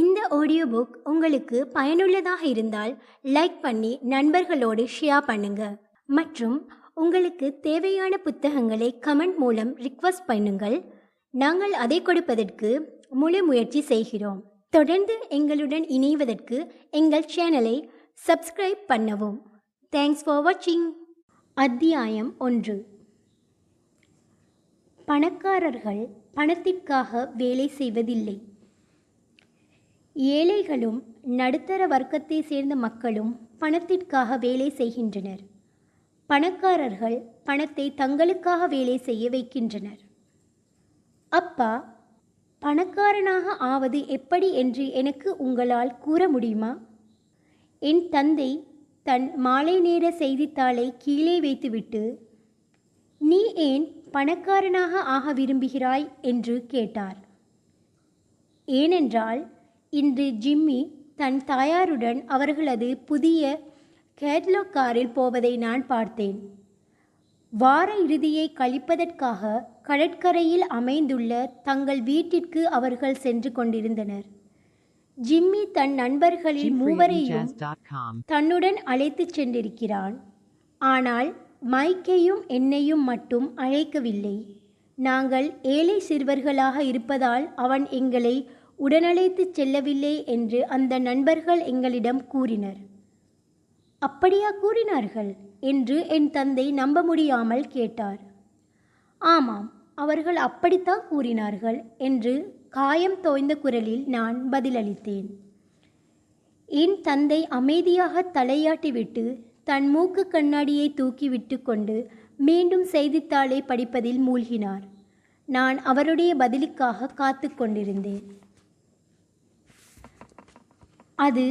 இந்த audio book உங்களுக்கு பயனுள்ளதாக இருந்தால் லைக் பண்ணி நண்பர்களோடு ஷேர் பண்ணுங்க. மற்றும் உங்களுக்கு தேவையான புத்தகங்களை கமெண்ட் மூலம் ரிக்வஸ்ட் பண்ணுங்கள். நாங்கள் அதை கொடுப்பதற்கு முழு முயற்சி செய்கிறோம். தொடர்ந்து எங்களுடன் இணைவதற்கு எங்கள் சேனலை சப்ஸ்கிரைப் பண்ணவும். தேங்க்ஸ் ஃபார் வாட்சிங் அத்தியாயம் ஒன்று. பணக்காரர்கள் பணத்திற்காக வேலை செய்வதில்லை. ஏழைகளும் நடுத்தர வர்க்கத்தை சேர்ந்த மக்களும் பணத்திற்காக வேலை செய்கின்றனர். பணக்காரர்கள் பணத்தை தங்களுக்காக வேலை செய்ய வைக்கின்றனர். அப்பா பணக்காரனாக ஆவது எப்படி என்று எனக்கு உங்களால் கூற முடியுமா? என் தந்தை தன் மாலை நேர செய்தித்தாளை கீழே வைத்துவிட்டு நீ ஏன் பணக்காரனாக ஆக விரும்புகிறாய்? என்று கேட்டார். ஏனென்றால் இன்று ஜிம்மி தன் தாயாருடன் அவர்களது புதிய கேட்லாக் காரில் போவதை நான் பார்த்தேன். வார இறுதியை கழிப்பதற்காக கடற்கரையில் அமைந்துள்ள தங்கள் வீட்டிற்கு அவர்கள் சென்று கொண்டிருந்தனர். ஜிம்மி தன் நண்பர்களில் மூவரையும். தன்னுடன் அழைத்துச் சென்றிருக்கிறான். ஆனால் மைக்கையும் என்னையும் மட்டும் அழைக்கவில்லை. நாங்கள் ஏழை சிறுவர்களாக இருப்பதால் அவன் எங்களை உடனழைத்துச் செல்லவில்லை என்று அந்த நண்பர்கள் எங்களிடம் கூறினர். அப்படியா கூறினார்கள்? என்று என் தந்தை நம்ப முடியாமல் கேட்டார். ஆமாம் அவர்கள் அப்படித்தான் கூறினார்கள் என்று காயம் தோய்ந்த குரலில் நான் பதிலளித்தேன். என் தந்தை அமைதியாக தலையாட்டிவிட்டு தன் மூக்கு கண்ணாடியை தூக்கிவிட்டு கொண்டு மீண்டும் செய்தித்தாளை படிப்பதில் மூழ்கினார். நான் அவருடைய பதிலுக்காக காத்து கொண்டிருந்தேன். அது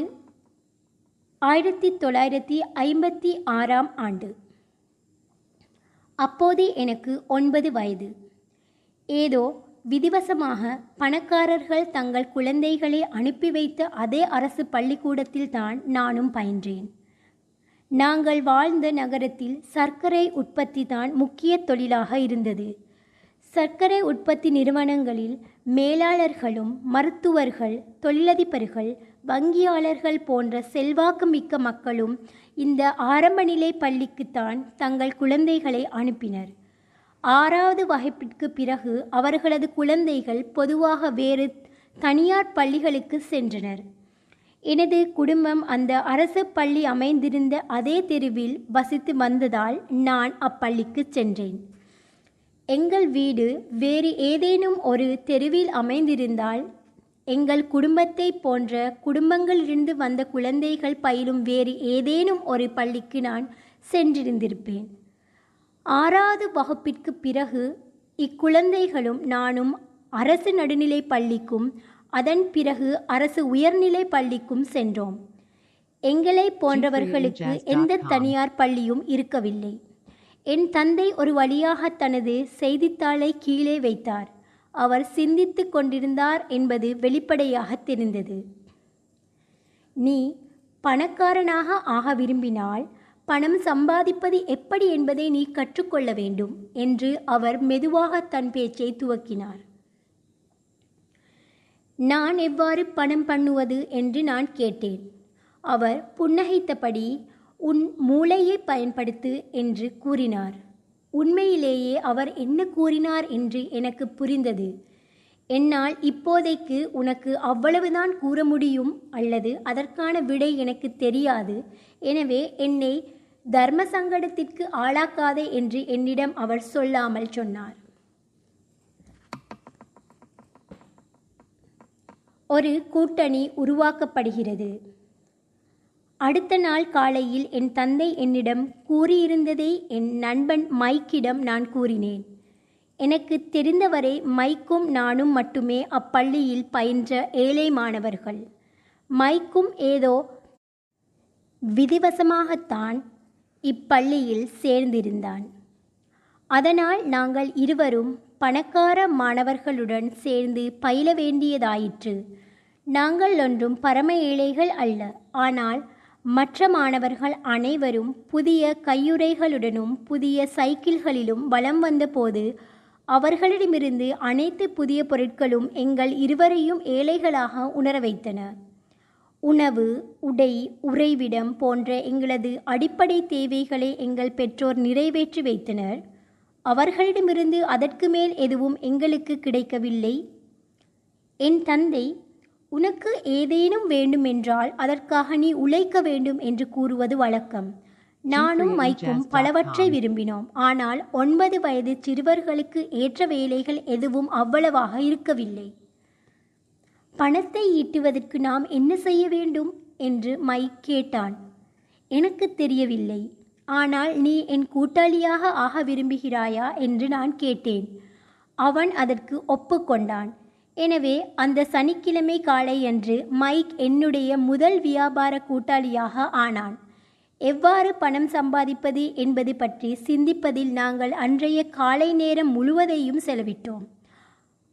ஆயிரத்தி தொள்ளாயிரத்தி ஐம்பத்தி ஆறாம் ஆண்டு. அப்போது எனக்கு ஒன்பது வயது. ஏதோ விதிவசமாக பணக்காரர்கள் தங்கள் குழந்தைகளை அனுப்பி வைத்த அதே அரசு பள்ளிக்கூடத்தில் தான் நானும் பயின்றேன். நாங்கள் வாழ்ந்த நகரத்தில் சர்க்கரை உற்பத்தி தான் முக்கிய தொழிலாக இருந்தது. சர்க்கரை உற்பத்தி நிறுவனங்களில் மேலாளர்களும் மருத்துவர்கள் தொழிலதிபர்கள் வங்கியாளர்கள் போன்ற செல்வாக்கு மிக்க மக்களும் இந்த ஆரம்ப நிலை பள்ளிக்குத்தான் தங்கள் குழந்தைகளை அனுப்பினர். ஆறாவது வகுப்பிற்கு பிறகு அவர்களது குழந்தைகள் பொதுவாக வேறு தனியார் பள்ளிகளுக்கு சென்றனர். எனது குடும்பம் அந்த அரசு பள்ளி அமைந்திருந்த அதே தெருவில் வசித்து வந்ததால் நான் அப்பள்ளிக்கு சென்றேன். எங்கள் வீடு வேறு ஏதேனும் ஒரு தெருவில் அமைந்திருந்தால் எங்கள் குடும்பத்தை போன்ற குடும்பங்களிலிருந்து வந்த குழந்தைகள் பயிலும் வேறு ஏதேனும் ஒரு பள்ளிக்கு நான் சென்றிருந்திருப்பேன். ஆறாவது வகுப்பிற்கு பிறகு இக்குழந்தைகளும் நானும் அரசு நடுநிலை பள்ளிக்கும் அதன் பிறகு அரசு உயர்நிலை பள்ளிக்கும் சென்றோம். எங்களை போன்றவர்களுக்கு எந்த தனியார் பள்ளியும் இருக்கவில்லை. என் தந்தை ஒரு வழியாக தனது செய்தித்தாளை கீழே வைத்தார். அவர் சிந்தித்து கொண்டிருந்தார் என்பது வெளிப்படையாக தெரிந்தது. நீ பணக்காரனாக ஆக விரும்பினால் பணம் சம்பாதிப்பது எப்படி என்பதை நீ கற்றுக்கொள்ள வேண்டும் என்று அவர் மெதுவாக தன் பேச்சை துவக்கினார். நான் எவ்வாறு பணம் பண்ணுவது? என்று நான் கேட்டேன். அவர் புன்னகைத்தபடி உன் மூளையை பயன்படுத்து என்று கூறினார். உண்மையிலேயே அவர் என்ன கூறினார் என்று எனக்கு புரிந்தது. என்னால் இப்போதைக்கு உனக்கு அவ்வளவுதான் கூற முடியும் அல்லது அதற்கான விடை எனக்கு தெரியாது. எனவே என்னை தர்ம சங்கடத்திற்கு ஆளாக்காதே என்று என்னிடம் அவர் சொல்லாமல் சொன்னார். ஒரு கூட்டணி உருவாக்கப்படுகிறது. அடுத்த நாள் காலையில் என் தந்தை என்னிடம் கூறியிருந்ததை என் நண்பன் மைக்கிடம் நான் கூறினேன். எனக்கு தெரிந்தவரை மைக்கும் நானும் மட்டுமே அப்பள்ளியில் பயின்ற ஏழை மாணவர்கள். மைக்கும் ஏதோ விதிவசமாகத்தான் இப்பள்ளியில் சேர்ந்திருந்தான். அதனால் நாங்கள் இருவரும் பணக்கார மாணவர்களுடன் சேர்ந்து பயில வேண்டியதாயிற்று. நாங்கள் ஒன்றும் பரம ஏழைகள் அல்ல. ஆனால் மற்ற மாணவர்கள் அனைவரும் புதிய கையுறைகளுடனும் புதிய சைக்கிள்களிலும் வலம் வந்தபோது அவர்களிடமிருந்து அனைத்து புதிய பொருட்களும் எங்கள் இருவரையும் ஏழைகளாக உணர வைத்தன. உணவு உடை உறைவிடம் போன்ற எங்களது அடிப்படை தேவைகளை எங்கள் பெற்றோர் நிறைவேற்றி வைத்தனர். அவர்களிடமிருந்து அதற்கு மேல் எதுவும் எங்களுக்கு கிடைக்கவில்லை. என் தந்தை உனக்கு ஏதேனும் வேண்டுமென்றால் அதற்காக நீ உழைக்க வேண்டும் என்று கூறுவது வழக்கம். நானும் மைக்கும் பலவற்றை விரும்பினோம். ஆனால் ஒன்பது வயது சிறுவர்களுக்கு ஏற்ற வேலைகள் எதுவும் அவ்வளவாக இருக்கவில்லை. பணத்தை ஈட்டுவதற்கு நாம் என்ன செய்ய வேண்டும்? என்று மைக் கேட்டான். எனக்கு தெரியவில்லை. ஆனால் நீ என் கூட்டாளியாக ஆக விரும்புகிறாயா? என்று நான் கேட்டேன். அவன் அதற்கு ஒப்புக்கொண்டான். எனவே அந்த சனிக்கிழமை காலை அன்று மைக் என்னுடைய முதல் வியாபார கூட்டாளியாக ஆனான். எவ்வாறு பணம் சம்பாதிப்பது என்பது பற்றி சிந்திப்பதில் நாங்கள் அன்றைய காலை நேரம் முழுவதையும் செலவிட்டோம்.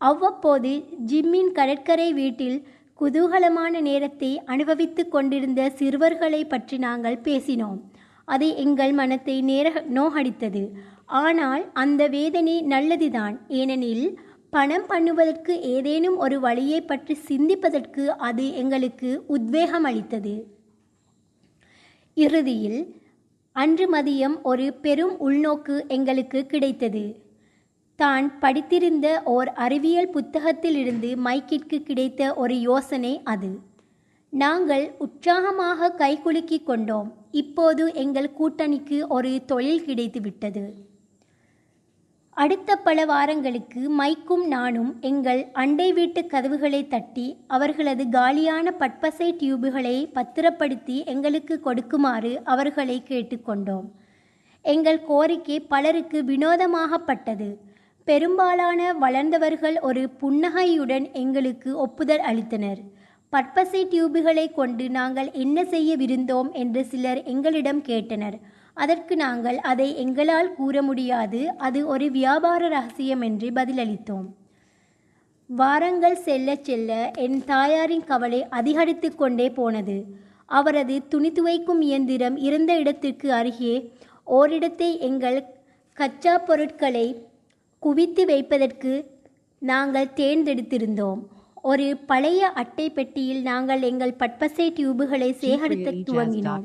அவ்வப்போது ஜிம்மின் கடற்கரை வீட்டில் குதூகலமான நேரத்தை அனுபவித்துக் கொண்டிருந்த சிறுவர்களை பற்றி நாங்கள் பேசினோம். அது எங்கள் மனத்தை நேர நோகடித்தது. ஆனால் அந்த வேதனை நல்லதுதான். ஏனெனில் பணம் பண்ணுவதற்கு ஏதேனும் ஒரு வழியை பற்றி சிந்திப்பதற்கு அது எங்களுக்கு உத்வேகம் அளித்தது. இறுதியில் அன்று மதியம் ஒரு பெரும் உள்நோக்கு எங்களுக்கு கிடைத்தது. தான் படித்திருந்த ஓர் அறிவியல் புத்தகத்திலிருந்து மைக்கிற்கு கிடைத்த ஒரு யோசனை அது. நாங்கள் உற்சாகமாக கைகுலுக்கிக் கொண்டோம். இப்போது எங்கள் கூட்டணிக்கு ஒரு தொழில் கிடைத்துவிட்டது. அடுத்த பல வாரங்களுக்கு மைக்கும் நானும் எங்கள் அண்டை வீட்டு கதவுகளை தட்டி அவர்களது காலியான பட்பசை டியூபுகளை பத்திரப்படுத்தி எங்களுக்கு கொடுக்குமாறு அவர்களை கேட்டுக்கொண்டோம். எங்கள் கோரிக்கை பலருக்கு வினோதமாகப்பட்டது. பெரும்பாலான வளர்ந்தவர்கள் ஒரு புன்னகையுடன் எங்களுக்கு ஒப்புதல் அளித்தனர். பட்பசை டியூபுகளை கொண்டு நாங்கள் என்ன செய்ய விருந்தோம் என்று சிலர் எங்களிடம் கேட்டனர். அதற்கு நாங்கள் அதை எங்களால் கூற முடியாது. அது ஒரு வியாபார ரகசியம் என்று பதிலளித்தோம். வாரங்கள் செல்ல செல்ல என் தாயாரின் கவலை அதிகரித்து கொண்டே போனது. அவரது துணி துவைக்கும் இயந்திரம் இருந்த இடத்திற்கு அருகே ஓரிடத்தை எங்கள் கச்சா பொருட்களை குவித்து வைப்பதற்கு நாங்கள் தேர்ந்தெடுத்திருந்தோம். ஒரு பழைய அட்டை பெட்டியில் நாங்கள் எங்கள் பட்பசை டியூபுகளை சேகரிக்க துவங்கினோம்.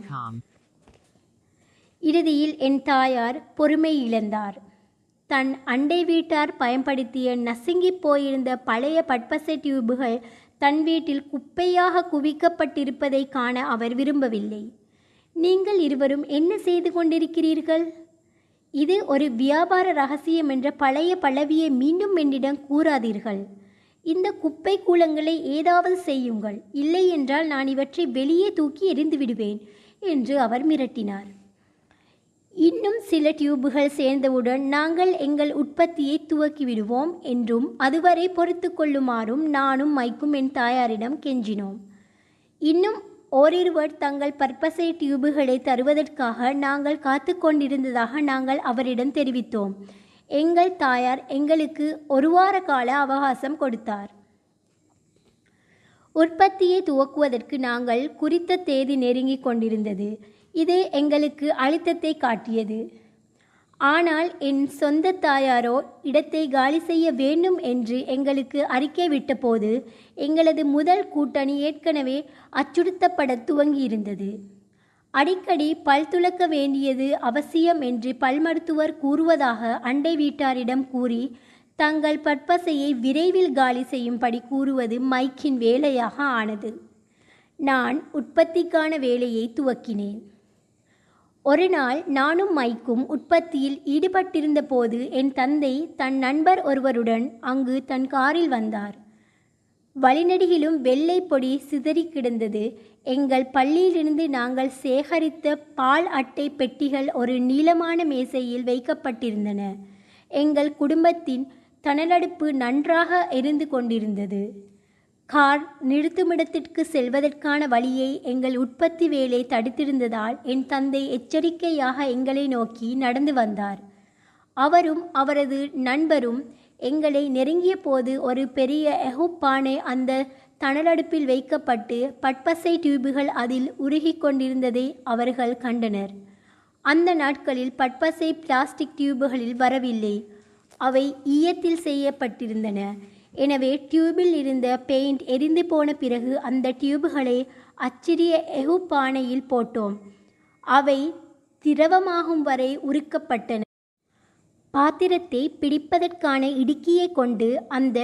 இறுதியில் என் தாயார் பொறுமை இழந்தார். தன் அண்டை வீட்டார் பயன்படுத்திய நசுங்கிப் போயிருந்த பழைய பட்பசை டியூபுகள் தன் வீட்டில் குப்பையாக குவிக்கப்பட்டிருப்பதை காண அவர் விரும்பவில்லை. நீங்கள் இருவரும் என்ன செய்து கொண்டிருக்கிறீர்கள்? இது ஒரு வியாபார ரகசியம் என்ற பழைய பழவியை மீண்டும் என்னிடம் கூறாதீர்கள். இந்த குப்பை கூலங்களை ஏதாவது செய்யுங்கள். இல்லை என்றால் நான் இவற்றை வெளியே தூக்கி எரிந்து விடுவேன் என்று அவர் மிரட்டினார். இன்னும் சில டியூபுகள் சேர்ந்தவுடன் நாங்கள் எங்கள் உற்பத்தியை துவக்கிவிடுவோம் என்றும் அதுவரை பொறுத்து கொள்ளுமாறும் நானும் மைக்கும் என் தாயாரிடம் கெஞ்சினோம். இன்னும் ஓரிருவர் தங்கள் பற்பசை டியூபுகளை தருவதற்காக நாங்கள் காத்து கொண்டிருந்ததாக நாங்கள் அவரிடம் தெரிவித்தோம். எங்கள் தாயார் எங்களுக்கு ஒரு வார கால அவகாசம் கொடுத்தார். உற்பத்தியை துவக்குவதற்கு நாங்கள் குறித்த தேதி நெருங்கிக் கொண்டிருந்தது. இது எங்களுக்கு அழுத்தத்தை காட்டியது. ஆனால் என் சொந்த தாயாரோ இடத்தை காலி செய்ய வேண்டும் என்று எங்களுக்கு அறிக்கை விட்டபோது எங்களது முதல் கூட்டணி ஏற்கனவே அச்சுறுத்தப்பட துவங்கியிருந்தது. அடிக்கடி பல் துளக்க வேண்டியது அவசியம் என்று பல் மருத்துவர் கூறுவதாக அண்டை வீட்டாரிடம் கூறி தங்கள் பற்பசையை விரைவில் காலி செய்யும்படி கூறுவது மைக்கின் வேலையாக ஆனது. நான் உற்பத்திக்கான வேலையை துவக்கினேன். ஒரு நாள் நானும் மைக்கும் உற்பத்தியில் ஈடுபட்டிருந்த போது என் தந்தை தன் நண்பர் ஒருவருடன் அங்கு தன் காரில் வந்தார். வழிநெடுகிலும் வெள்ளை பொடி சிதறி கிடந்தது. எங்கள் பள்ளியிலிருந்து நாங்கள் சேகரித்த பால் அட்டை பெட்டிகள் ஒரு நீளமான மேசையில் வைக்கப்பட்டிருந்தன. எங்கள் குடும்பத்தின் தணலடுப்பு நன்றாக எரிந்து கொண்டிருந்தது. கார் நிறுத்துமிடத்திற்கு செல்வதற்கான வழியை எங்கள் உற்பத்தி வேலை தடுத்திருந்ததால் என் தந்தை எச்சரிக்கையாக எங்களை நோக்கி நடந்து வந்தார். அவரும் அவரது நண்பரும் எங்களை நெருங்கிய போது ஒரு பெரிய எஹுப்பானை அந்த தணலடுப்பில் வைக்கப்பட்டு பட்பசை டியூபுகள் அதில் உருகிக் கொண்டிருந்ததை அவர்கள் கண்டனர். அந்த நாட்களில் பட்பசை பிளாஸ்டிக் டியூபுகளில் வரவில்லை. அவை ஈயத்தில் செய்யப்பட்டிருந்தன. எனவே டியூபில் இருந்த பெயிண்ட் எரிந்து போன பிறகு அந்த டியூபுகளை அச்சிறிய எகு பானையில் போட்டோம். அவை திரவமாகும் வரை உருக்கப்பட்டன. பாத்திரத்தை பிடிப்பதற்கான இடுக்கியை கொண்டு அந்த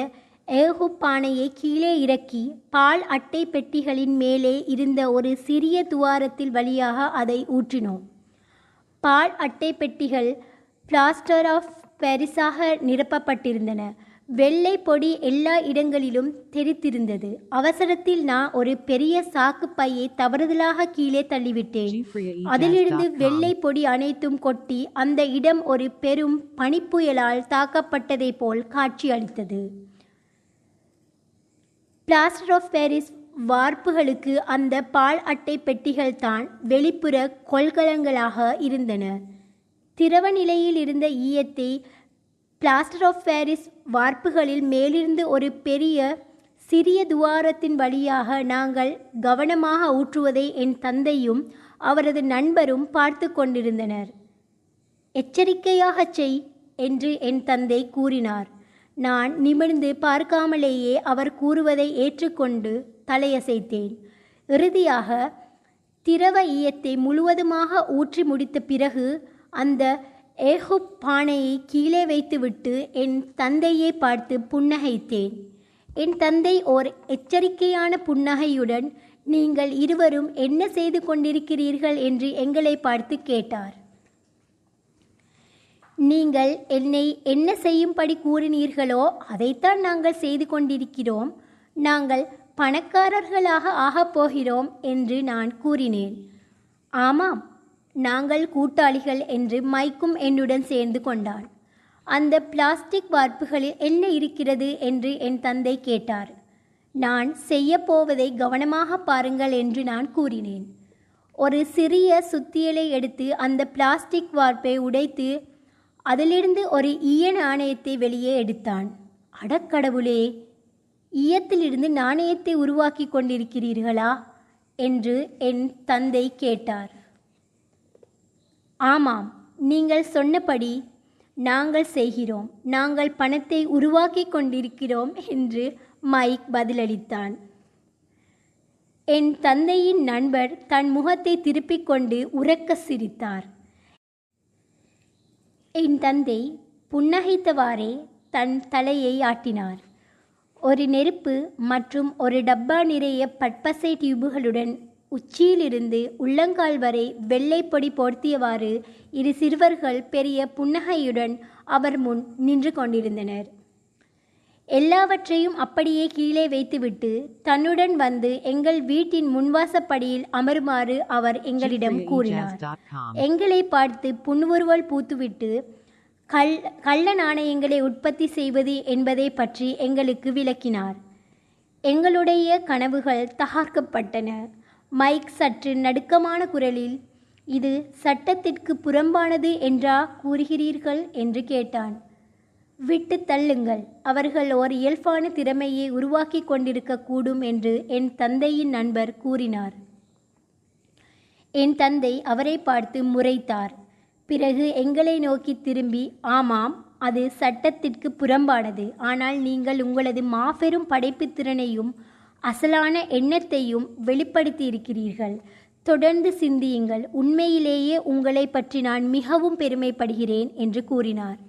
ஏகு பானையை கீழே இறக்கி பால் அட்டை பெட்டிகளின் மேலே இருந்த ஒரு சிறிய துவாரத்தில் வழியாக அதை ஊற்றினோம். பால் அட்டை பெட்டிகள் பிளாஸ்டர் ஆஃப் பாரிஸாக நிரப்பப்பட்டிருந்தன. வெள்ளை பொடி எல்லா இடங்களிலும் தெரித்திருந்தது. அவசரத்தில் நான் ஒரு பெரிய சாக்கு பையை தவறுதலாக கீழே தள்ளிவிட்டேன். அதிலிருந்து வெள்ளை பொடி அனைத்தும் கொட்டி அந்த இடம் ஒரு பெரும் பனிப்புயலால் தாக்கப்பட்டதை போல் காட்சியளித்தது. பிளாஸ்டர் ஆஃப் பாரிஸ் வார்ப்புகளுக்கு அந்த பால் அட்டை பெட்டிகள் தான் வெளிப்புற கொள்கலங்களாக இருந்தன. திரவ நிலையில் இருந்த ஈயத்தை பிளாஸ்டர் ஆஃப் பாரிஸ் வார்ப்புகளில் மேலிருந்து ஒரு பெரிய சிறிய துவாரத்தின் வழியாக நாங்கள் கவனமாக ஊற்றுவதை என் தந்தையும் அவரது நண்பரும் பார்த்து கொண்டிருந்தனர். எச்சரிக்கையாகச் செய் என்று என் தந்தை கூறினார். நான் நிமிர்ந்து பார்க்காமலேயே அவர் கூறுவதை ஏற்றுக்கொண்டு தலையசைத்தேன். இறுதியாக திரவ ஈயத்தை முழுவதுமாக ஊற்றி முடித்த பிறகு அந்த ஏஹுப் பானையை கீழே வைத்துவிட்டு என் தந்தையை பார்த்து புன்னகைத்தேன். என் தந்தை ஓர் எச்சரிக்கையான புன்னகையுடன் நீங்கள் இருவரும் என்ன செய்து கொண்டிருக்கிறீர்கள்? என்று எங்களை பார்த்து கேட்டார். நீங்கள் என்னை என்ன செய்யும்படி கூறினீர்களோ அதைத்தான் நாங்கள் செய்து கொண்டிருக்கிறோம். நாங்கள் பணக்காரர்களாக ஆகப் போகிறோம் என்று நான் கூறினேன். ஆமாம் நாங்கள் கூட்டாளிகள் என்று மைக்கும் என்னுடன் சேர்ந்து கொண்டான் அந்த பிளாஸ்டிக் வார்ப்புகளில் என்ன இருக்கிறது என்று என் தந்தை கேட்டார். நான் செய்யப்போவதை கவனமாக பாருங்கள் என்று நான் கூறினேன். ஒரு சிறிய சுத்தியலை எடுத்து அந்த பிளாஸ்டிக் வார்ப்பை உடைத்து அதிலிருந்து ஒரு ஈய நாணயத்தை வெளியே எடுத்தான். அடக்கடவுளே ஈயத்திலிருந்து நாணயத்தை உருவாக்கி கொண்டிருக்கிறீர்களா? என்று என் தந்தை கேட்டார். ஆமாம் நீங்கள் சொன்னபடி நாங்கள் செய்கிறோம். நாங்கள் பணத்தை உருவாக்கி கொண்டிருக்கிறோம் என்று மைக் பதிலளித்தான். என் தந்தையின் நண்பர் தன் முகத்தை திருப்பிக் கொண்டு உறக்க சிரித்தார். என் தந்தை புன்னகைத்தவாறே தன் தலையை ஆட்டினார். ஒரு நெருப்பு மற்றும் ஒரு டப்பா நிறைய பட்பசை டியூபுகளுடன் உச்சியிலிருந்து உள்ளங்கால் வரை வெள்ளை பொடி போர்த்தியவாறு இரு சிறுவர்கள் பெரிய புன்னகையுடன் அவர் முன் நின்று கொண்டிருந்தனர். எல்லாவற்றையும் அப்படியே கீழே வைத்துவிட்டு தன்னுடன் வந்து எங்கள் வீட்டின் முன்வாசப்படியில் அமருமாறு அவர் எங்களிடம் கூறினார். எங்களை பார்த்து புன்முறுவல் பூத்துவிட்டு கல் கள்ள நாணயங்களை உற்பத்தி செய்வது என்பதை பற்றி எங்களுக்கு விளக்கினார். எங்களுடைய கனவுகள் தகார்க்கப்பட்டன. மைக் சற்று நடுக்கமான குரலில் இது சட்டத்திற்கு புறம்பானது என்றா கூறுகிறீர்கள்? என்று கேட்டான். விட்டு தள்ளுங்கள். அவர்கள் ஓர் இயல்பான திறமையை உருவாக்கி கொண்டிருக்கக்கூடும் என்று என் தந்தையின் நண்பர் கூறினார். என் தந்தை அவரை பார்த்து முறைத்தார். பிறகு எங்களை நோக்கி திரும்பி ஆமாம் அது சட்டத்திற்கு புறம்பானது. ஆனால் நீங்கள் உங்களது மாபெரும் படைப்பு திறனையும் அசலான எண்ணத்தையும் வெளிப்படுத்தி இருக்கிறீர்கள் தொடர்ந்து சிந்தியுங்கள். உண்மையிலேயே உங்களை பற்றி நான் மிகவும் பெருமைப்படுகிறேன் என்று கூறினார்.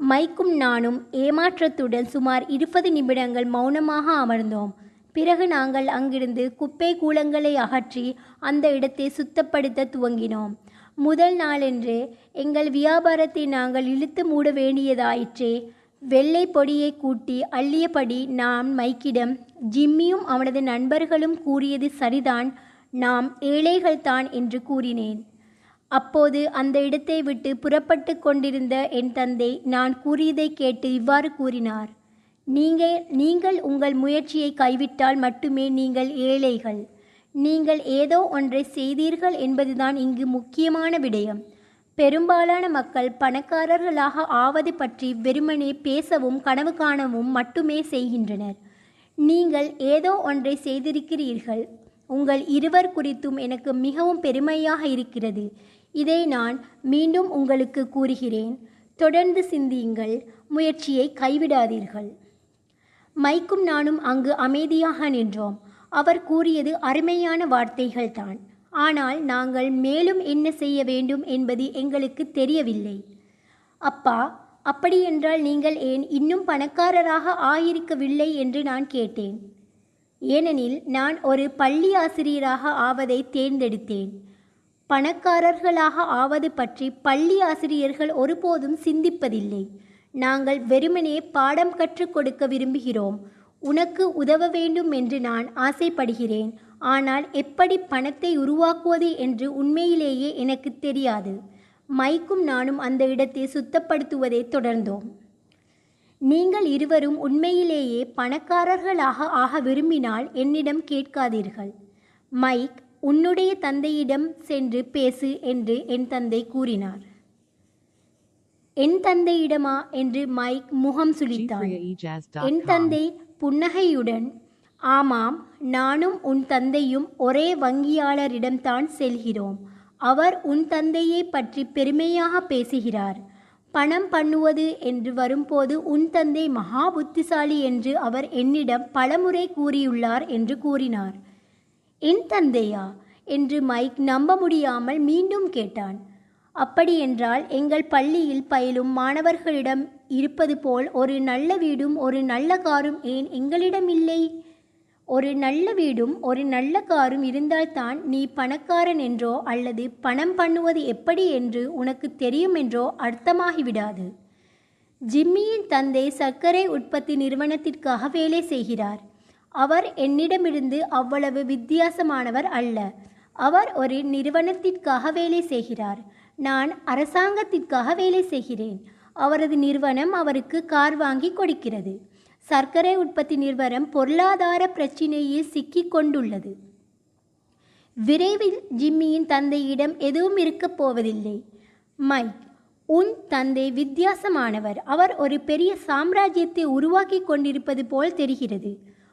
மைக்கும் நானும் ஏமாற்றத்துடன் சுமார் இருபது நிமிடங்கள் மௌனமாக அமர்ந்தோம். பிறகு நாங்கள் அங்கிருந்து குப்பை கூலங்களை அகற்றி அந்த இடத்தை சுத்தப்படுத்த துவங்கினோம். முதல் நாளன்று எங்கள் வியாபாரத்தை நாங்கள் இழுத்து மூட வேண்டியதாயிற்றே வெள்ளை பொடியை கூட்டி அள்ளியபடி நான் மைக்கிடம் ஜிம்மியும் அவனது நண்பர்களும் கூறியது சரிதான் நாம் ஏழைகள்தான் என்று கூறினேன். அப்போது அந்த இடத்தை விட்டு புறப்பட்டு கொண்டிருந்த என் தந்தை நான் கூறியதை கேட்டு இவ்வாறு கூறினார். நீங்கள் நீங்கள் உங்கள் முயற்சியை கைவிட்டால் மட்டுமே நீங்கள் ஏழைகள். நீங்கள் ஏதோ ஒன்றை செய்தீர்கள் என்பதுதான் இங்கு முக்கியமான விடயம். பெரும்பாலான மக்கள் பணக்காரர்களாக ஆவது பற்றி வெறுமனே பேசவும் கனவு காணவும் மட்டுமே செய்கின்றனர். நீங்கள் ஏதோ ஒன்றை செய்திருக்கிறீர்கள். உங்கள் இருவர் குறித்தும் எனக்கு மிகவும் பெருமையாக இருக்கிறது. இதை நான் மீண்டும் உங்களுக்கு கூறுகிறேன். தொடர்ந்து சிந்தியுங்கள். முயற்சியை கைவிடாதீர்கள். மைக்கும் நானும் அங்கு அமைதியாக நின்றோம். அவர் கூறியது அருமையான வார்த்தைகள்தான். ஆனால் நாங்கள் மேலும் என்ன செய்ய வேண்டும் என்பது எங்களுக்கு தெரியவில்லை. அப்பா அப்படியென்றால் நீங்கள் ஏன் இன்னும் பணக்காரராக ஆயிருக்கவில்லை என்று நான் கேட்டேன். ஏனெனில் நான் ஒரு பள்ளி ஆசிரியராக ஆவதை தேர்ந்தெடுத்தேன். பணக்காரர்களாக ஆவது பற்றி பள்ளி ஆசிரியர்கள் ஒருபோதும் சிந்திப்பதில்லை. நாங்கள் வெறுமனே பாடம் கற்றுக் கொடுக்க விரும்புகிறோம். உனக்கு உதவ வேண்டும் என்று நான் ஆசைப்படுகிறேன். ஆனால் எப்படி பணத்தை உருவாக்குவது என்று உண்மையிலேயே எனக்கு தெரியாது. மைக்கும் நானும் அந்த இடத்தை சுத்தப்படுத்துவதை தொடர்ந்தோம். நீங்கள் இருவரும் உண்மையிலேயே பணக்காரர்களாக ஆக விரும்பினால் என்னிடம் கேட்காதீர்கள். மைக் உன்னுடைய தந்தையிடம் சென்று பேசு என்று என் தந்தை கூறினார். என் தந்தையிடமா? என்று மைக் முகம் சுளித்தான் என். தந்தை புன்னகையுடன் ஆமாம் நானும் உன் தந்தையும் ஒரே வங்கியாளரிடம்தான் செல்கிறோம். அவர் உன் தந்தையை பற்றி பெருமையாக பேசுகிறார். பணம் பண்ணுவது என்று வரும்போது உன் தந்தை மகா புத்திசாலி என்று அவர் என்னிடம் பலமுறை கூறியுள்ளார் என்று கூறினார். என் தந்தையா? என்று மைக் நம்ப முடியாமல் மீண்டும் கேட்டான். அப்படியென்றால் எங்கள் பள்ளியில் பயிலும் மாணவர்களிடம் இருப்பது போல் ஒரு நல்ல வீடும் ஒரு நல்ல காரும் ஏன் எங்களிடம் இல்லை? ஒரு நல்ல வீடும் ஒரு நல்ல காரும் இருந்தால்தான் நீ பணக்காரன் என்றோ அல்லது பணம் பண்ணுவது எப்படி என்று உனக்கு தெரியும் என்றோ அர்த்தமாகிவிடாது. ஜிம்மியின் தந்தை சர்க்கரை உற்பத்தி நிறுவனத்திற்காக வேலை செய்கிறார். அவர் என்னிடமிருந்து அவ்வளவு வித்தியாசமானவர் அல்ல. அவர் ஒரு நிறுவனத்திற்காக வேலை செய்கிறார். நான் அரசாங்கத்திற்காக வேலை செய்கிறேன். அவரது நிறுவனம் அவருக்கு கார் வாங்கி கொடுக்கிறது. சர்க்கரை உற்பத்தி நிறுவனம் பொருளாதார பிரச்சினையில் சிக்கிக் கொண்டுள்ளது. விரைவில் ஜிம்மியின் தந்தையிடம் எதுவும் இருக்கப் போவதில்லை. மைக் உன் தந்தை வித்தியாசமானவர். அவர் ஒரு பெரிய சாம்ராஜ்யத்தை உருவாக்கி கொண்டிருப்பது போல் தெரிகிறது.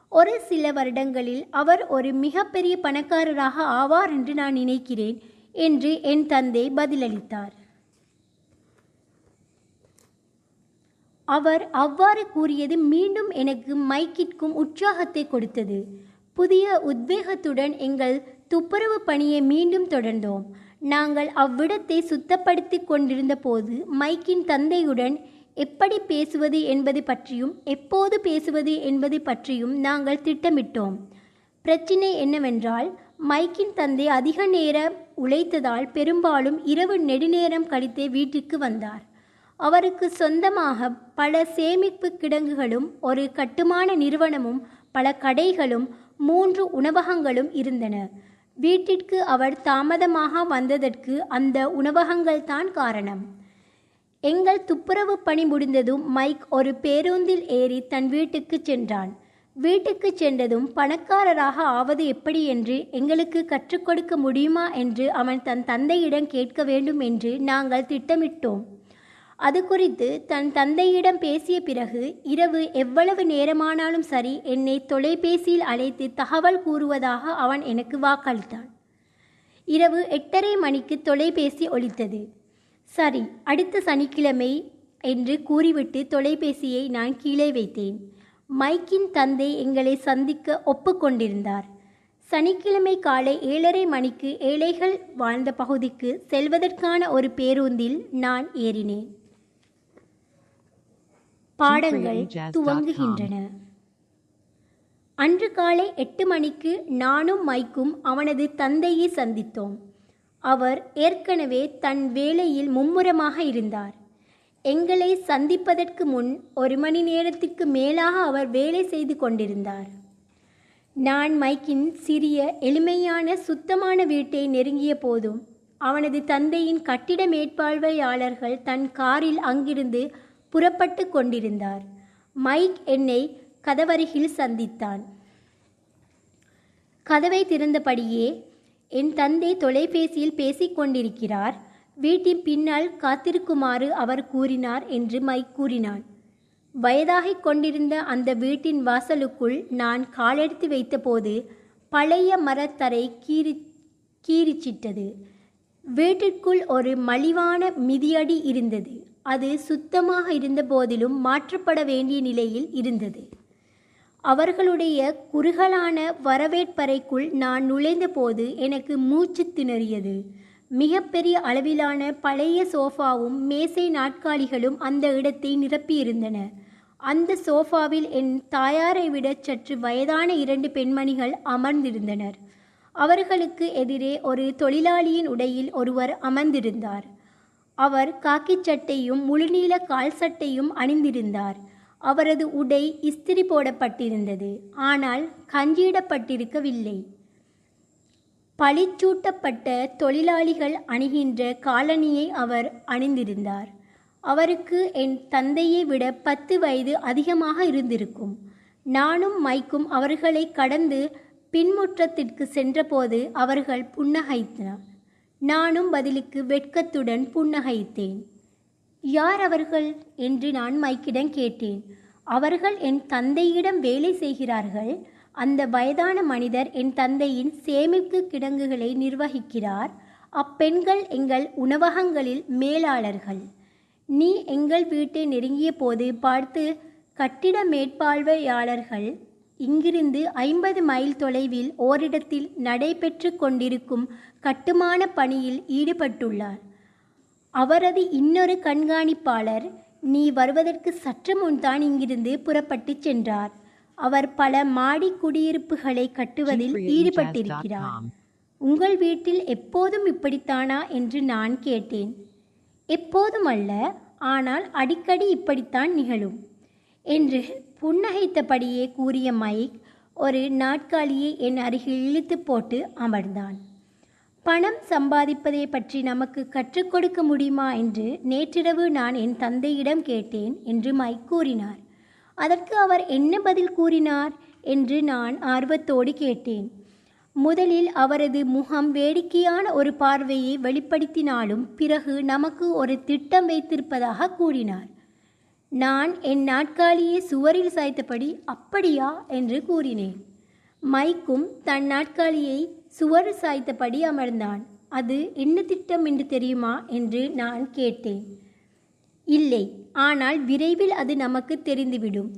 ஒரு சில வருடங்களில் அவர் ஒரு மிகப்பெரிய பணக்காரராக ஆவார் என்று நான் நினைக்கிறேன் என்று என் தந்தை பதிலளித்தார். அவர் அவ்வாறு கூறியது மீண்டும் எனக்கு மைக்கிற்கும் உற்சாகத்தை கொடுத்தது. புதிய உத்வேகத்துடன் எங்கள் துப்புரவு பணியை மீண்டும் தொடர்ந்தோம். நாங்கள் அவ்விடத்தை சுத்தப்படுத்தி கொண்டிருந்த போது மைக்கின் தந்தையுடன் எப்படி பேசுவது என்பது பற்றியும் எப்போது பேசுவது என்பது பற்றியும் நாங்கள் திட்டமிட்டோம். பிரச்சினை என்னவென்றால் மைக்கின் தந்தை அதிக நேரம் உழைத்ததால் பெரும்பாலும் இரவு நெடுநேரம் கழித்தே வீட்டிற்கு வந்தார். அவருக்கு சொந்தமாக பல சேமிப்பு கிடங்குகளும் ஒரு கட்டுமான நிறுவனமும் பல கடைகளும் மூன்று உணவகங்களும் இருந்தன. வீட்டிற்கு அவர் தாமதமாக வந்ததற்கு அந்த உணவகங்கள் தான் காரணம். எங்கள் துப்புரவு பணி முடிந்ததும் மைக் ஒரு பேருந்தில் ஏறி தன் வீட்டுக்கு சென்றான். வீட்டுக்கு சென்றதும் பணக்காரராக ஆவது எப்படி என்று எங்களுக்கு கற்றுக் கொடுக்க முடியுமா என்று அவன் தன் தந்தையிடம் கேட்க வேண்டும் என்று நாங்கள் திட்டமிட்டோம். அது குறித்து தன் தந்தையிடம் பேசிய பிறகு இரவு எவ்வளவு நேரமானாலும் சரி என்னை தொலைபேசியில் அழைத்து தகவல் கூறுவதாக அவன் எனக்கு வாக்களித்தான். இரவு எட்டரை மணிக்கு தொலைபேசி ஒலித்தது. சரி அடுத்த சனிக்கிழமை என்று கூறிவிட்டு தொலைபேசியை நான் கீழே வைத்தேன். மைக்கின் தந்தை எங்களை சந்திக்க ஒப்புக்கொண்டிருந்தார் சனிக்கிழமை காலை ஏழரை மணிக்கு ஏழைகள் வாழ்ந்த பகுதிக்கு செல்வதற்கான ஒரு பேருந்தில் நான் ஏறினேன். பாடங்கள் துவங்குகின்றன. அன்று காலை எட்டு மணிக்கு நானும் மைக்கும் அவனது தந்தையை சந்தித்தோம். அவர் ஏற்கனவே தன் வேலையில் மும்முரமாக இருந்தார். எங்களை சந்திப்பதற்கு முன் ஒரு மணி நேரத்திற்கு மேலாக அவர் வேலை செய்து கொண்டிருந்தார். நான் மைக்கின் சிறிய எளிமையான சுத்தமான வீட்டை நெருங்கிய போதும் அவனது தந்தையின் கட்டிட மேற்பார்வையாளர்கள் தன் காரில் அங்கிருந்து புறப்பட்டு கொண்டிருந்தார். மைக் என்னை கதவருகில் சந்தித்தான். கதவை திறந்தபடியே என் தந்தை தொலைபேசியில் பேசிக்கொண்டிருக்கிறார் வீட்டின் பின்னால் காத்திருக்குமாறு அவர் கூறினார் என்று மைக் கூறினான். வயதாகிக் கொண்டிருந்த அந்த வீட்டின் வாசலுக்குள் நான் காலெடுத்து வைத்தபோது பழைய மரத்தரை கீறி கீறிச்சிட்டது. வீட்டிற்குள் ஒரு மலிவான மிதியடி இருந்தது. அது சுத்தமாக இருந்த போதிலும் மாற்றப்பட வேண்டிய நிலையில் இருந்தது. அவர்களுடைய குறுகலான வரவேற்பறைக்குள் நான் நுழைந்தபோது எனக்கு மூச்சு திணறியது. மிகப்பெரிய அளவிலான பழைய சோஃபாவும் மேசை நாட்காலிகளும் அந்த இடத்தை நிரப்பியிருந்தன. அந்த சோஃபாவில் என் தாயாரை விட சற்று வயதான இரண்டு பெண்மணிகள் அமர்ந்திருந்தனர். அவர்களுக்கு எதிரே ஒரு தொழிலாளியின் உடையில் ஒருவர் அமர்ந்திருந்தார். அவர் காக்கி சட்டையும் முழுநீள கால் சட்டையும் அணிந்திருந்தார். அவரது உடை இஸ்திரி போடப்பட்டிருந்தது. ஆனால் கஞ்சியிடப்பட்டிருக்கவில்லை. பளிச்சூட்டப்பட்ட தொழிலாளிகள் அணிகின்ற காலணியை அவர் அணிந்திருந்தார். அவருக்கு என் தந்தையை விட பத்து வயது அதிகமாக இருந்திருக்கும். நானும் மைக்கும் அவர்களை கடந்து பின்முற்றத்திற்கு சென்றபோது அவர்கள் புன்னகைத்தனர். நானும் பதிலுக்கு வெட்கத்துடன் புன்னகைத்தேன். யார் அவர்கள்? என்று நான் மைக்கிடம் கேட்டேன். அவர்கள் என் தந்தையிடம் வேலை செய்கிறார்கள். அந்த வயதான மனிதர் என் தந்தையின் சேமிப்பு கிடங்குகளை நிர்வகிக்கிறார். அப்பெண்கள் எங்கள் உணவகங்களில் மேலாளர்கள். நீ எங்கள் வீட்டை நெருங்கிய போது பார்த்து கட்டிட மேற்பார்வையாளர்கள். இங்கிருந்து ஐம்பது மைல் தொலைவில் ஓரிடத்தில் நடைபெற்று கொண்டிருக்கும் கட்டுமான பணியில் ஈடுபட்டுள்ளார். அவரது இன்னொரு கண்காணிப்பாளர் நீ வருவதற்கு சற்று முன்தான் இங்கிருந்து புறப்பட்டுச் சென்றார். அவர் பல மாடி குடியிருப்புகளை கட்டுவதில் ஈடுபட்டிருக்கிறார். உங்கள் வீட்டில் எப்போதும் இப்படித்தானா? என்று நான் கேட்டேன். எப்போதும் அல்ல ஆனால் அடிக்கடி இப்படித்தான் நிகழும் என்று புன்னகைத்தபடியே கூறிய மைக் ஒரு நாட்காலியை என் அருகில் இழுத்து போட்டு அமர்ந்தான். பணம் சம்பாதிப்பதை பற்றி நமக்கு கற்றுக் கொடுக்க முடியுமா என்று நேற்றிரவு நான் என் தந்தையிடம் கேட்டேன் என்று மைக் கூறினார். அதற்கு அவர் என்ன பதில் கூறினார் என்று நான் ஆர்வத்தோடு கேட்டேன். முதலில் அவரது முகம் வேடிக்கையான ஒரு பார்வையை வெளிப்படுத்தினாலும் பிறகு நமக்கு ஒரு திட்டம் வைத்திருப்பதாக கூறினார். நான் என் நாட்காலியை சுவரில் சாய்த்தபடி அப்படியா என்று கூறினேன். மைக்கும் தன் நாட்காலியை சுவர் சாய்த்தபடி அமர்ந்தான். அது என்ன திட்டம் என்று தெரியுமா என்று நான் கேட்டேன். இல்லை ஆனால் விரைவில் அது நமக்கு தெரிந்துவிடும்.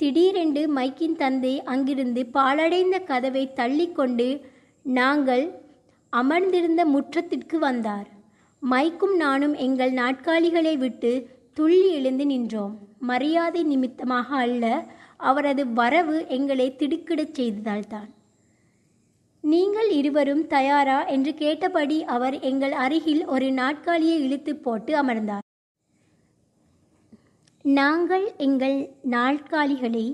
திடீரென்று மைக்கின் தந்தை அங்கிருந்து பாழடைந்த கதவை தள்ளிக்கொண்டு நாங்கள் அமர்ந்திருந்த முற்றத்திற்கு வந்தார். மைக்கும் நானும் எங்கள் நாட்காலிகளை விட்டு துள்ளி எழுந்து நின்றோம். மரியாதை நிமித்தமாக அல்ல அவரது வரவு எங்களை திடுக்கிடச் செய்ததால்தான். நீங்கள் இருவரும் தயாரா? என்று கேட்டபடி அவர் எங்கள் அருகில் ஒரு நாட்காலியை இழுத்து போட்டு அமர்ந்தார். நாங்கள் எங்கள் நாட்காலிகளை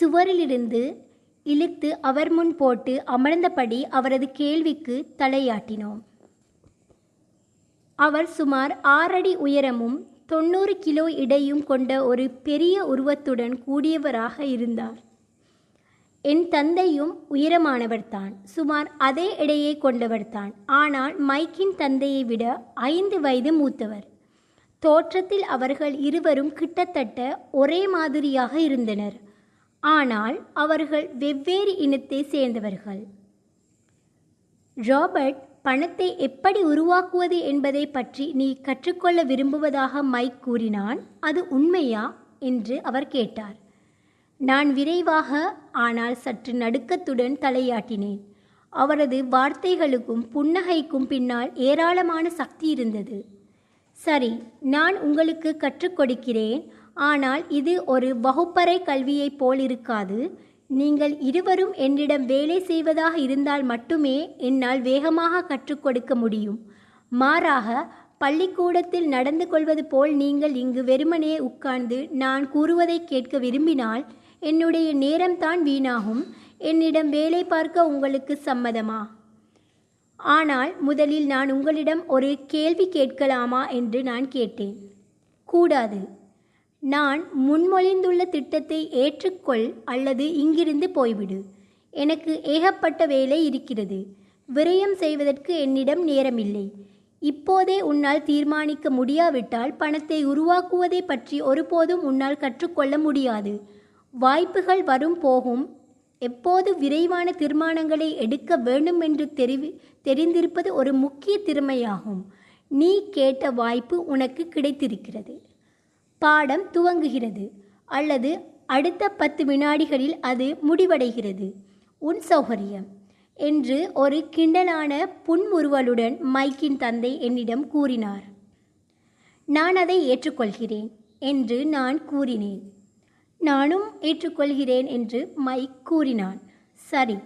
சுவரிலிருந்து இழுத்து அவர் முன் போட்டு அமர்ந்தபடி அவரது கேள்விக்கு தலையாட்டினோம். அவர் சுமார் ஆறடி உயரமும் தொண்ணூறு கிலோ இடையும் கொண்ட ஒரு பெரிய உருவத்துடன் கூடியவராக இருந்தார். என் தந்தையும் உயரமானவர்தான் சுமார் அதே இடையை கொண்டவர்தான் ஆனால் மைக்கின் தந்தையை விட ஐந்து வயது மூத்தவர். தோற்றத்தில் அவர்கள் இருவரும் கிட்டத்தட்ட ஒரே மாதிரியாக இருந்தனர். ஆனால் அவர்கள் வெவ்வேறு இனத்தை சேர்ந்தவர்கள். ராபர்ட் பணத்தை எப்படி உருவாக்குவது என்பதை பற்றி நீ கற்றுக்கொள்ள விரும்புவதாக மைக் கூறினான். அது உண்மையா? என்று அவர் கேட்டார். நான் விரைவாக ஆனால் சற்று நடுக்கத்துடன் தலையாட்டினேன். அவரது வார்த்தைகளுக்கும் புன்னகைக்கும் பின்னால் ஏராளமான சக்தி இருந்தது. சரி நான் உங்களுக்கு கற்றுக் கொடுக்கிறேன். ஆனால் இது ஒரு வகுப்பறை கல்வியைப் போல் இருக்காது. நீங்கள் இருவரும் என்னிடம் வேலை செய்வதாக இருந்தால் மட்டுமே என்னால் வேகமாக கற்றுக் கொடுக்க முடியும். மாறாக பள்ளிக்கூடத்தில் நடந்து கொள்வது போல் நீங்கள் இங்கு வெறுமனே உட்கார்ந்து நான் கூறுவதை கேட்க விரும்பினால் என்னுடைய நேரம்தான் வீணாகும். என்னிடம் வேலை பார்க்க உங்களுக்கு சம்மதமா? ஆனால் முதலில் நான் உங்களிடம் ஒரு கேள்வி கேட்கலாமா என்று நான் கேட்டேன். கூடாது. நான் முன்மொழிந்துள்ள திட்டத்தை ஏற்றுக்கொள் அல்லது இங்கிருந்து போய்விடு. எனக்கு ஏகப்பட்ட வேலை இருக்கிறது. விரயம் செய்வதற்கு என்னிடம் நேரமில்லை. இப்போதே உன்னால் தீர்மானிக்க முடியாவிட்டால் பணத்தை உருவாக்குவதை பற்றி ஒருபோதும் உன்னால் கற்றுக்கொள்ள முடியாது. வாய்ப்புகள் வரும் போகும். எப்போது விரைவான தீர்மானங்களை எடுக்க வேண்டும் என்று தெரிவி தெரிந்திருப்பது ஒரு முக்கிய திறமையாகும். நீ கேட்ட வாய்ப்பு உனக்கு கிடைத்திருக்கிறது. பாடம் துவங்குகிறது. அல்லது அடுத்த பத்து வினாடிகளில் அது முடிவடைகிறது. உன் சௌகரியம். என்று ஒரு கிண்டலான புன்முறுவலுடன் மைக்கின் தந்தை என்னிடம் கூறினார். நான் அதை ஏற்றுக்கொள்கிறேன். என்று நான் கூறினேன். நானும் ஏற்றுக்கொள்கிறேன் என்று மைக் கூறினான். சரி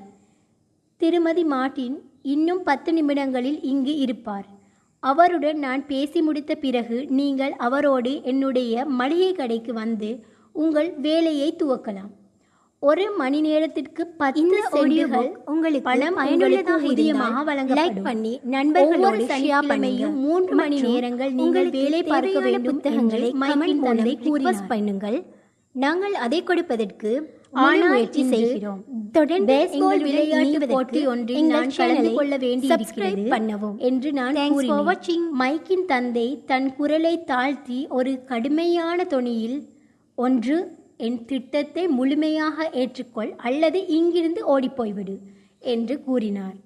திருமதி மார்ட்டின் இன்னும் பத்து நிமிடங்களில் இங்கு இருப்பார். அவருடன் நான் பேசி முடித்த பிறகு நீங்கள் அவரோடு என்னுடைய மளிகை கடைக்கு வந்து உங்கள் வேலையை துவக்கலாம். ஒரு மணி நேரத்திற்கு பத்து சென்டுகள் உங்களுக்கு பணம் பயனுள்ளதாக இருந்தால் வழங்கப்படும். லைக் பண்ணி நண்பர்களோடு சனிக்கிழமையும் பண்ணுங்க மூன்று மணி நேரங்கள் நீங்கள் வேலை பார்க்க வேண்டும் புத்தகங்களை மைக்கின் தந்தை. பண்ணுங்கள். நாங்கள் அதை கொடுப்பதற்கு முயற்சி செய்கிறோம். தொடர்ந்து பேஸ்பால் விளையாட்டு போட்டி ஒன்றில் நான் கலந்து கொள்ள வேண்டி subscribe பண்ணவும். என்று நான் watching. மைக்கின் தந்தை தன் குரலை தாழ்த்தி ஒரு கடுமையான தொனியில் ஒன்று என் திட்டத்தை முழுமையாக ஏற்றுக்கொள் அல்லது இங்கிருந்து ஓடிப்போய்விடு என்று கூறினார்.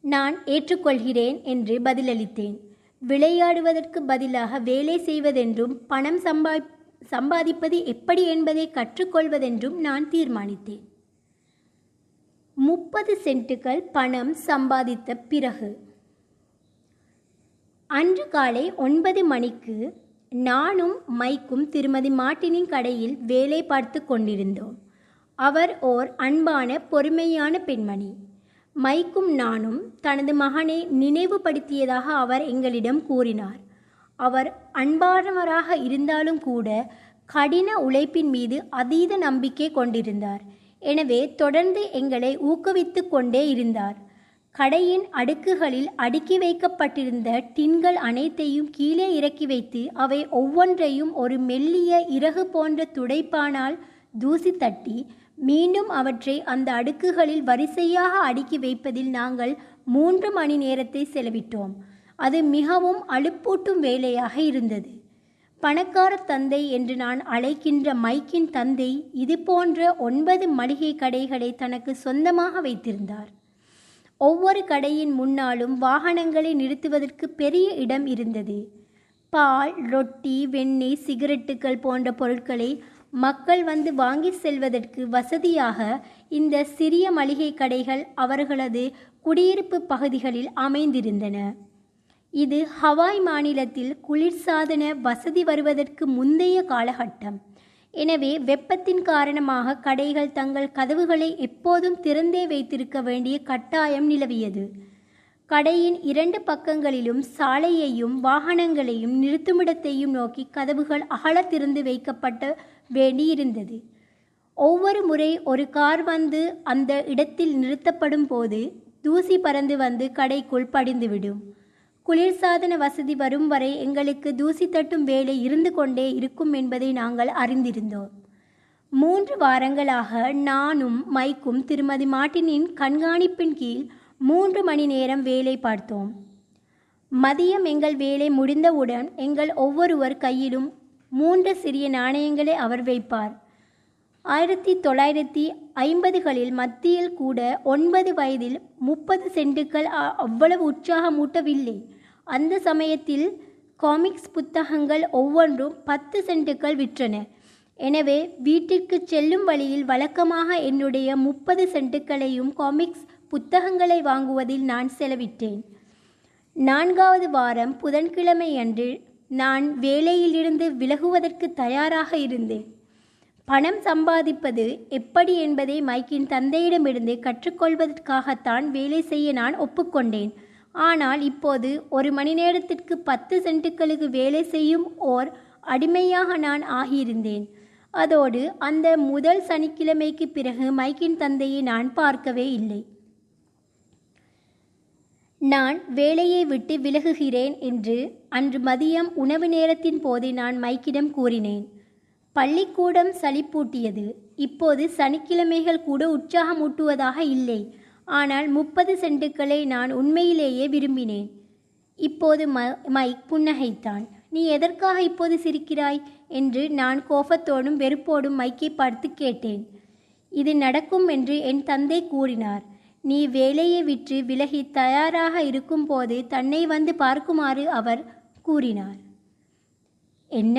நான் ஏற்றுக்கொள்கிறேன் என்று பதிலளித்தேன். விளையாடுவதற்கு பதிலாக வேலை செய்வதென்றும் பணம் சம்பா சம்பாதிப்பது எப்படி என்பதை கற்றுக்கொள்வதென்றும் நான் தீர்மானித்தேன். முப்பது சென்ட்டுகள் பணம் சம்பாதித்த பிறகு அன்று காலை ஒன்பது மணிக்கு நானும் மைக்கும் திருமதி மாட்டினின் கடையில் வேலை பார்த்து கொண்டிருந்தோம். அவர் ஓர் அன்பான பொறுமையான பெண்மணி. மைக்கும் நானும் தனது மகனை நினைவுபடுத்தியதாக அவர் எங்களிடம் கூறினார். அவர் அன்பானவராக இருந்தாலும் கூட கடின உழைப்பின் மீது அதீத நம்பிக்கை கொண்டிருந்தார். எனவே தொடர்ந்து எங்களை ஊக்குவித்து கொண்டே இருந்தார். கடையின் அடுக்குகளில் அடுக்கி வைக்கப்பட்டிருந்த டின்கள் அனைத்தையும் கீழே இறக்கி வைத்து அவை ஒவ்வொன்றையும் ஒரு மெல்லிய இறகு போன்ற துடைப்பானால் தூசி தட்டி மீண்டும் அவற்றை அந்த அடுக்குகளில் வரிசையாக அடுக்கி வைப்பதில் நாங்கள் மூன்று மணி நேரத்தை செலவிட்டோம். அது மிகவும் அலுப்பூட்டும் வேலையாக இருந்தது. பணக்கார தந்தை என்று நான் அழைக்கின்ற மைக்கின் தந்தை இது போன்ற ஒன்பது மளிகை கடைகளை தனக்கு சொந்தமாக வைத்திருந்தார். ஒவ்வொரு கடையின் முன்னாலும் வாகனங்களை நிறுத்துவதற்கு பெரிய இடம் இருந்தது. பால் ரொட்டி வெண்ணெய் சிகரெட்டுகள் போன்ற பொருட்களை மக்கள் வந்து வாங்கி செல்வதற்கு வசதியாக இந்த சிறிய மளிகை கடைகள் அவர்களது குடியிருப்பு பகுதிகளில் அமைந்திருந்தன. இது ஹவாய் மாநிலத்தில் குளிர்சாதன வசதி வருவதற்கு முந்தைய காலகட்டம். எனவே வெப்பத்தின் காரணமாக கடைகள் தங்கள் கதவுகளை எப்போதும் திறந்தே வைத்திருக்க வேண்டிய கட்டாயம் நிலவியது. கடையின் இரண்டு பக்கங்களிலும் சாலையையும் வாகனங்களையும் நிறுத்துமிடத்தையும் நோக்கி கதவுகள் அகல திறந்து வைக்கப்பட்ட வேண்டியிருந்தது. ஒவ்வொரு முறை ஒரு கார் வந்து அந்த இடத்தில் நிறுத்தப்படும் போது தூசி பறந்து வந்து கடைக்குள் படிந்துவிடும். குளிர்சாதன வசதி வரும் வரை எங்களுக்கு தூசி தட்டும் வேலை இருந்து கொண்டே இருக்கும் என்பதை நாங்கள் அறிந்திருந்தோம். மூன்று வாரங்களாக நானும் மைக்கும் திருமதி மாட்டினின் கண்காணிப்பின் கீழ் மூன்று மணி நேரம் வேலை பார்த்தோம். மதியம் எங்கள் வேலை முடிந்தவுடன் எங்கள் ஒவ்வொருவர் கையிலும் மூன்று சிறிய நாணயங்களை அவர் வைப்பார். ஆயிரத்தி தொள்ளாயிரத்தி ஐம்பதுகளில் மத்தியில் கூட ஒன்பது வயதில் முப்பது சென்ட்டுகள் அ- அவ்வளவு உற்சாகமூட்டவில்லை. அந்த சமயத்தில் காமிக்ஸ் புத்தகங்கள் ஒவ்வொன்றும் பத்து சென்ட்டுகள் விற்றன. எனவே வீட்டிற்கு செல்லும் வழியில் வழக்கமாக என்னுடைய முப்பது சென்ட்டுகளையும் காமிக்ஸ் புத்தகங்களை வாங்குவதில் நான் செலவிட்டேன். நான்காவது வாரம் புதன்கிழமை அன்று நான் வேலையிலிருந்து விலகுவதற்கு தயாராக இருந்தேன். பணம் சம்பாதிப்பது எப்படி என்பதை மைக்கின் தந்தையிடமிருந்து கற்றுக்கொள்வதற்காகத்தான் வேலை செய்ய நான் ஒப்புக்கொண்டேன். ஆனால் இப்போது ஒரு மணி நேரத்திற்கு பத்து சென்ட்டுகளுக்கு வேலை செய்யும் ஓர் அடிமையாக நான் ஆகியிருந்தேன். அதோடு அந்த முதல் சனிக்கிழமைக்கு பிறகு மைக்கின் தந்தையை நான் பார்க்கவே இல்லை. நான் வேலையை விட்டு விலகுகிறேன் என்று அன்று மதியம் உணவு நேரத்தின் போது நான் மைக்கிடம் கூறினேன். பள்ளிக்கூடம் சளிப்பூட்டியது. இப்போது சனிக்கிழமைகள் கூட உற்சாகமூட்டுவதாக இல்லை. ஆனால் முப்பது சென்ட்டுகளை நான் உண்மையிலேயே விரும்பினேன். இப்போது ம மைக் புன்னகைத்தான். நீ எதற்காக இப்போது சிரிக்கிறாய்? என்று நான் கோபத்தோடும் வெறுப்போடும் மைக்கை பார்த்து கேட்டேன். இது நடக்கும் என்று என் தந்தை கூறினார். நீ வேலையை விற்று விலகி தயாராக இருக்கும்போது தன்னை வந்து பார்க்குமாறு அவர் கூறினார். என்ன?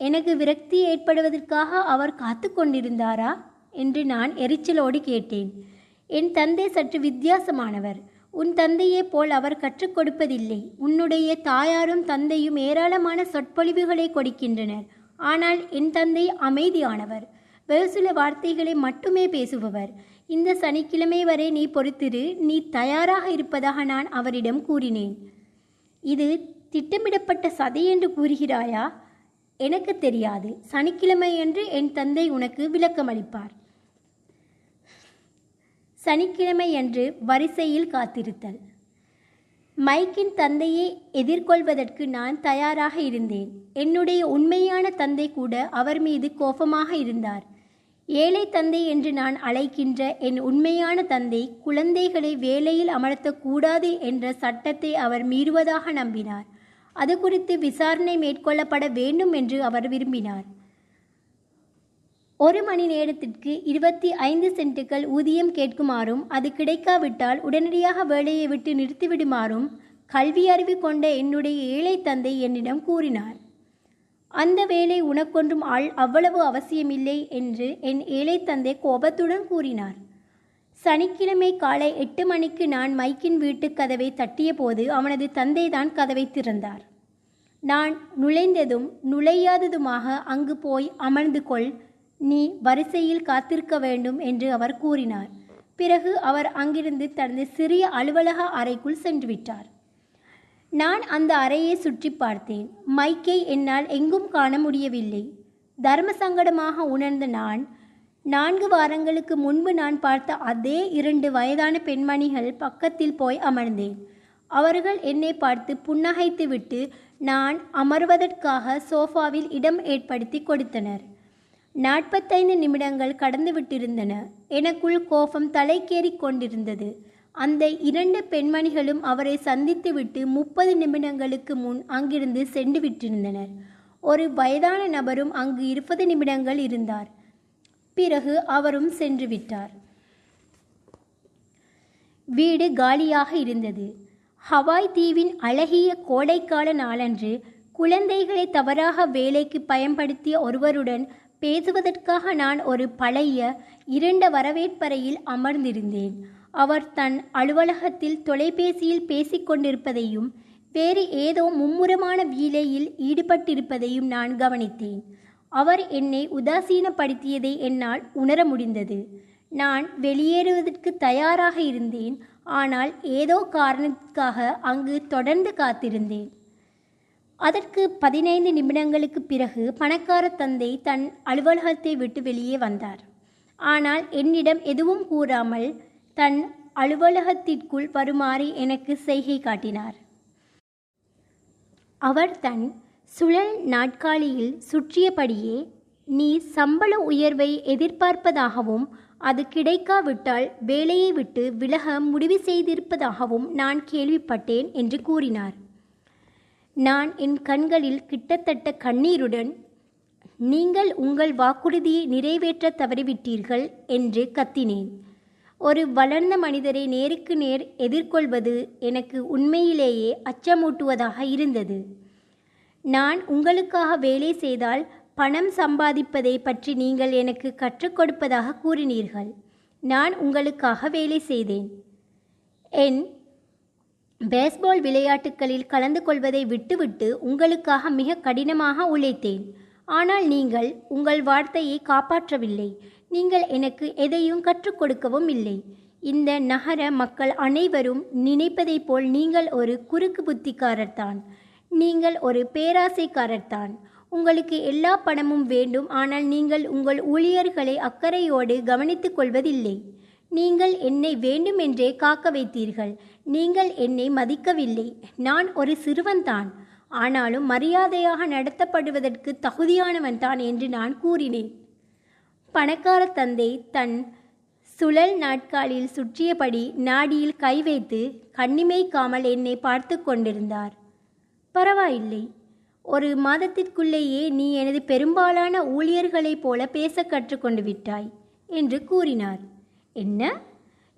எனக்கு விரக்தி ஏற்படுவதற்காக அவர் காத்து கொண்டிருந்தாரா? என்று நான் எரிச்சலோடு கேட்டேன். என் தந்தை சற்று வித்தியாசமானவர். உன் தந்தையைப் போல் அவர் கற்றுக் கொடுப்பதில்லை. உன்னுடைய தாயாரும் தந்தையும் ஏராளமான சொற்பொழிவுகளை கொடுக்கின்றனர். ஆனால் என் தந்தை அமைதியானவர். வெறு சில வார்த்தைகளை மட்டுமே பேசுபவர். இந்த சனிக்கிழமை வரை நீ பொறுத்திரு. நீ தயாராக இருப்பதாக நான் அவரிடம் கூறினேன். இது திட்டமிடப்பட்ட சதி என்று கூறுகிறாயா? எனக்கு தெரியாது. சனிக்கிழமை என்று என் தந்தை உனக்கு விளக்கமளிப்பார். சனிக்கிழமை அன்று வரிசையில் காத்திருத்தல். மைக்கின் தந்தையை எதிர்கொள்வதற்கு நான் தயாராக இருந்தேன். என்னுடைய உண்மையான தந்தை கூட அவர் மீது கோபமாக இருந்தார். ஏழை தந்தை என்று நான் அழைக்கின்ற என் உண்மையான தந்தை குழந்தைகளை வேலையில் அமர்த்தக்கூடாது என்ற சட்டத்தை அவர் மீறுவதாக நம்பினார். அது குறித்து விசாரணை மேற்கொள்ளப்பட வேண்டும் என்று அவர் விரும்பினார். ஒரு மணி நேரத்திற்கு இருபத்தி ஐந்து சென்ட்டுகள் ஊதியம் கேட்குமாறும் அது கிடைக்காவிட்டால் உடனடியாக வேலையை விட்டு நிறுத்திவிடுமாறும் கல்வி அறிவு கொண்ட என்னுடைய ஏழை தந்தை என்னிடம் கூறினார். அந்த வேலை உனக்கொன்றும் ஆள் அவ்வளவு அவசியமில்லை என்று என் ஏழை தந்தை கோபத்துடன் கூறினார். சனிக்கிழமை காலை எட்டு மணிக்கு நான் மைக்கின் வீட்டு கதவை தட்டியபோது அவனது தந்தைதான் கதவை திறந்தார். நான் நுழைந்ததும் நுழையாததுமாக அங்கு போய் அமர்ந்து கொள் நீ வரிசையில் காத்திருக்க வேண்டும் என்று அவர் கூறினார். பிறகு அவர் அங்கிருந்து தனது சிறிய அலுவலக அறைக்குள் சென்றுவிட்டார். நான் அந்த அறையை சுற்றி பார்த்தேன். மைக்கை என்னால் எங்கும் காண முடியவில்லை. தர்ம சங்கடமாக உணர்ந்த நான் நான்கு வாரங்களுக்கு முன்பு நான் பார்த்த அதே இரண்டு வயதான பெண்மணிகள் பக்கத்தில் போய் அமர்ந்தேன். அவர்கள் என்னை பார்த்து புன்னகைத்துவிட்டு நான் அமர்வதற்காக சோஃபாவில் இடம் ஏற்படுத்தி கொடுத்தனர். நாற்பத்தைந்து நிமிடங்கள் கடந்து விட்டிருந்தன. எனக்குள் கோபம் தலைக்கேறி கொண்டிருந்தது. அந்த இரண்டு பெண்மணிகளும் அவரை சந்தித்துவிட்டு முப்பது நிமிடங்களுக்கு முன் அங்கிருந்து சென்று விட்டிருந்தனர். ஒரு வயதான நபரும் அங்கு இருபது நிமிடங்கள் இருந்தார். பிறகு அவரும் சென்று விட்டார். வீடு காலியாக இருந்தது. ஹவாய் தீவின் அழகிய கோடைக்கால நாளன்று குழந்தைகளை தவறாக வேலைக்கு பயன்படுத்திய ஒருவருடன் பேசுவதற்காக நான் ஒரு பழைய இரண்ட வரவேற்பறையில் அமர்ந்திருந்தேன். அவர் தன் அலுவலகத்தில் தொலைபேசியில் பேசிக்கொண்டிருப்பதையும் வேறு ஏதோ மும்முரமான வீலையில் ஈடுபட்டிருப்பதையும் நான் கவனித்தேன். அவர் என்னை உதாசீனப்படுத்தியதை என்னால் உணர முடிந்தது. நான் வெளியேறுவதற்கு தயாராக இருந்தேன் ஆனால் ஏதோ காரணத்துக்காக அங்கு தொடர்ந்து காத்திருந்தேன். அதற்கு பதினைந்து நிமிடங்களுக்கு பிறகு பணக்கார தந்தை தன் அலுவலகத்தை விட்டு வெளியே வந்தார். ஆனால் என்னிடம் எதுவும் கூறாமல் தன் அலுவலகத்திற்குள் வருமாறு எனக்கு செய்கை காட்டினார். அவர் தன் சுழல் நாட்காலியில் சுற்றியபடியே நீ சம்பள உயர்வை எதிர்பார்ப்பதாகவும் அது கிடைக்காவிட்டால் வேலையை விட்டு விலக முடிவு செய்திருப்பதாகவும் நான் கேள்விப்பட்டேன் என்று கூறினார். நான் என் கண்களில் கிட்டத்தட்ட கண்ணீருடன் நீங்கள் உங்கள் வாக்குறுதியை நிறைவேற்ற தவறிவிட்டீர்கள் என்று கத்தினேன். ஒரு வளர்ந்த மனிதரை நேருக்கு நேர் எதிர்கொள்வது எனக்கு உண்மையிலேயே அச்சமூட்டுவதாக இருந்தது. நான் உங்களுக்காக வேலை செய்தால் பணம் சம்பாதிப்பதை பற்றி நீங்கள் எனக்கு கற்றுக் கொடுப்பதாக கூறினீர்கள். நான் உங்களுக்காக வேலை செய்தேன். என் பேஸ்பால் விளையாட்டுகளில் கலந்து கொள்வதை விட்டுவிட்டு உங்களுக்காக மிக கடினமாக உழைத்தேன். ஆனால் நீங்கள் உங்கள் வார்த்தையை காப்பாற்றவில்லை. நீங்கள் எனக்கு எதையும் கற்றுக் கொடுக்கவும் இல்லை. இந்த நகர மக்கள் அனைவரும் நினைப்பதைப் போல் நீங்கள் ஒரு குறுக்கு புத்திக்காரர்தான் நீங்கள் ஒரு பேராசைக்காரர்தான் உங்களுக்கு எல்லா பணமும் வேண்டும். ஆனால் நீங்கள் உங்கள் ஊழியர்களை அக்கறையோடு கவனித்துக் கொள்வதில்லை. நீங்கள் என்னை வேண்டுமென்றே காக்க வைத்தீர்கள். நீங்கள் என்னை மதிக்கவில்லை. நான் ஒரு சிறுவன்தான். ஆனாலும் மரியாதையாக நடத்தப்படுவதற்கு தகுதியானவன் தான் என்று நான் கூறினேன். பணக்கார தந்தை தன் சுழல் நாட்காலில் சுற்றியபடி நாடியில் கை வைத்து கண்ணிமைக்காமல் என்னை பார்த்து கொண்டிருந்தார். பரவாயில்லை. ஒரு மாதத்திற்குள்ளேயே நீ எனது பெரும்பாலான ஊழியர்களைப் போல பேச கற்றுக்கொண்டு விட்டாய் என்று கூறினார். என்ன?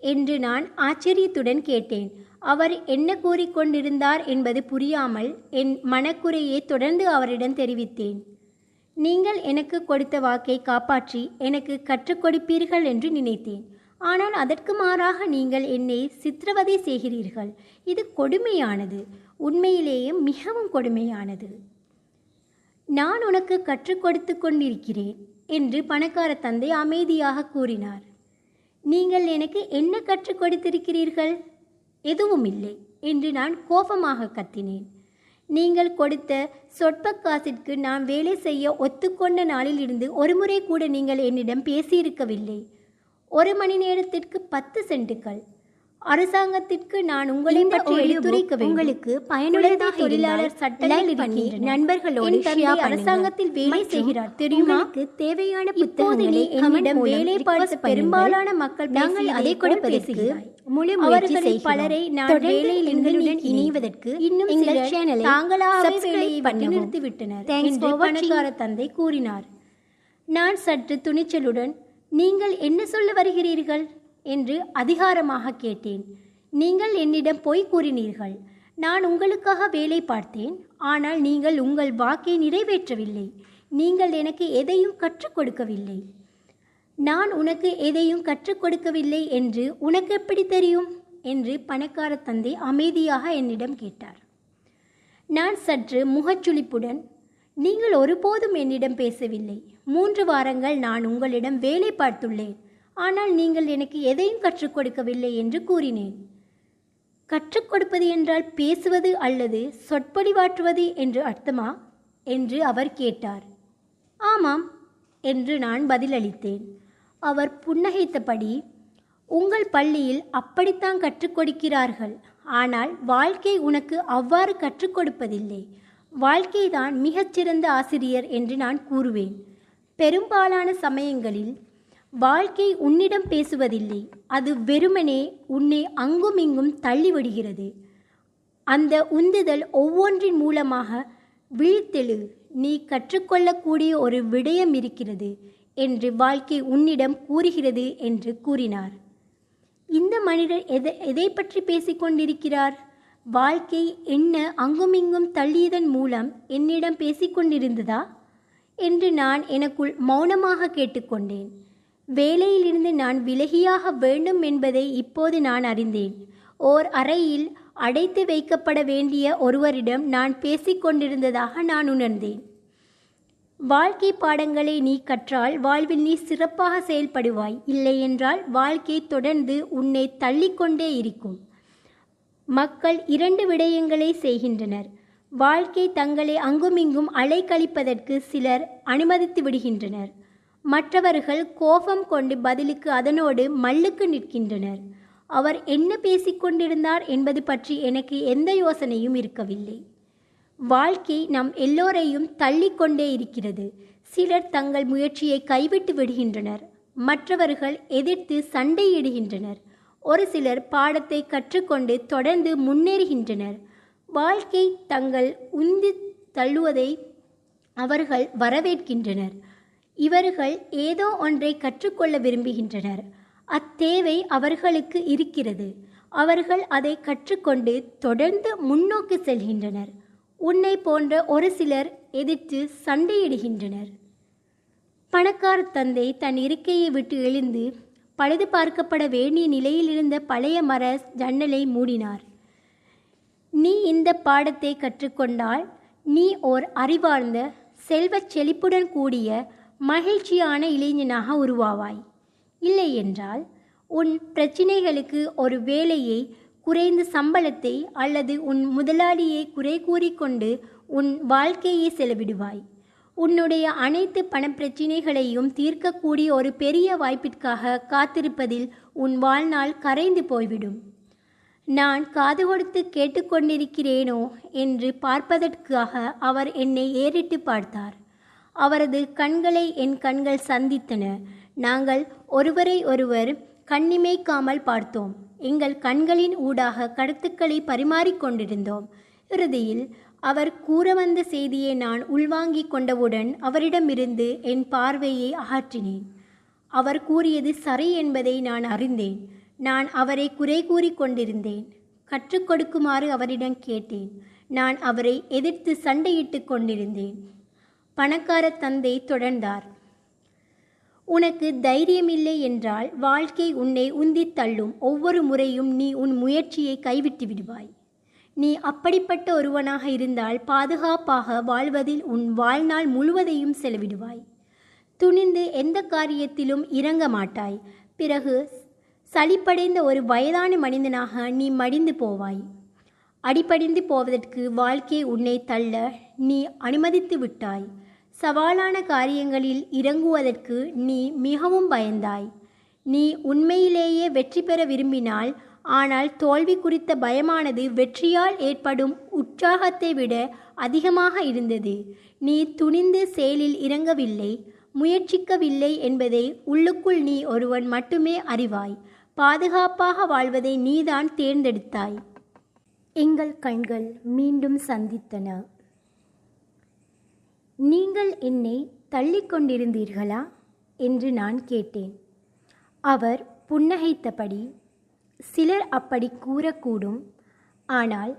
என்று நான் ஆச்சரியத்துடன் கேட்டேன். அவர் என்ன கூறிக்கொண்டிருந்தார் என்பது புரியாமல் என் மனக்குறையை தொடர்ந்து அவரிடம் தெரிவித்தேன். நீங்கள் எனக்கு கொடுத்த வாக்கை காப்பாற்றி எனக்கு கற்றுக் கொடுப்பீர்கள் என்று நினைத்தேன். ஆனால் அதற்கு மாறாக நீங்கள் என்னை சித்திரவதை செய்கிறீர்கள். இது கொடுமையானது. உண்மையிலேயே மிகவும் கொடுமையானது. நான் உனக்கு கற்றுக் கொடுத்து கொண்டிருக்கிறேன் என்று பணக்கார தந்தை அமைதியாக கூறினார். நீங்கள் எனக்கு என்ன கற்றுக் கொடுத்திருக்கிறீர்கள்? எதுவும் இல்லை என்று நான் கோபமாக கத்தினேன். நீங்கள் கொடுத்த சொற்ப காசிற்கு நான் வேலை செய்ய ஒத்துக்கொண்ட நாளில் இருந்து ஒருமுறை கூட நீங்கள் என்னிடம் பேசியிருக்கவில்லை. ஒரு மணி நேரத்திற்கு பத்து சென்ட்டுகள் அரசாங்கத்திற்கு நான் உங்களை பற்றி எடுத்துரைக்க உங்களுக்கு பயனுள்ளதாக குழந்தை தொழிலாளர் like பண்ணி. நண்பர்களோடு. அரசாங்கத்தில் வேலை செய்கிறார் தெரியுமா தேவையான புத்தகங்களை என்னிடம் வேலை பார்த்த. பெரும்பாலான மக்கள் நாங்கள் அதை கொடுப்பதற்கு. முழு அவர்களில். பலரை நான் வேலையில் எங்களுடன். இணைவதற்கு இன்னும் எங்கள் சேனலை subscribe வேலையை. நிறுத்திவிட்டனர் என்று. பணக்கார தந்தை கூறினார் நான் சற்று துணிச்சலுடன் நீங்கள் என்ன சொல்ல வருகிறீர்கள் என்று அதிகாரமாக கேட்டேன். நீங்கள் என்னிடம் பொய் கூறினீர்கள். நான் உங்களுக்காக வேலை பார்த்தேன். ஆனால் நீங்கள் உங்கள் வாக்கை நிறைவேற்றவில்லை. நீங்கள் எனக்கு எதையும் கற்றுக் கொடுக்கவில்லை. நான் உனக்கு எதையும் கற்றுக் கொடுக்கவில்லை என்று உனக்கு எப்படி தெரியும்? என்று பணக்கார தந்தை அமைதியாக என்னிடம் கேட்டார். நான் சற்று முகச்சுளிப்புடன் நீங்கள் ஒருபோதும் என்னிடம் பேசவில்லை. மூன்று வாரங்கள் நான் உங்களிடம் வேலை பார்த்துள்ளேன். ஆனால் நீங்கள் எனக்கு எதையும் கற்றுக் கொடுக்கவில்லை என்று கூறினேன். கற்றுக் கொடுப்பது என்றால் பேசுவது அல்லது சொற்பொழிவாற்றுவது என்று அர்த்தமா? என்று அவர் கேட்டார். ஆமாம் என்று நான் பதிலளித்தேன். அவர் புன்னகைத்தபடி உங்கள் பள்ளியில் அப்படித்தான் கற்றுக் கொடுக்கிறார்கள். ஆனால் வாழ்க்கை உனக்கு அவ்வாறு கற்றுக் கொடுப்பதில்லை. வாழ்க்கைதான் மிகச்சிறந்த ஆசிரியர் என்று நான் கூறுவேன். பெரும்பாலான சமயங்களில் வாழ்க்கை உன்னிடம் பேசுவதில்லை. அது வெறுமனே உன்னை அங்குமிங்கும் தள்ளிவிடுகிறது. அந்த உந்துதல் ஒவ்வொன்றின் மூலமாக விழித்தெழு. நீ கற்றுக்கொள்ளக்கூடிய ஒரு விடயம் இருக்கிறது என்று வாழ்க்கை உன்னிடம் கூறுகிறது என்று கூறினார். இந்த மனிதர் எதை எதை பற்றி பேசிக்கொண்டிருக்கிறார் வாழ்க்கை என்ன அங்குமிங்கும் தள்ளியதன் மூலம் என்னிடம் பேசிக்கொண்டிருந்ததா என்று நான் எனக்குள் மௌனமாக கேட்டுக்கொண்டேன் வேலையிலிருந்து நான் விலகியாக வேண்டும் என்பதை இப்போது நான் அறிந்தேன். ஓர் அறையில் அடைத்து வைக்கப்பட வேண்டிய ஒருவரிடம் நான் பேசிக்கொண்டிருந்ததாக நான் உணர்ந்தேன். வாழ்க்கை பாடங்களை நீ கற்றால் வாழ்வில் நீ சிறப்பாக செயல்படுவாய். இல்லையென்றால் வாழ்க்கை தொடர்ந்து உன்னை தள்ளிக்கொண்டே இருக்கும். மக்கள் இரண்டு விடயங்களை செய்கின்றனர். வாழ்க்கை தங்களை அங்குமிங்கும் அலைக்கழிப்பதற்கு சிலர் அனுமதித்து விடுகின்றனர். மற்றவர்கள் கோபம் கொண்டு பதிலுக்கு அதனோடு மல்லுக்கு நிற்கின்றனர். அவர் என்ன பேசிக்கொண்டிருந்தார் என்பது பற்றி எனக்கு எந்த யோசனையும் இருக்கவில்லை. வாழ்க்கை நம் எல்லோரையும் தள்ளிக்கொண்டே இருக்கிறது. சிலர் தங்கள் முயற்சியை கைவிட்டு விடுகின்றனர். மற்றவர்கள் எதிர்த்து சண்டையிடுகின்றனர். ஒரு சிலர் பாடத்தை கற்றுக்கொண்டு தொடர்ந்து முன்னேறுகின்றனர். வாழ்க்கை தங்கள் உந்தி தள்ளுவதை அவர்கள் வரவேற்கின்றனர். இவர்கள் ஏதோ ஒன்றை கற்றுக்கொள்ள விரும்புகின்றனர். அத்தேவை அவர்களுக்கு இருக்கிறது. அவர்கள் அதை கற்றுக்கொண்டு தொடர்ந்து முன்னோக்கி செல்கின்றனர். உன்னை போன்ற ஒரு சிலர் எதிர்த்து சண்டையிடுகின்றனர். பணக்கார தந்தை தன் இருக்கையை விட்டு எழுந்து பழுது பார்க்கப்பட வேண்டிய நிலையிலிருந்த பழைய மர ஜன்னலை மூடினார். நீ இந்த பாடத்தை கற்றுக்கொண்டால் நீ ஓர் அறிவார்ந்த செல்வச் செழிப்புடன் கூடிய மகிழ்ச்சியான இளைஞனாக உருவாவாய். இல்லை என்றால் உன் பிரச்சினைகளுக்கு ஒரு வேலையை குறைந்த சம்பளத்தை அல்லது உன் முதலாளியை குறை கூறிக்கொண்டு உன் வாழ்க்கையை செலவிடுவாய். உன்னுடைய அனைத்து பணப்பிரச்சினைகளையும் தீர்க்கக்கூடிய ஒரு பெரிய வாய்ப்பிற்காக காத்திருப்பதில் உன் வாழ்நாள் கரைந்து போய்விடும். நான் காது கொடுத்து கேட்டுக்கொண்டிருக்கிறேனோ என்று பார்ப்பதற்காக அவர் என்னை ஏறிட்டு பார்த்தார். அவரது கண்களை என் கண்கள் சந்தித்தன. நாங்கள் ஒருவரை ஒருவர் கண்ணிமைக்காமல் பார்த்தோம். எங்கள் கண்களின் ஊடாக கருத்துக்களை பரிமாறிக்கொண்டிருந்தோம் இறுதியில் அவர் கூற வந்த செய்தியை நான் உள்வாங்கிக் கொண்டவுடன் அவரிடமிருந்து என் பார்வையை அகற்றினேன். அவர் கூறியது சரி என்பதை நான் அறிந்தேன். நான் அவரை குறை கூறி கொண்டிருந்தேன். கற்றுக் கொடுக்குமாறு அவரிடம் கேட்டேன். நான் அவரை எதிர்த்து சண்டையிட்டுக் கொண்டிருந்தேன். பணக்கார தந்தை தொடர்ந்தார். உனக்கு தைரியமில்லை என்றால் வாழ்க்கை உன்னை உந்தித் தள்ளும். ஒவ்வொரு முறையும் நீ உன் முயற்சியை கைவிட்டு விடுவாய். நீ அப்படிப்பட்ட ஒருவனாக இருந்தால் பாதுகாப்பாக வாழ்வதில் உன் வாழ்நாள் முழுவதையும் செலவிடுவாய். துணிந்து எந்த காரியத்திலும் இறங்க மாட்டாய். பிறகு சளிப்படைந்த ஒரு வயதான மனிதனாக நீ மடிந்து போவாய். அடிபடிந்து போவதற்கு வாழ்க்கை உன்னை தள்ள நீ அனுமதித்து விட்டாய். சவாலான காரியங்களில் இறங்குவதற்கு நீ மிகவும் பயந்தாய். நீ உண்மையிலேயே வெற்றி பெற விரும்பினால் ஆனால் தோல்வி குறித்த பயமானது வெற்றியால் ஏற்படும் உற்சாகத்தை விட அதிகமாக இருந்தது. நீ துணிந்து செயலில் இறங்கவில்லை முயற்சிக்கவில்லை என்பதை உள்ளுக்குள் நீ ஒருவன் மட்டுமே அறிவாய். பாதுகாப்பாக வாழ்வதை நீதான் தேர்ந்தெடுத்தாய். எங்கள் கண்கள் மீண்டும் சந்தித்தன. நீங்கள் என்னை தள்ளி கொண்டிருந்தீர்களா என்று நான் கேட்டேன். அவர் புன்னகைத்தபடி சிலர் அப்படி கூறக்கூடும். ஆனால்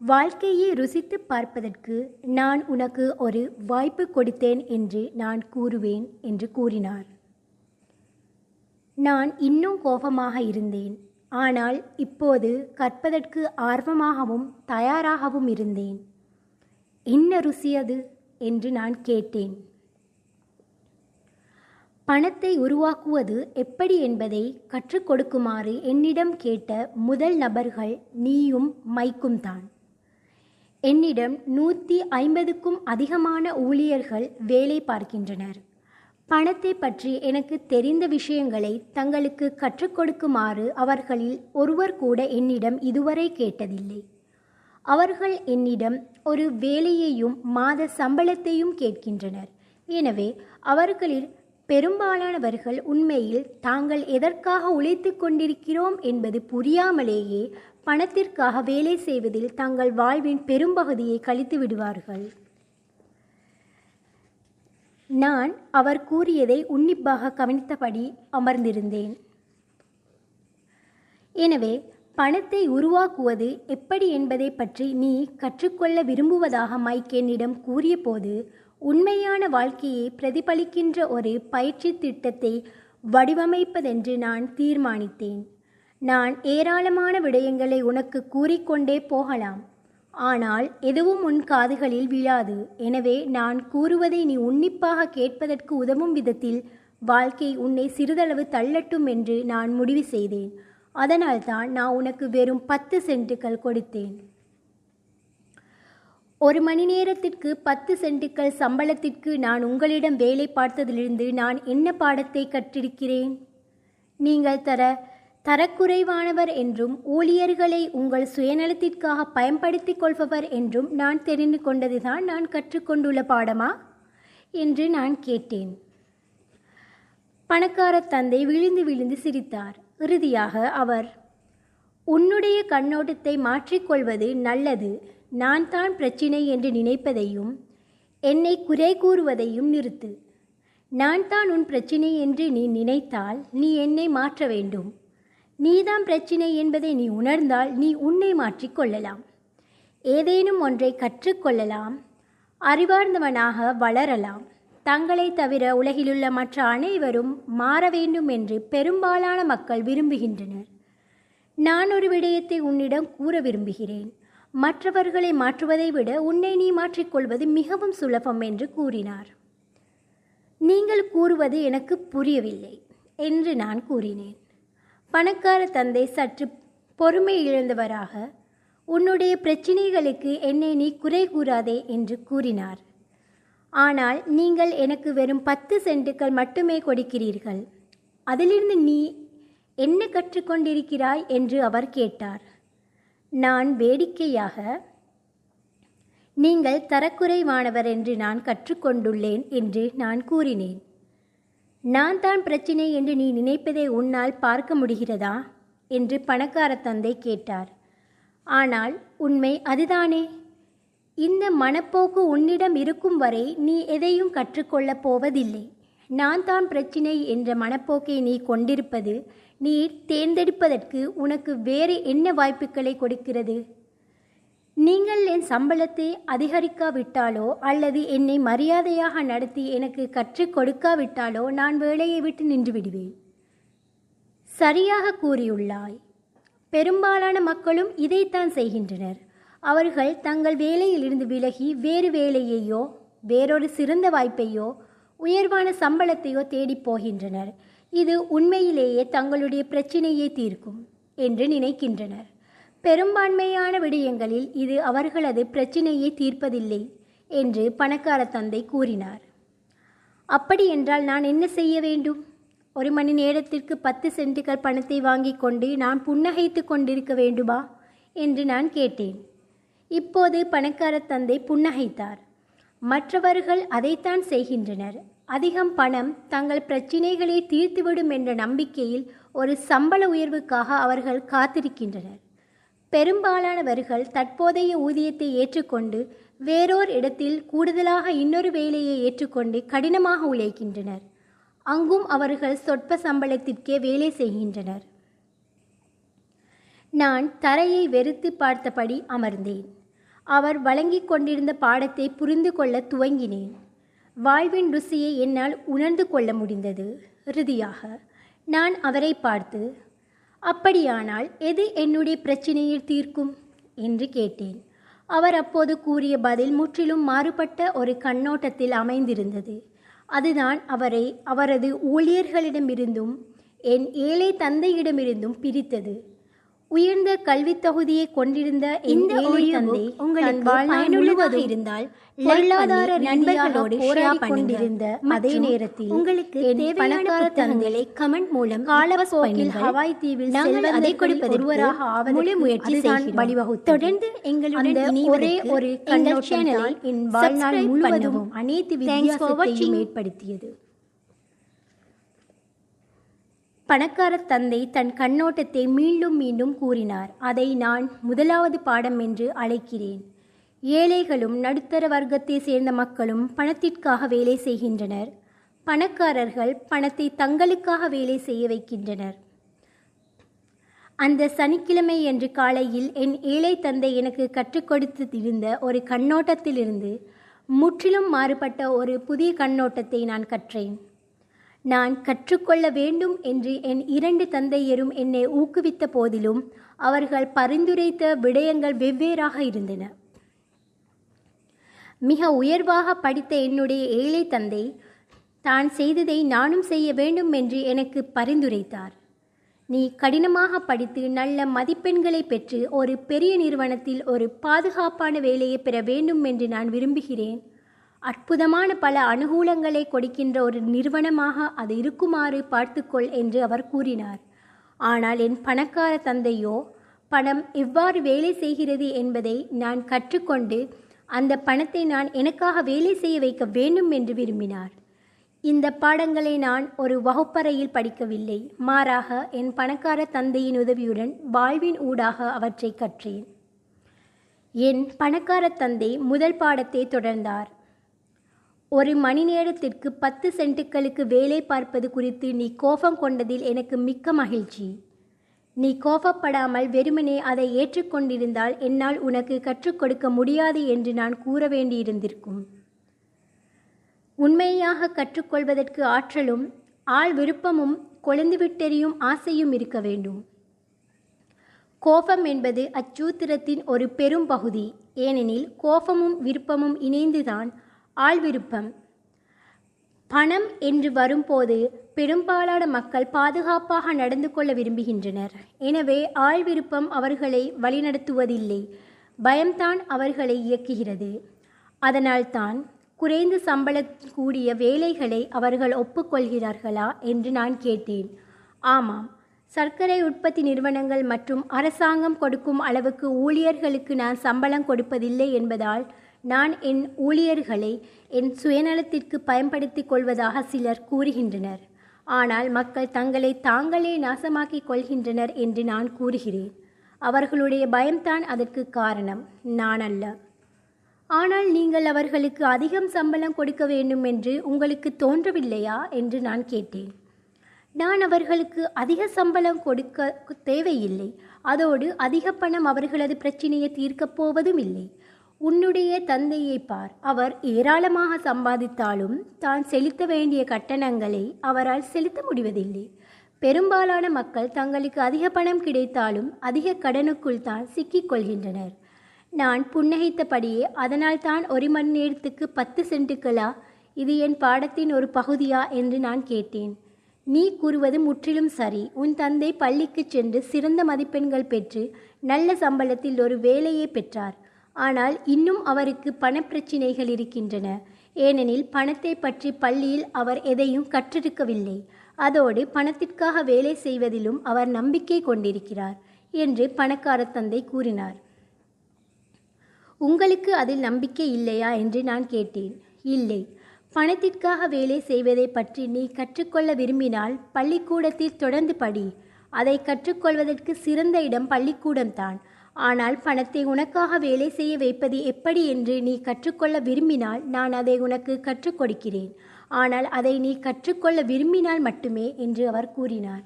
வாழ்க்கையை ருசித்து பார்ப்பதற்கு நான் உனக்கு ஒரு வாய்ப்பு கொடுத்தேன் என்று நான் கூறுவேன் என்று கூறினார். நான் இன்னும் கோபமாக இருந்தேன். ஆனால் இப்போது கற்பதற்கு ஆர்வமாகவும் தயாராகவும் இருந்தேன். என்ன ருசி அது? என்று நான் கேட்டேன். பணத்தை உருவாக்குவது எப்படி என்பதை கற்றுக் கொடுக்குமாறு என்னிடம் கேட்ட முதல் நபர்கள் நீயும் மைக்கும் தான். என்னிடம் நூற்றி ஐம்பதுக்கும் அதிகமான ஊழியர்கள் வேலை பார்க்கின்றனர். பணத்தை பற்றி எனக்கு தெரிந்த விஷயங்களை தங்களுக்கு கற்றுக் கொடுக்குமாறு அவர்களில் ஒருவர் கூட என்னிடம் இதுவரை கேட்டதில்லை. அவர்கள் என்னிடம் ஒரு வேலையையும் மாத சம்பளத்தையும் கேட்கின்றனர். எனவே அவர்களில் பெரும்பாலானவர்கள் உண்மையில் தாங்கள் எதற்காக உழைத்து கொண்டிருக்கிறோம் என்பது புரியாமலேயே பணத்திற்காக வேலை செய்வதில் தங்கள் வாழ்வின் பெரும்பகுதியை கழித்து விடுவார்கள். நான் அவர் கூறியதை உன்னிப்பாக கவனித்தபடி அமர்ந்திருந்தேன். எனவே பணத்தை உருவாக்குவது எப்படி என்பதை பற்றி நீ கற்றுக்கொள்ள விரும்புவதாக மைக் என்னிடம் கூறியபோது உண்மையான வாழ்க்கையை பிரதிபலிக்கின்ற ஒரு பயிற்சி திட்டத்தை வடிவமைப்பதென்று நான் தீர்மானித்தேன். நான் ஏராளமான விடயங்களை உனக்கு கூறிக்கொண்டே போகலாம். ஆனால் எதுவும் உன் காதுகளில் விழாது. எனவே நான் கூறுவதை நீ உன்னிப்பாக கேட்பதற்கு உதவும் விதத்தில் வாழ்க்கை உன்னை சிறிதளவு தள்ளட்டும் என்று நான் முடிவு செய்தேன். அதனால்தான் நான் உனக்கு வெறும் பத்து சென்ட்டுகள் கொடுத்தேன். ஒரு மணி நேரத்திற்கு பத்து சென்ட்டுகள் சம்பளத்திற்கு நான் உங்களிடம் வேலை பார்த்ததிலிருந்து நான் என்ன பாடத்தை கற்றிருக்கிறேன்? நீங்கள் தர தரக்குறைவானவர் என்றும் ஊழியர்களை உங்கள் சுயநலத்திற்காக பயன்படுத்திக் கொள்பவர் என்றும் நான் தெரிந்து கொண்டதுதான் நான் கற்றுக்கொண்டுள்ள பாடமா? என்று நான் கேட்டேன். பணக்கார தந்தை விழுந்து விழுந்து சிரித்தார். இறுதியாக அவர் உன்னுடைய கண்ணோட்டத்தை மாற்றிக்கொள்வது நல்லது. நான் தான் பிரச்சினை என்று நினைப்பதையும் என்னை குறை கூறுவதையும் நிறுத்து. நான் தான் உன் பிரச்சினை என்று நீ நினைத்தால் நீ என்னை மாற்ற வேண்டும். நீதான் பிரச்சினை என்பதை நீ உணர்ந்தால் நீ உன்னை மாற்றிக்கொள்ளலாம். ஏதேனும் ஒன்றை கற்றுக்கொள்ளலாம். அறிவார்ந்தவனாக வளரலாம். தங்களை தவிர உலகிலுள்ள மற்ற அனைவரும் மாற வேண்டும் என்று பெரும்பாலான மக்கள் விரும்புகின்றனர். நான் ஒரு விடயத்தை உன்னிடம் கூற விரும்புகிறேன். மற்றவர்களை மாற்றுவதை விட உன்னை நீ மாற்றிக்கொள்வது மிகவும் சுலபம் என்று கூறினார். நீங்கள் கூறுவது எனக்கு புரியவில்லை என்று நான் கூறினேன். பணக்கார தந்தை சற்று பொறுமை இழந்தவராக உன்னுடைய பிரச்சினைகளுக்கு என்னை நீ குறை கூறாதே என்று கூறினார். ஆனால் நீங்கள் எனக்கு வெறும் பத்து சென்ட்டுகள் மட்டுமே கொடுக்கிறீர்கள். அதிலிருந்து நீ என்ன கற்றுக்கொண்டிருக்கிறாய்? என்று அவர் கேட்டார். நான் வேடிக்கையாக நீங்கள் தரக்குறைவானவர் என்று நான் கற்றுக்கொண்டுள்ளேன் என்று நான் கூறினேன். நான் தான் பிரச்சினை என்று நீ நினைப்பதை உன்னால் பார்க்க முடிகிறதா? என்று பணக்கார தந்தை கேட்டார். ஆனால் உண்மை அதுதானே? இந்த மனப்போக்கு உன்னிடம் இருக்கும் வரை நீ எதையும் கற்றுக்கொள்ளப் போவதில்லை. நான் தான் பிரச்சினை என்ற மனப்போக்கை நீ கொண்டிருப்பது நீ தேர்ந்தெடுப்பதற்கு உனக்கு வேறு என்ன வாய்ப்புகளை கொடுக்கிறது? நீங்கள் என் சம்பளத்தை அதிகரிக்காவிட்டாலோ அல்லது என்னை மரியாதையாக நடத்தி எனக்கு கற்றுக் கொடுக்காவிட்டாலோ நான் வேலையை விட்டு நின்று விடுவேன். சரியாக கூறியுள்ளாய். பெரும்பாலான மக்களும் இதைத்தான் செய்கின்றனர். அவர்கள் தங்கள் வேலையிலிருந்து விலகி வேறு வேலையையோ வேறொரு சிறந்த வாய்ப்பையோ உயர்வான சம்பளத்தையோ தேடிப் போகின்றனர். இது உண்மையிலேயே தங்களுடைய பிரச்சினையை தீர்க்கும் என்று நினைக்கின்றனர். பெரும்பான்மையான விடயங்களில் இது அவர்களது பிரச்சினையை தீர்ப்பதில்லை என்று பணக்கார தந்தை கூறினார். அப்படி என்றால் நான் என்ன செய்ய வேண்டும்? ஒரு மணி நேரத்திற்கு பத்து சென்ட்டுகள் பணத்தை வாங்கிக் கொண்டு நான் புன்னகைத்து கொண்டிருக்க வேண்டுமா? என்று நான் கேட்டேன். இப்போது பணக்கார தந்தை புன்னகைத்தார். மற்றவர்கள் அதைத்தான் செய்கின்றனர். அதிகம் பணம் தங்கள் பிரச்சினைகளை தீர்த்துவிடும் என்ற நம்பிக்கையில் ஒரு சம்பள உயர்வுக்காக அவர்கள் காத்திருக்கின்றனர். பெரும்பாலானவர்கள் தற்போதைய ஊதியத்தை ஏற்றுக்கொண்டு வேறோர் இடத்தில் கூடுதலாக இன்னொரு வேலையை ஏற்றுக்கொண்டு கடினமாக உழைக்கின்றனர். அங்கும் அவர்கள் சொற்ப சம்பளத்திற்கே வேலை செய்கின்றனர். நான் தரையை வெறுத்து பார்த்தபடி அமர்ந்தேன். அவர் வழங்கிக் கொண்டிருந்த பாடத்தை புரிந்து கொள்ள துவங்கினேன். வாழ்வின் ருசியை என்னால் உணர்ந்து கொள்ள முடிந்தது. இறுதியாக நான் அவரை பார்த்து அப்படியானால் எது என்னுடைய பிரச்சனையை தீர்க்கும்? என்று கேட்டேன். அவர் அப்போது கூறிய பதில் முற்றிலும் மாறுபட்ட ஒரு கண்ணோட்டத்தில் அமைந்திருந்தது. அதுதான் அவரை அவரது ஊழியர்களிடமிருந்தும் என் ஏழை தந்தையிடமிருந்தும் பிரித்தது. உயர்ந்த கல்வித் தகுதியை கொண்டிருந்த இந்த தந்தை வாழ்நாள் பயனுள்ளதாக இருந்தால் பொருளாதார நண்பர்களோடு பண்ணுங்க. கொண்டிருந்த அதே நேரத்தில் உங்களுக்கு பணக்கார புத்தகங்களை தந்தை comment மூலம் காலப்போக்கில். ஹவாய் தீவில் நாங்கள் அதை கொடுப்பதற்கு ஒருவராக முழு முயற்சி. வழிவகுத்தது. தொடர்ந்து எங்களுடன் ஒரே ஒரு சேனலை என் வாழ்நாள் முழுவதும். அனைத்து வித்தியாசத்தையும். ஏற்படுத்தியது பணக்கார தந்தை தன் கண்ணோட்டத்தை மீண்டும் மீண்டும் கூறினார். அதை நான் முதலாவது பாடம் என்று அழைக்கிறேன். ஏழைகளும் நடுத்தர வர்க்கத்தை சேர்ந்த மக்களும் பணத்திற்காக வேலை செய்கின்றனர். பணக்காரர்கள் பணத்தை தங்களுக்காக வேலை செய்ய வைக்கின்றனர். அந்த சனிக்கிழமை என்று காலையில் என் ஏழை தந்தை எனக்கு கற்றுக் கொடுத்திருந்த ஒரு கண்ணோட்டத்திலிருந்து முற்றிலும் மாறுபட்ட ஒரு புதிய கண்ணோட்டத்தை நான் கற்றேன். நான் கற்றுக்கொள்ள வேண்டும் என்று என் இரண்டு தந்தையரும் என்னை ஊக்குவித்த போதிலும் அவர்கள் பரிந்துரைத்த விடயங்கள் வெவ்வேறாக இருந்தன. மிக உயர்வாக படித்த என்னுடைய ஏழை தந்தை தான் செய்ததை நானும் செய்ய வேண்டும் என்று எனக்கு பரிந்துரைத்தார். நீ கடினமாக படித்து நல்ல மதிப்பெண்களை பெற்று ஒரு பெரிய நிறுவனத்தில் ஒரு பாதுகாப்பான வேலையை பெற வேண்டும் என்று நான் விரும்புகிறேன். அற்புதமான பல அனுகூலங்களை கொடுக்கின்ற ஒரு நிறுவனமாக அது இருக்குமாறு பார்த்துக்கொள் என்று அவர் கூறினார். ஆனால் என் பணக்கார தந்தையோ பணம் எவ்வாறு வேலை செய்கிறது என்பதை நான் கற்றுக்கொண்டு அந்த பணத்தை நான் எனக்காக வேலை செய்ய வைக்க வேண்டும் என்று விரும்பினார். இந்த பாடங்களை நான் ஒரு வகுப்பறையில் படிக்கவில்லை. மாறாக என் பணக்கார தந்தையின் உதவியுடன் வாழ்வின் ஊடாக அவற்றை கற்றேன். என் பணக்கார தந்தை முதல் பாடத்தை தொடர்ந்தார். ஒரு மணி நேரத்திற்கு பத்து சென்ட்டுகளுக்கு வேலை பார்ப்பது குறித்து நீ கோபம் கொண்டதில் எனக்கு மிக்க மகிழ்ச்சி. நீ கோபப்படாமல் வெறுமனே அதை ஏற்றுக்கொண்டிருந்தால் என்னால் உனக்கு கற்றுக் கொடுக்க முடியாது என்று நான் கூற வேண்டியிருந்திருக்கும். உண்மையாக கற்றுக்கொள்வதற்கு ஆற்றலும் ஆள் விருப்பமும் கொழுந்துவிட்டெறியும் ஆசையும் இருக்க வேண்டும். கோபம் என்பது அச்சூத்திரத்தின் ஒரு பெரும் பகுதி. ஏனெனில் கோபமும் விருப்பமும் இணைந்துதான் ஆள் விருப்பம் பணம் என்று வரும்போது பெரும்பாலான மக்கள் பாதுகாப்பாக நடந்து கொள்ள விரும்புகின்றனர். எனவே ஆள் விருப்பம் அவர்களை வழிநடத்துவதில்லை. பயம்தான் அவர்களை இயக்குகிறது. அதனால்தான் குறைந்த சம்பள கூடிய வேலைகளை அவர்கள் ஒப்புக்கொள்கிறார்களா என்று நான் கேட்டேன். ஆமாம் சர்க்கரை உற்பத்தி நிறுவனங்கள் மற்றும் அரசாங்கம் கொடுக்கும் அளவுக்கு ஊழியர்களுக்கு நான் சம்பளம் கொடுப்பதில்லை என்பதால் நான் என் ஊழியர்களை என் சுயநலத்திற்கு பயன்படுத்திக் கொள்வதாக சிலர் கூறுகின்றனர். ஆனால் மக்கள் தங்களை தாங்களே நாசமாக்கிக் கொள்கின்றனர் என்று நான் கூறுகிறேன். அவர்களுடைய பயம்தான் அதற்கு காரணம். நான் அல்ல. ஆனால் நீங்கள் அவர்களுக்கு அதிகம் சம்பளம் கொடுக்க வேண்டும் என்று உங்களுக்கு தோன்றவில்லையா என்று நான் கேட்டேன். நான் அவர்களுக்கு அதிக சம்பளம் கொடுக்க தேவையில்லை. அதோடு அதிக பணம் அவர்களது பிரச்சனையை தீர்க்கப் போவதும் இல்லை உன்னுடைய தந்தையை பார். அவர் ஏராளமாக சம்பாதித்தாலும் தான் செலுத்த வேண்டிய கட்டணங்களை அவரால் செலுத்த முடிவதில்லை. பெரும்பாலான மக்கள் தங்களுக்கு அதிக பணம் கிடைத்தாலும் அதிக கடனுக்குள் தான் சிக்கிக் கொள்கின்றனர். நான் புன்னகைத்தபடியே அதனால் தான் ஒரு மணி நேரத்துக்கு பத்து சென்ட்டுகளா? இது என் பாடத்தின் ஒரு பகுதியா? என்று நான் கேட்டேன். நீ கூறுவது முற்றிலும் சரி. உன் தந்தை பள்ளிக்கு சென்று சிறந்த மதிப்பெண்கள் பெற்று நல்ல சம்பளத்தில் ஒரு வேலையை பெற்றார். ஆனால் இன்னும் அவருக்கு பணப்பிரச்சினைகள் இருக்கின்றன. ஏனெனில் பணத்தை பற்றி பள்ளியில் அவர் எதையும் கற்றிருக்கவில்லை. அதோடு பணத்திற்காக வேலை செய்வதிலும் அவர் நம்பிக்கை கொண்டிருக்கிறார் என்று பணக்கார தந்தை கூறினார். உங்களுக்கு அதில் நம்பிக்கை இல்லையா? என்று நான் கேட்டேன். இல்லை. பணத்திற்காக வேலை செய்வதை பற்றி நீ கற்றுக்கொள்ள விரும்பினால் பள்ளிக்கூடத்தில் தொடர்ந்து படி. அதை கற்றுக்கொள்வதற்கு சிறந்த இடம் பள்ளிக்கூடம்தான். ஆனால் பணத்தை உனக்காக வேலை செய்ய வைப்பது எப்படி என்று நீ கற்றுக்கொள்ள விரும்பினால் நான் அதை உனக்கு கற்றுக் கொடுக்கிறேன். ஆனால் அதை நீ கற்றுக்கொள்ள விரும்பினால் மட்டுமே என்று அவர் கூறினார்.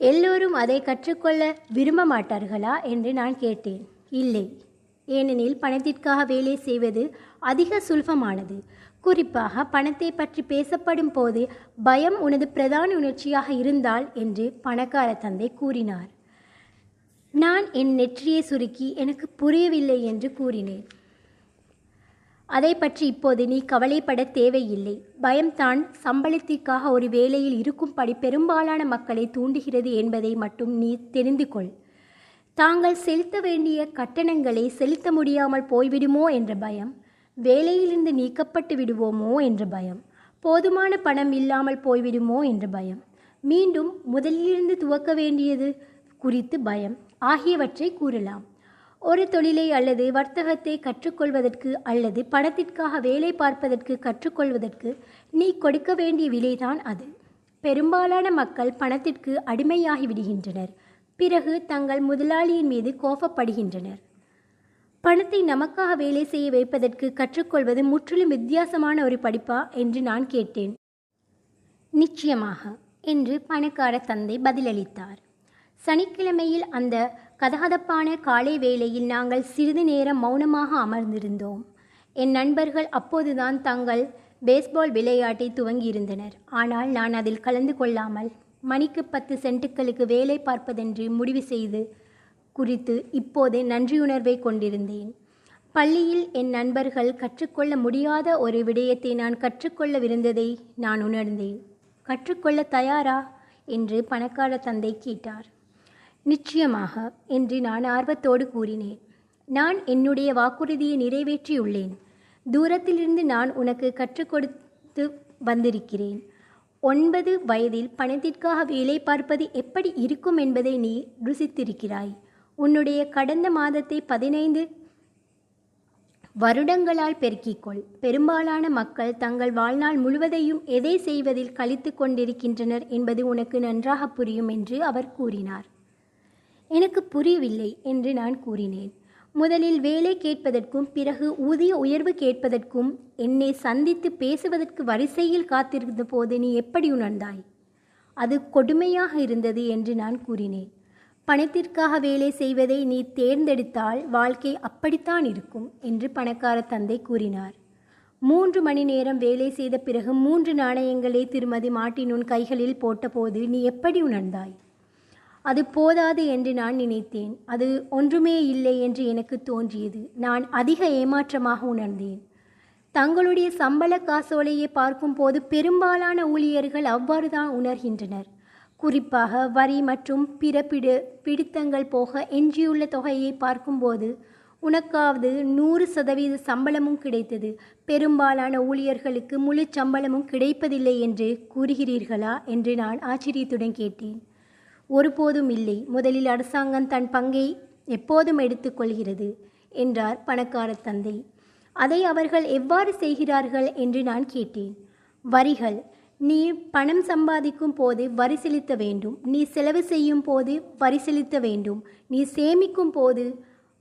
எல்லோரும் அதை கற்றுக்கொள்ள விரும்ப மாட்டார்களா என்று நான் கேட்டேன். இல்லை. ஏனெனில் பணத்திற்காக வேலை செய்வது அதிக சுலபமானது. குறிப்பாக பணத்தை பற்றி பேசப்படும் போது பயம் உனது பிரதான உணர்ச்சியாக இருந்தால் என்று பணக்கார தந்தை கூறினார். நான் என் நெற்றியை சுருக்கி எனக்கு புரியவில்லை என்று கூறினேன். அதை பற்றி இப்போது நீ கவலைப்பட தேவையில்லை. பயம்தான் சம்பளத்திற்காக ஒரு வேலையில் இருக்கும்படி பெரும்பாலான மக்களை தூண்டுகிறது என்பதை மட்டும் நீ தெரிந்து கொள். தாங்கள் செலுத்த வேண்டிய கட்டணங்களை செலுத்த முடியாமல் போய்விடுமோ என்ற பயம் வேலையிலிருந்து நீக்கப்பட்டு விடுவோமோ என்ற பயம் போதுமான பணம் இல்லாமல் போய்விடுமோ என்ற பயம் மீண்டும் முதலிலிருந்து துவக்க வேண்டியது குறித்து பயம். ஆகியவற்றை கூறலாம். ஒரு தொழிலை அல்லது வர்த்தகத்தை கற்றுக்கொள்வதற்கு அல்லது பணத்திற்காக வேலை பார்ப்பதற்கு கற்றுக்கொள்வதற்கு நீ கொடுக்க வேண்டிய விலைதான் அது. பெரும்பாலான மக்கள் பணத்திற்கு அடிமையாகி விடுகின்றனர். பிறகு தங்கள் முதலாளியின் மீது கோபப்படுகின்றனர். பணத்தை நமக்காக வேலை செய்ய வைப்பதற்கு கற்றுக்கொள்வது முற்றிலும் வித்தியாசமான ஒரு படிப்பா என்று நான் கேட்டேன். நிச்சயமாக என்று பணக்கார தந்தை பதிலளித்தார். சனிக்கிழமையில் அந்த கதகதப்பான காலை வேளையில் நாங்கள் சிறிது நேரம் மௌனமாக அமர்ந்திருந்தோம். என் நண்பர்கள் அப்போதுதான் தங்கள் பேஸ்பால் விளையாட்டை துவங்கியிருந்தனர். ஆனால் நான் அதில் கலந்து கொள்ளாமல் மணிக்கு பத்து சென்ட்டுகளுக்கு வேலை பார்ப்பதென்று முடிவு செய்து குறித்து இப்போது நன்றியுணர்வை கொண்டிருந்தேன். பள்ளியில் என் நண்பர்கள் கற்றுக்கொள்ள முடியாத ஒரு விடயத்தை நான் கற்றுக்கொள்ளவிருந்ததை நான் உணர்ந்தேன். கற்றுக்கொள்ள தயாரா? என்று பணக்கார தந்தை கேட்டார். நிச்சயமாக என்று நான் ஆர்வத்தோடு கூறினேன். நான் என்னுடைய வாக்குறுதியை நிறைவேற்றியுள்ளேன். தூரத்திலிருந்து நான் உனக்கு கற்றுக் கொடுத்து வந்திருக்கிறேன். ஒன்பது வயதில் பணத்திற்காக வேலை பார்ப்பது எப்படி இருக்கும் என்பதை நீ ருசித்திருக்கிறாய். உன்னுடைய கடந்த மாதத்தை பதினைந்து வருடங்களால் பெருக்கிக்கொள். பெரும்பாலான மக்கள் தங்கள் வாழ்நாள் முழுவதையும் எதை செய்வதில் கழித்து கொண்டிருக்கின்றனர் என்பது உனக்கு நன்றாக புரியும் என்று அவர் கூறினார். எனக்கு புரியவில்லை என்று நான் கூறினேன். முதலில் வேலை கேட்பதற்கும் பிறகு ஊதிய உயர்வு கேட்பதற்கும் என்னை சந்தித்து பேசுவதற்கு வரிசையில் காத்திருந்த போது நீ எப்படி உணர்ந்தாய்? அது கொடுமையாக இருந்தது என்று நான் கூறினேன். பணத்திற்காக வேலை செய்வதை நீ தேர்ந்தெடுத்தால் வாழ்க்கை அப்படித்தான் இருக்கும் என்று பணக்கார தந்தை கூறினார். மூன்று மணி நேரம் வேலை செய்த பிறகு மூன்று நாணயங்களை திருமதி மாட்டினுன் கைகளில் போட்டபோது நீ எப்படி உணர்ந்தாய்? அது போதாது என்று நான் நினைத்தேன். அது ஒன்றுமே இல்லை என்று எனக்கு தோன்றியது. நான் அதிக ஏமாற்றமாக உணர்ந்தேன். தங்களுடைய சம்பள காசோலையை பார்க்கும்போது பெரும்பாலான ஊழியர்கள் அவ்வாறு தான் உணர்கின்றனர். குறிப்பாக வரி மற்றும் பிற பிடு பிடித்தங்கள் போக எஞ்சியுள்ள தொகையை பார்க்கும்போது உனக்காவது நூறு சதவீத சம்பளமும் கிடைத்தது. பெரும்பாலான ஊழியர்களுக்கு முழு சம்பளமும் கிடைப்பதில்லை என்று கூறுகிறீர்களா என்று நான் ஆச்சரியத்துடன் கேட்டேன். ஒருபோதும் இல்லை. முதலில் அரசாங்கம் தன் பங்கை எப்போதும் எடுத்துக்கொள்கிறது என்றார் பணக்கார தந்தை. அதை அவர்கள் எவ்வாறு செய்கிறார்கள் என்று நான் கேட்டேன். வரிகள் நீ பணம் சம்பாதிக்கும் போது வரி செலுத்த வேண்டும். நீ செலவு செய்யும் போது வரி செலுத்த வேண்டும். நீ சேமிக்கும் போது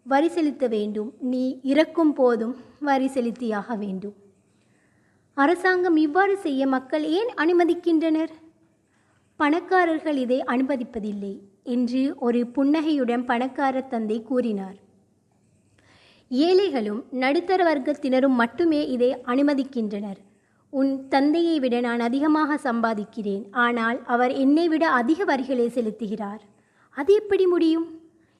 வரி செலுத்த வேண்டும். நீ இறக்கும் போதும் வரி செலுத்தியாக வேண்டும். அரசாங்கம் இவ்வாறு செய்ய மக்கள் ஏன் அனுமதிக்கின்றனர்? பணக்காரர்கள் இதை அனுமதிப்பதில்லை என்று ஒரு புன்னகையுடன் பணக்கார தந்தை கூறினார். ஏழைகளும் நடுத்தர வர்க்கத்தினரும் மட்டுமே இதை அனுமதிக்கின்றனர். உன் தந்தையை விட நான் அதிகமாக சம்பாதிக்கிறேன். ஆனால் அவர் என்னை விட அதிக வரிகளை செலுத்துகிறார். அது எப்படி முடியும்?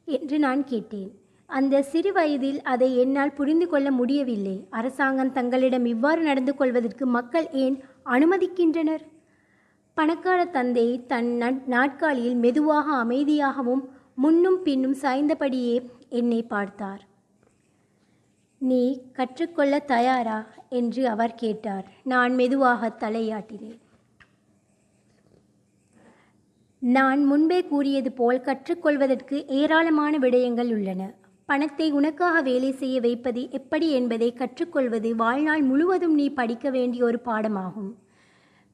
என்று நான் கேட்டேன். அந்த சிறு வயதில் அதை என்னால் புரிந்து கொள்ள முடியவில்லை. அரசாங்கம் தங்களிடம் இவ்வாறு நடந்து கொள்வதற்கு மக்கள் ஏன் அனுமதிக்கின்றனர்? பணக்கார தந்தை தன் நாட்காலியில் மெதுவாக அமைதியாகவும் முன்னும் பின்னும் சாய்ந்தபடியே என்னை பார்த்தார். நீ கற்றுக்கொள்ள தயாரா? என்று அவர் கேட்டார். நான் மெதுவாக தலையாட்டினேன். நான் முன்பே கூறியது போல் கற்றுக்கொள்வதற்கு ஏராளமான விடயங்கள் உள்ளன. பணத்தை உனக்காக வேலை செய்ய வைப்பது எப்படி என்பதை கற்றுக்கொள்வது வாழ்நாள் முழுவதும் நீ படிக்க வேண்டிய ஒரு பாடமாகும்.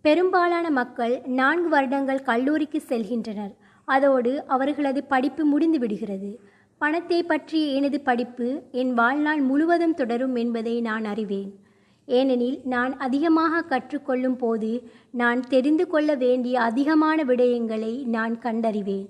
பெரும்பாலான மக்கள் நான்கு வருடங்கள் கல்லூரிக்கு செல்கின்றனர். அதோடு அவர்களது படிப்பு முடிந்து விடுகிறது. பணத்தை பற்றிய எனது படிப்பு என் வாழ்நாள் முழுவதும் தொடரும் என்பதை நான் அறிவேன். ஏனெனில் நான் அதிகமாக கற்றுக்கொள்ளும் போது நான் தெரிந்து கொள்ள வேண்டிய அதிகமான விடயங்களை நான் கண்டறிவேன்.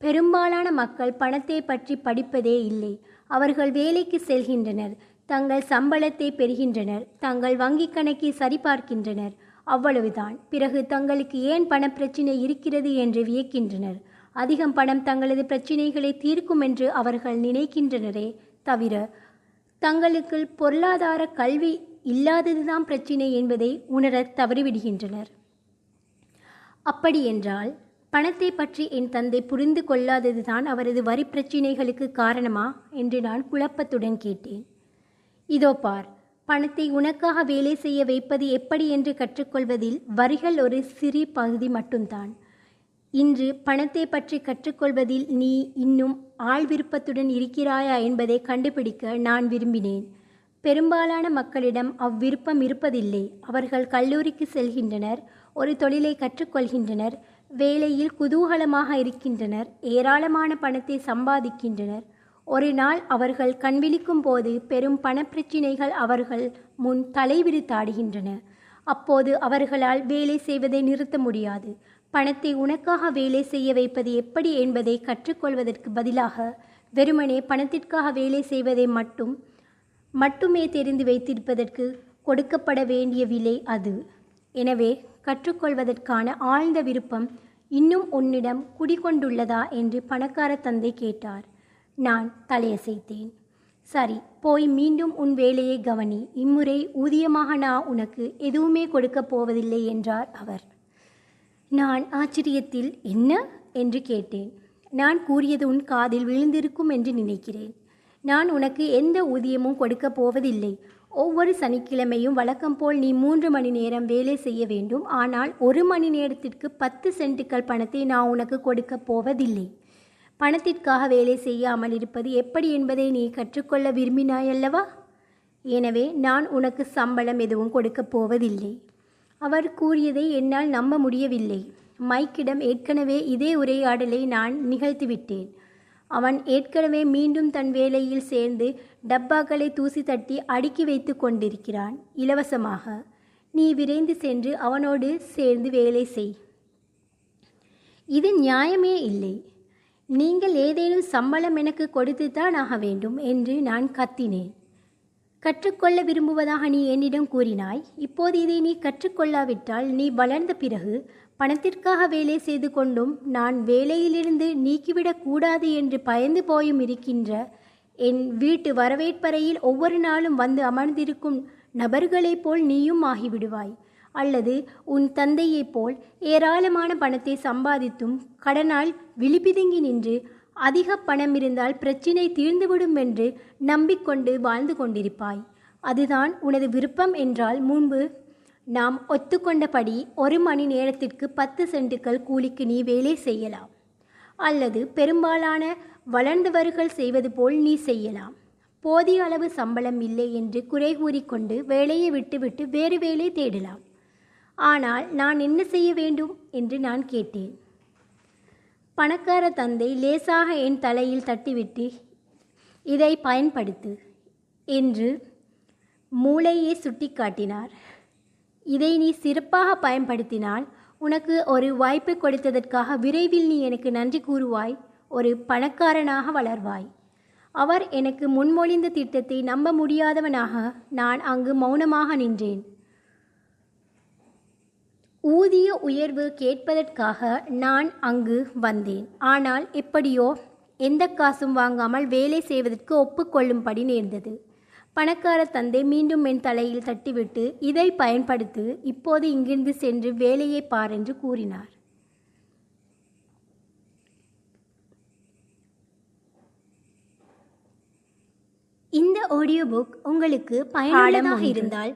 பெரும்பாலான மக்கள் பணத்தை பற்றி படிப்பதே இல்லை. அவர்கள் வேலைக்கு செல்கின்றனர். தங்கள் சம்பளத்தை பெறுகின்றனர். தங்கள் வங்கிக் கணக்கை சரிபார்க்கின்றனர். அவ்வளவுதான். பிறகு தங்களுக்கு ஏன் பணப்பிரச்சினை இருக்கிறது என்று வியக்கின்றனர். அதிகம் பணம் தங்களது பிரச்சினைகளை தீர்க்கும் என்று அவர்கள் நினைக்கின்றனரே தவிர தங்களுக்கு பொருளாதார கல்வி இல்லாததுதான் பிரச்சினை என்பதை உணரத் தவறிவிடுகின்றனர். அப்படியென்றால் பணத்தை பற்றி என் தந்தை புரிந்து கொள்ளாததுதான் அவரது வரி பிரச்சினைகளுக்கு காரணமா? என்று நான் குழப்பத்துடன் கேட்டேன். இதோ பார் பணத்தை உனக்காக வேலை செய்ய வைப்பது எப்படி என்று கற்றுக்கொள்வதில் வரிகள் ஒரு சிறு பகுதி மட்டும்தான். இன்று பணத்தை பற்றி கற்றுக்கொள்வதில் நீ இன்னும் ஆள் விருப்பத்துடன் இருக்கிறாயா என்பதை கண்டுபிடிக்க நான் விரும்பினேன். பெரும்பாலான மக்களிடம் அவ்விருப்பம் இருப்பதில்லை. அவர்கள் கல்லூரிக்கு செல்கின்றனர் ஒரு தொழிலை கற்றுக்கொள்கின்றனர் வேலையில் குதூகலமாக இருக்கின்றனர் ஏராளமான பணத்தை சம்பாதிக்கின்றனர். ஒரு நாள் அவர்கள் கண்விழிக்கும் போது பெரும் பணப்பிரச்சினைகள் அவர்கள் முன் தலைவிரித்தாடுகின்றன. அப்போது அவர்களால் வேலை செய்வதை நிறுத்த முடியாது. பணத்தை உனக்காக வேலை செய்ய வைப்பது எப்படி என்பதை கற்றுக்கொள்வதற்கு பதிலாக வெறுமனே பணத்திற்காக வேலை செய்வதை மட்டும் மட்டுமே தெரிந்து வைத்திருப்பதற்கு கொடுக்கப்பட வேண்டிய விலை அது. எனவே கற்றுக்கொள்வதற்கான ஆழ்ந்த விருப்பம் இன்னும் உன்னிடம் குடிகொண்டுள்ளதா என்று பணக்கார தந்தை கேட்டார். நான் தலையசைத்தேன். சரி போய் மீண்டும் உன் வேலையை கவனி. இம்முறை ஊதியமாக நான் உனக்கு எதுவுமே கொடுக்கப் போவதில்லை என்றார் அவர். நான் ஆச்சரியத்தில் என்ன? என்று கேட்டேன். நான் கூறியது உன் காதில் விழுந்திருக்கும் என்று நினைக்கிறேன். நான் உனக்கு எந்த ஊதியமும் கொடுக்கப் போவதில்லை. ஒவ்வொரு சனிக்கிழமையும் வழக்கம் போல் நீ மூன்று மணி நேரம் வேலை செய்ய வேண்டும். ஆனால் ஒரு மணி நேரத்திற்கு பத்து சென்ட்டுகள் பணத்தை நான் உனக்கு கொடுக்கப் போவதில்லை. பணத்திற்காக வேலை செய்யாமல் இருப்பது எப்படி என்பதை நீ கற்றுக்கொள்ள விரும்பினாயல்லவா? எனவே நான் உனக்கு சம்பளம் எதுவும் கொடுக்கப் போவதில்லை. அவர் கூறியதை என்னால் நம்ப முடியவில்லை. மைக்கிடம் ஏற்கனவே இதே உரையாடலை நான் நிகழ்த்திவிட்டேன். அவன் ஏற்கனவே மீண்டும் தன் வேலையில் சேர்ந்து டப்பாக்களை தூசி தட்டி அடுக்கி வைத்து கொண்டிருக்கிறான். இலவசமாக நீ விரைந்து சென்று அவனோடு சேர்ந்து வேலை செய். இது நியாயமே இல்லை. நீங்கள் ஏதேனும் சம்பளம் எனக்கு கொடுத்துத்தான் ஆக வேண்டும் என்று நான் கத்தினேன். கற்றுக்கொள்ள விரும்புவதாக நீ என்னிடம் கூறினாய். இப்போது இதை நீ கற்றுக்கொள்ளாவிட்டால் நீ வளர்ந்த பிறகு பணத்திற்காக வேலை செய்து கொண்டும் நான் வேலையிலிருந்து நீக்கிவிடக் கூடாது என்று பயந்து போயும் இருக்கின்ற என் வீட்டு வரவேற்பறையில் ஒவ்வொரு நாளும் வந்து அமர்ந்திருக்கும் நபர்களைப் போல் நீயும் ஆகிவிடுவாய். அல்லது உன் தந்தையைப் போல் ஏராளமான பணத்தை சம்பாதித்தும் கடனால் விழிபிதுங்கி நின்று அதிக பணம் இருந்தால் பிரச்சினை தீர்ந்துவிடும் என்று நம்பிக்கொண்டு வாழ்ந்து கொண்டிருப்பாய். அதுதான் உனது விருப்பம் என்றால் முன்பு நாம் ஒத்துக்கொண்டபடி ஒரு மணி நேரத்திற்கு பத்து சென்ட்டுகள் கூலிக்கு நீ வேலை செய்யலாம். அல்லது பெரும்பாலான வளர்ந்தவர்கள் செய்வது போல் நீ செய்யலாம். போதிய அளவு சம்பளம் இல்லை என்று குறை கூறிக்கொண்டு வேலையை விட்டுவிட்டு வேறு வேலை தேடலாம். ஆனால் நான் என்ன செய்ய வேண்டும் என்று நான் கேட்டேன். பணக்கார தந்தை லேசாக என் தலையில் தட்டிவிட்டு இதை பயன்படுத்து என்று மூளையை சுட்டிக்காட்டினார். இதை நீ சிறப்பாக பயன்படுத்தினால் உனக்கு ஒரு வாய்ப்பு கொடுத்ததற்காக விரைவில் நீ எனக்கு நன்றி கூறுவாய் ஒரு பணக்காரனாக வளர்வாய். அவர் எனக்கு முன்மொழிந்த திட்டத்தை நம்ப முடியாதவனாக நான் அங்கு மௌனமாக நின்றேன். ஊதிய உயர்வு கேட்பதற்காக நான் அங்கு வந்தேன். ஆனால் எப்படியோ எந்த காசும் வாங்காமல் வேலை செய்வதற்கு ஒப்புக்கொள்ளும்படி நேர்ந்தது. பணக்கார தந்தை மீண்டும் என் தலையில் தட்டிவிட்டு இதை பயன்படுத்து இப்போது இங்கிருந்து சென்று வேலையை பார் என்று கூறினார். இந்த ஆடியோ புக் உங்களுக்கு பயனுள்ளதாக. இருந்தால்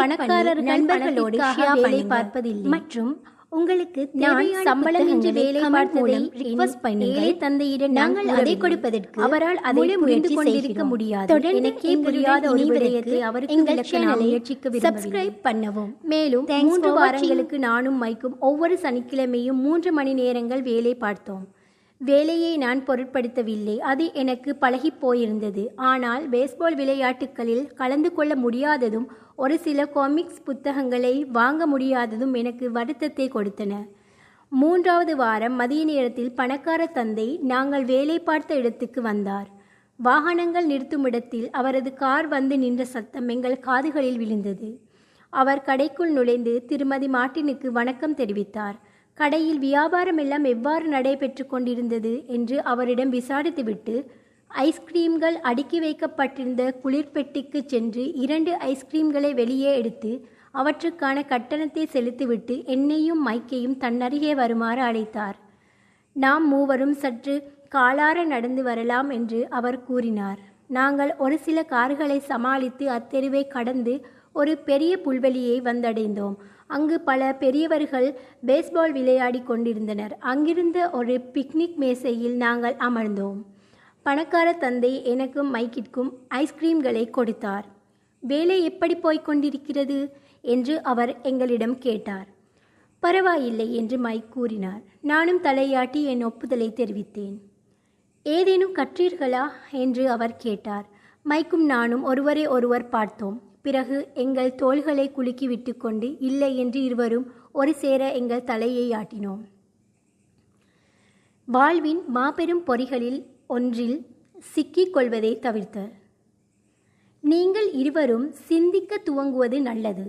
பணக்காரர்கள் நண்பர்களோடு வேலை பார்ப்பதில்லை. மற்றும் உங்களுக்கு நான் சம்பளமின்றி வேலை பார்த்ததை என் பண்ணுங்கள். தந்தையிடம் நாங்கள் அதை கொடுப்பதற்கு அவரால் அதை புரிந்து முயற்சி கொண்டிருக்க. முடியாது தொடர்ந்து எனக்கே புரியாத ஒரு விடயத்தை அவருக்கு எங்கள் சேனலை subscribe பண்ணவும் மேலும் மூன்று. வாரங்களுக்கு நானும் மைக்கும் ஒவ்வொரு சனிக்கிழமையும் மூன்று மணி நேரங்கள் வேலை பார்த்தோம் வேலையை நான் பொருட்படுத்தவில்லை. அது எனக்கு பழகிப் போயிருந்தது. ஆனால் பேஸ்பால் விளையாட்டுகளில் கலந்து கொள்ள முடியாததும் ஒரு சில காமிக்ஸ் புத்தகங்களை வாங்க முடியாததும் எனக்கு வருத்தத்தை கொடுத்தன. மூன்றாவது வாரம் மதிய நேரத்தில் பணக்கார தந்தை நாங்கள் வேலை பார்த்த இடத்துக்கு வந்தார். வாகனங்கள் நிறுத்தும் இடத்தில் அவரது கார் வந்து நின்ற சத்தம் எங்கள் காதுகளில் விழுந்தது. அவர் கடைக்குள் நுழைந்து திருமதி மார்ட்டினுக்கு வணக்கம் தெரிவித்தார். கடையில் வியாபாரம் எல்லாம் எவ்வாறு நடைபெற்று கொண்டிருந்தது என்று அவரிடம் விசாரித்துவிட்டு ஐஸ்கிரீம்கள் அடுக்கி வைக்கப்பட்டிருந்த குளிர்பெட்டிக்கு சென்று இரண்டு ஐஸ்கிரீம்களை வெளியே எடுத்து அவற்றுக்கான கட்டணத்தை செலுத்திவிட்டு என்னையும் மைக்கையும் தன்னருகே வருமாறு அழைத்தார். நாம் மூவரும் சற்று காலார நடந்து வரலாம் என்று அவர் கூறினார். நாங்கள் ஒரு சில கார்களை சமாளித்து அத்தெருவை கடந்து ஒரு பெரிய புல்வெளியை வந்தடைந்தோம். அங்கு பல பெரியவர்கள் பேஸ்பால் விளையாடி கொண்டிருந்தனர். அங்கிருந்த ஒரு பிக்னிக் மேசையில் நாங்கள் அமர்ந்தோம். பணக்கார தந்தை எனக்கும் மைக்கிற்கும் ஐஸ்கிரீம்களை கொடுத்தார். வேலை எப்படி போய்க் கொண்டிருக்கிறது? என்று அவர் எங்களிடம் கேட்டார். பரவாயில்லை என்று மைக் கூறினார். நானும் தலையாட்டி என் ஒப்புதலை தெரிவித்தேன். ஏதேனும் கற்றீர்களா? என்று அவர் கேட்டார். மைக்கும் நானும் ஒருவரை ஒருவர் பார்த்தோம். பிறகு எங்கள் தோள்களை குலுக்கி விட்டுக்கொண்டு இல்லை என்று இருவரும் ஒரு சேர எங்கள் தலையை ஆட்டினோம். வாழ்வின் மாபெரும் பொறிகளில் ஒன்றில் சிக்கிக் கொள்வதை தவிர்த்த. நீங்கள் இருவரும் சிந்திக்க துவங்குவது நல்லது.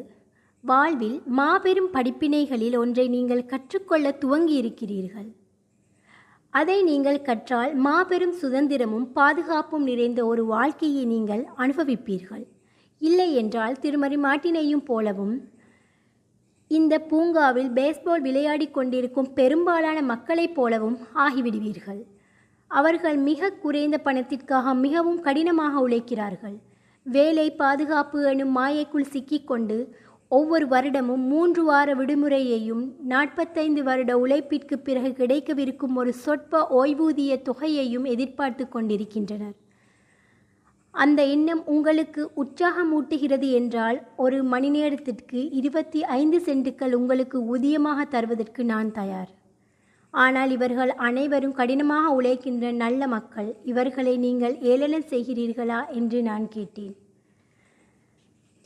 வாழ்வில் மாபெரும் படிப்பினைகளில் ஒன்றை நீங்கள் கற்றுக்கொள்ள துவங்கி இருக்கிறீர்கள் அதை நீங்கள் கற்றால் மாபெரும் சுதந்திரமும் பாதுகாப்பும் நிறைந்த ஒரு வாழ்க்கையை நீங்கள் அனுபவிப்பீர்கள். இல்லை என்றால் திருமதி மாட்டினையும் போலவும் இந்த பூங்காவில் பேஸ்பால் விளையாடி கொண்டிருக்கும் பெரும்பாலான மக்களைப் போலவும் ஆகிவிடுவீர்கள். அவர்கள் மிக குறைந்த பணத்திற்காக மிகவும் கடினமாக உழைக்கிறார்கள். வேலை பாதுகாப்பு எனும் மாயைக்குள் சிக்கிக்கொண்டு ஒவ்வொரு வருடமும் மூன்று வார விடுமுறையையும் நாற்பத்தைந்து வருட உழைப்பிற்கு பிறகு கிடைக்கவிருக்கும் ஒரு சொற்ப ஓய்வூதிய தொகையையும் எதிர்பார்த்து கொண்டிருக்கின்றனர். அந்த எண்ணம் உங்களுக்கு உற்சாகமூட்டுகிறது என்றால் ஒரு மணி நேரத்திற்கு இருபத்தி ஐந்து சென்ட்டுகள் உங்களுக்கு ஊதியமாக தருவதற்கு நான் தயார். ஆனால் இவர்கள் அனைவரும் கடினமாக உழைக்கின்ற நல்ல மக்கள் இவர்களை நீங்கள் ஏளனம் செய்கிறீர்களா என்று நான் கேட்டேன்.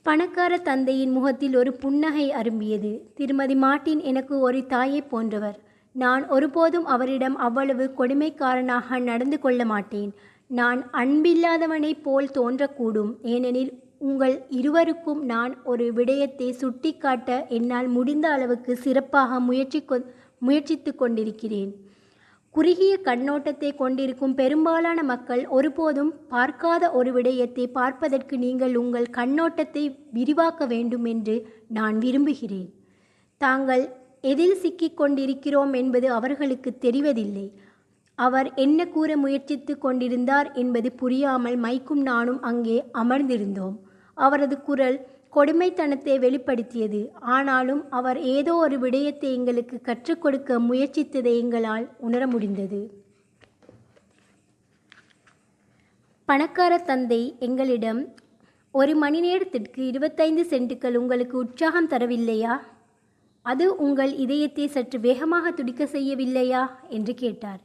பணக்கார தந்தையின் முகத்தில் ஒரு புன்னகை அரும்பியது. திருமதி மார்ட்டின் எனக்கு ஒரு தாயை போன்றவர். நான் ஒருபோதும் அவரிடம் அவ்வளவு கொடுமைக்காரனாக நடந்து கொள்ள மாட்டேன். நான் அன்பில்லாதவனைப் போல் தோன்றக்கூடும். ஏனெனில் உங்கள் இருவருக்கும் நான் ஒரு விடயத்தை சுட்டிக்காட்ட என்னால் முடிந்த அளவுக்கு சிறப்பாக முயற்சி கொ முயற்சித்து கொண்டிருக்கிறேன். குறுகிய கண்ணோட்டத்தை கொண்டிருக்கும் பெரும்பாலான மக்கள் ஒருபோதும் பார்க்காத ஒரு விடயத்தை பார்ப்பதற்கு நீங்கள் உங்கள் கண்ணோட்டத்தை விரிவாக்க வேண்டும் என்று நான் விரும்புகிறேன். தாங்கள் எதில் சிக்கிக் கொண்டிருக்கிறோம் என்பது அவர்களுக்கு தெரிவதில்லை. அவர் என்ன கூற முயற்சித்து கொண்டிருந்தார் என்பது புரியாமல் மைக்கும் நானும் அங்கே அமர்ந்திருந்தோம். அவரது குரல் கொடுமைத்தனத்தை வெளிப்படுத்தியது. ஆனாலும் அவர் ஏதோ ஒரு விடயத்தை எங்களுக்கு கற்றுக் கொடுக்க முயற்சித்ததை எங்களால் உணர முடிந்தது. பணக்கார தந்தை எங்களிடம் ஒரு மணி நேரத்திற்கு இருபத்தைந்து சென்ட்டுகள் உங்களுக்கு உற்சாகம் தரவில்லையா? அது உங்கள் இதயத்தை சற்று வேகமாக துடிக்க செய்யவில்லையா? என்று கேட்டார்.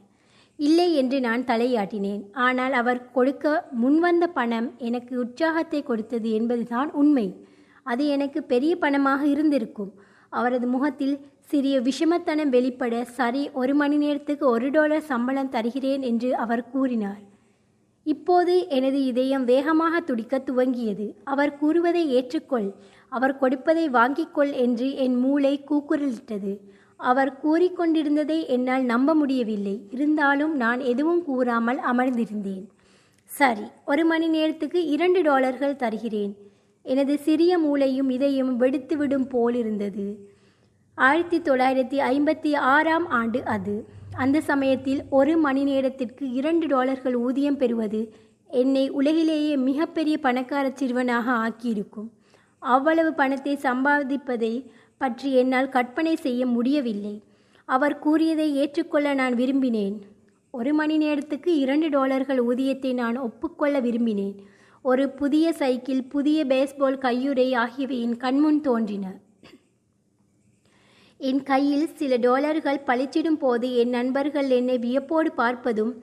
இல்லை என்று நான் தலையாட்டினேன். ஆனால் அவர் கொடுக்க முன்வந்த பணம் எனக்கு உற்சாகத்தை கொடுத்தது என்பதுதான் உண்மை. அது எனக்கு பெரிய பணமாக இருந்திருக்கும். அவரது முகத்தில் சிறிய விஷமத்தனம் வெளிப்பட சரி ஒரு மணி நேரத்துக்கு ஒரு டாலர் சம்பளம் தருகிறேன் என்று அவர் கூறினார். இப்போது எனது இதயம் வேகமாக துடிக்கத் துவங்கியது. அவர் கூறுவதை ஏற்றுக்கொள். அவர் கொடுப்பதை வாங்கிக்கொள் என்று என் மூளை கூக்குரலிட்டது. அவர் கூறிக்கொண்டிருந்ததை என்னால் நம்ப முடியவில்லை. இருந்தாலும் நான் எதுவும் கூறாமல் அமர்ந்திருந்தேன். சரி ஒரு மணி நேரத்துக்கு இரண்டு டாலர்கள் தருகிறேன். எனது சிறிய மூளையும் இதயம் வெடித்துவிடும் போல் இருந்தது. ஆயிரத்தி தொள்ளாயிரத்தி ஐம்பத்தி ஆறாம் ஆண்டு அது. அந்த சமயத்தில் ஒரு மணி நேரத்திற்கு இரண்டு டாலர்கள் ஊதியம் பெறுவது என்னை உலகிலேயே மிகப்பெரிய பணக்கார சிறுவனாக ஆக்கியிருக்கும். அவ்வளவு பணத்தை சம்பாதிப்பதை பற்றி என்னால் கற்பனை செய்ய முடியவில்லை. அவர் கூறியதை ஏற்றுக்கொள்ள நான் விரும்பினேன். ஒரு மணி நேரத்துக்கு இரண்டு டாலர்கள் ஊதியத்தை நான் ஒப்புக்கொள்ள விரும்பினேன். ஒரு புதிய சைக்கிள் புதிய பேஸ்பால் கையுறை ஆகியவை என் கண்முன் தோன்றின. என் கையில் சில டாலர்கள் பளிச்சிடும் போது என் நண்பர்கள் என்னை வியப்போடு பார்ப்பதும்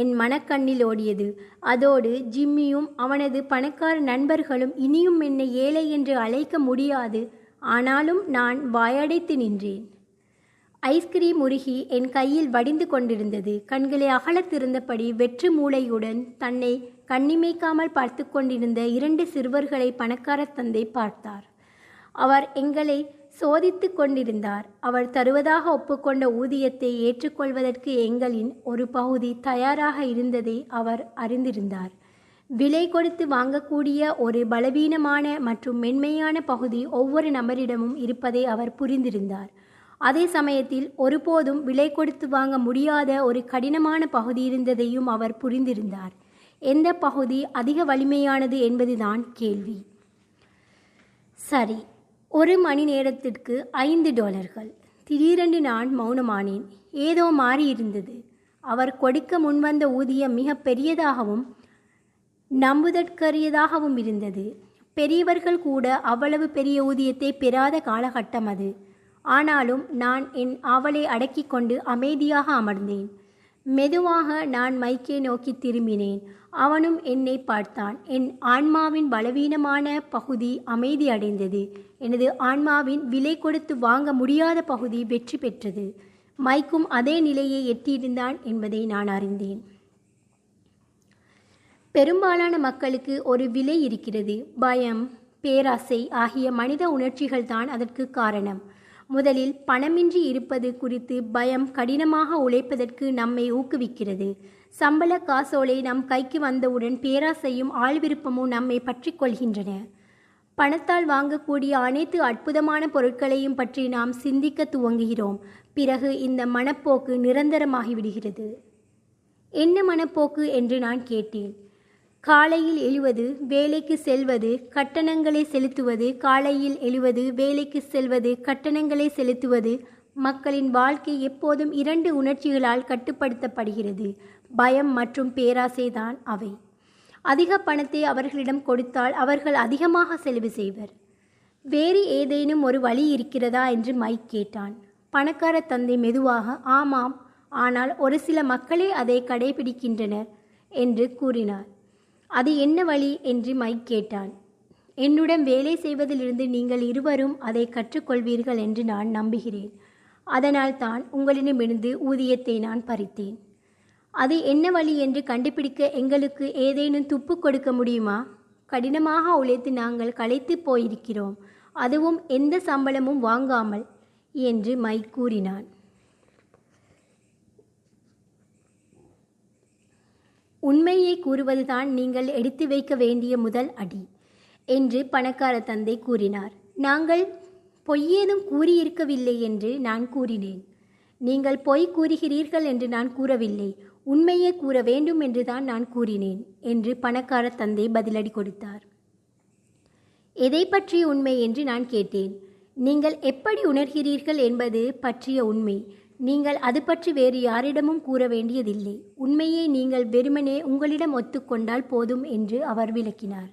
என் மனக்கண்ணில் ஓடியது. அதோடு ஜிம்மியும் அவனது பணக்கார நண்பர்களும் இனியும் என்னை ஏழை என்று அழைக்க முடியாது. ஆனாலும் நான் வாயடைத்து நின்றேன். ஐஸ்கிரீம் உருகி என் கையில் வடிந்து கொண்டிருந்தது. கண்களை அகலத்திருந்தபடி வெற்று மூளையுடன் தன்னை கண்ணிமைக்காமல் பார்த்து கொண்டிருந்த இரண்டு சிறுவர்களை பணக்கார தந்தை பார்த்தார். அவர் எங்களை சோதித்து கொண்டிருந்தார். அவர் தருவதாக ஒப்புக்கொண்ட ஊதியத்தை ஏற்றுக்கொள்வதற்கு எங்களின் ஒரு பகுதி தயாராக இருந்ததை அவர் அறிந்திருந்தார். விலை கொடுத்து வாங்கக்கூடிய ஒரு பலவீனமான மற்றும் மென்மையான பகுதி ஒவ்வொரு நபரிடமும் இருப்பதை அவர் புரிந்திருந்தார். அதே சமயத்தில் ஒருபோதும் விலை கொடுத்து வாங்க முடியாத ஒரு கடினமான பகுதி இருந்ததையும் அவர் புரிந்திருந்தார். எந்த பகுதி அதிக வலிமையானது என்பதுதான் கேள்வி. சரி ஒரு மணி நேரத்திற்கு ஐந்து டாலர்கள். திடீரென்று நான் மௌனமானேன். ஏதோ மாறியிருந்தது. அவர் கொடுக்க முன்வந்த ஊதியம் மிக பெரியதாகவும் நம்புதற்கரியதாகவும் இருந்தது. பெரியவர்கள் கூட அவ்வளவு பெரிய ஊதியத்தை பெறாத காலகட்டம் அது. ஆனாலும் நான் என் ஆவலை அடக்கி கொண்டு அமைதியாக அமர்ந்தேன். மெதுவாக நான் மைக்கை நோக்கி திரும்பினேன். அவனும் என்னை பார்த்தான். என் ஆன்மாவின் பலவீனமான பகுதி அமைதி அடைந்தது. எனது ஆன்மாவின் விலை கொடுத்து வாங்க முடியாத பகுதி வெற்றி பெற்றது. மைக்கும் அதே நிலையை எட்டியிருந்தான் என்பதை நான் அறிந்தேன். பெரும்பாலான மக்களுக்கு ஒரு விலை இருக்கிறது. பயம் பேராசை ஆகிய மனித உணர்ச்சிகள் தான் அதற்கு காரணம். முதலில் பணமின்றி இருப்பது குறித்து பயம் கடினமாக உழைப்பதற்கு நம்மை ஊக்குவிக்கிறது. சம்பள காசோலை நம் கைக்கு வந்தவுடன் பேராசையும் ஆழ்விருப்பமும் நம்மை பற்றி கொள்கின்றன. பணத்தால் வாங்கக்கூடிய அனைத்து அற்புதமான பொருட்களையும் பற்றி நாம் சிந்திக்க துவங்குகிறோம். பிறகு இந்த மனப்போக்கு நிரந்தரமாகிவிடுகிறது. என்ன மனப்போக்கு என்று நான் கேட்டேன். காலையில் எழுவது வேலைக்கு செல்வது கட்டணங்களை செலுத்துவது காலையில் எழுவது வேலைக்கு செல்வது கட்டணங்களை செலுத்துவது மக்களின் வாழ்க்கை எப்போதும் இரண்டு உணர்ச்சிகளால் கட்டுப்படுத்தப்படுகிறது. பயம் மற்றும் பேராசை தான் அவை. அதிக பணத்தை அவர்களிடம் கொடுத்தால் அவர்கள் அதிகமாக செலவு செய்வர். வேறு ஏதேனும் ஒரு வழி இருக்கிறதா என்று மைக் கேட்டான். பணக்கார தந்தை மெதுவாக ஆமாம் ஆனால் ஒரு சில மக்களே அதை கடைபிடிக்கின்றனர் என்று கூறினார். அது என்ன வழி என்று மைக் கேட்டான். என்னுடன் வேலை செய்வதிலிருந்து நீங்கள் இருவரும் அதை கற்றுக்கொள்வீர்கள் என்று நான் நம்புகிறேன். அதனால் தான் உங்களிடமிருந்து ஊதியத்தை நான் பறித்தேன். அது என்ன வழி என்று கண்டுபிடிக்க எங்களுக்கு ஏதேனும் துப்பு கொடுக்க முடியுமா? கடினமாக உழைத்து நாங்கள் களைத்து போயிருக்கிறோம். அதுவும் எந்த சம்பளமும் வாங்காமல் என்று மை கூறினான். உண்மையை கூறுவதுதான் நீங்கள் எடுத்து வைக்க வேண்டிய முதல் அடி என்று பணக்கார தந்தை கூறினார். நாங்கள் பொய்யேதும் கூறியிருக்கவில்லை என்று நான் கூறினேன். நீங்கள் பொய் கூறுகிறீர்கள் என்று நான் கூறவில்லை. உண்மையை கூற வேண்டும் என்று தான் நான் கூறினேன் என்று பணக்கார தந்தை பதிலடி கொடுத்தார். எதை பற்றிய உண்மை என்று நான் கேட்டேன். நீங்கள் எப்படி உணர்கிறீர்கள் என்பது பற்றிய உண்மை. நீங்கள் அது பற்றி வேறு யாரிடமும் கூற வேண்டியதில்லை உண்மையை நீங்கள் வெறுமனே உங்களிடம் ஒத்துக்கொண்டால் போதும் என்று அவர் விளக்கினார்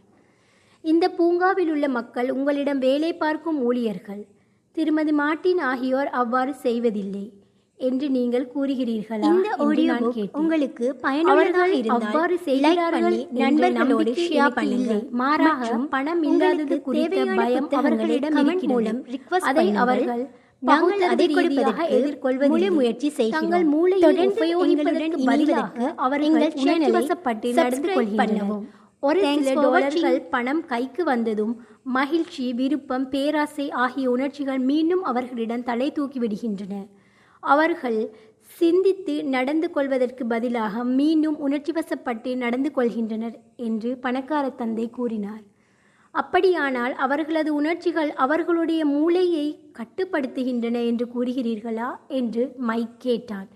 இந்த பூங்காவில் உள்ள மக்கள் உங்களிடம் வேலை பார்க்கும் ஊழியர்கள் திருமதி மார்ட்டின் ஆகியோர் அவ்வாறு செய்வதில்லை என்று நீங்கள் கூறுகிறீர்களா இந்த கேட்டேன். உங்களுக்கு பயனுள்ளதாக அவ்வாறு செய்கிறார்கள் நண்பர்களோடு நம்பிக்கை share எனக்கு பண்ணுங்க. இல்லை. மாறாக பணம் இல்லாதது குறித்த பயம் அவர்களிடம். மூலம் அதை பண்ணுங்கள். அவர்கள் நாங்கள் அதை எதிர்கொள்வதில்லை. முழு முயற்சி செய்கிறோம். தங்கள் மூளையை தொடர்ந்து உபயோகிப்பதற்கு எங்களுக்கு பதிலாக அவர்கள் எங்கள் உணர்ச்சி சேனலை வசப்பட்டு நடந்து கொள்கின்றனர். ஒரு சில டாலர்கள் பணம் கைக்கு வந்ததும் மகிழ்ச்சி விருப்பம் பேராசை ஆகிய உணர்ச்சிகள் மீண்டும் அவர்களிடம் தலை தூக்கி விடுகின்றன அவர்கள் சிந்தித்து நடந்து கொள்வதற்கு பதிலாக மீண்டும் உணர்ச்சி வசப்பட்டு நடந்து கொள்கின்றனர் என்று பணக்கார தந்தை கூறினார் அப்படியானால் அவர்களது உணர்ச்சிகள் அவர்களுடைய மூளையை கட்டுப்படுத்துகின்றன என்று கூறுகிறீர்களா? என்று மைக் கேட்டான்.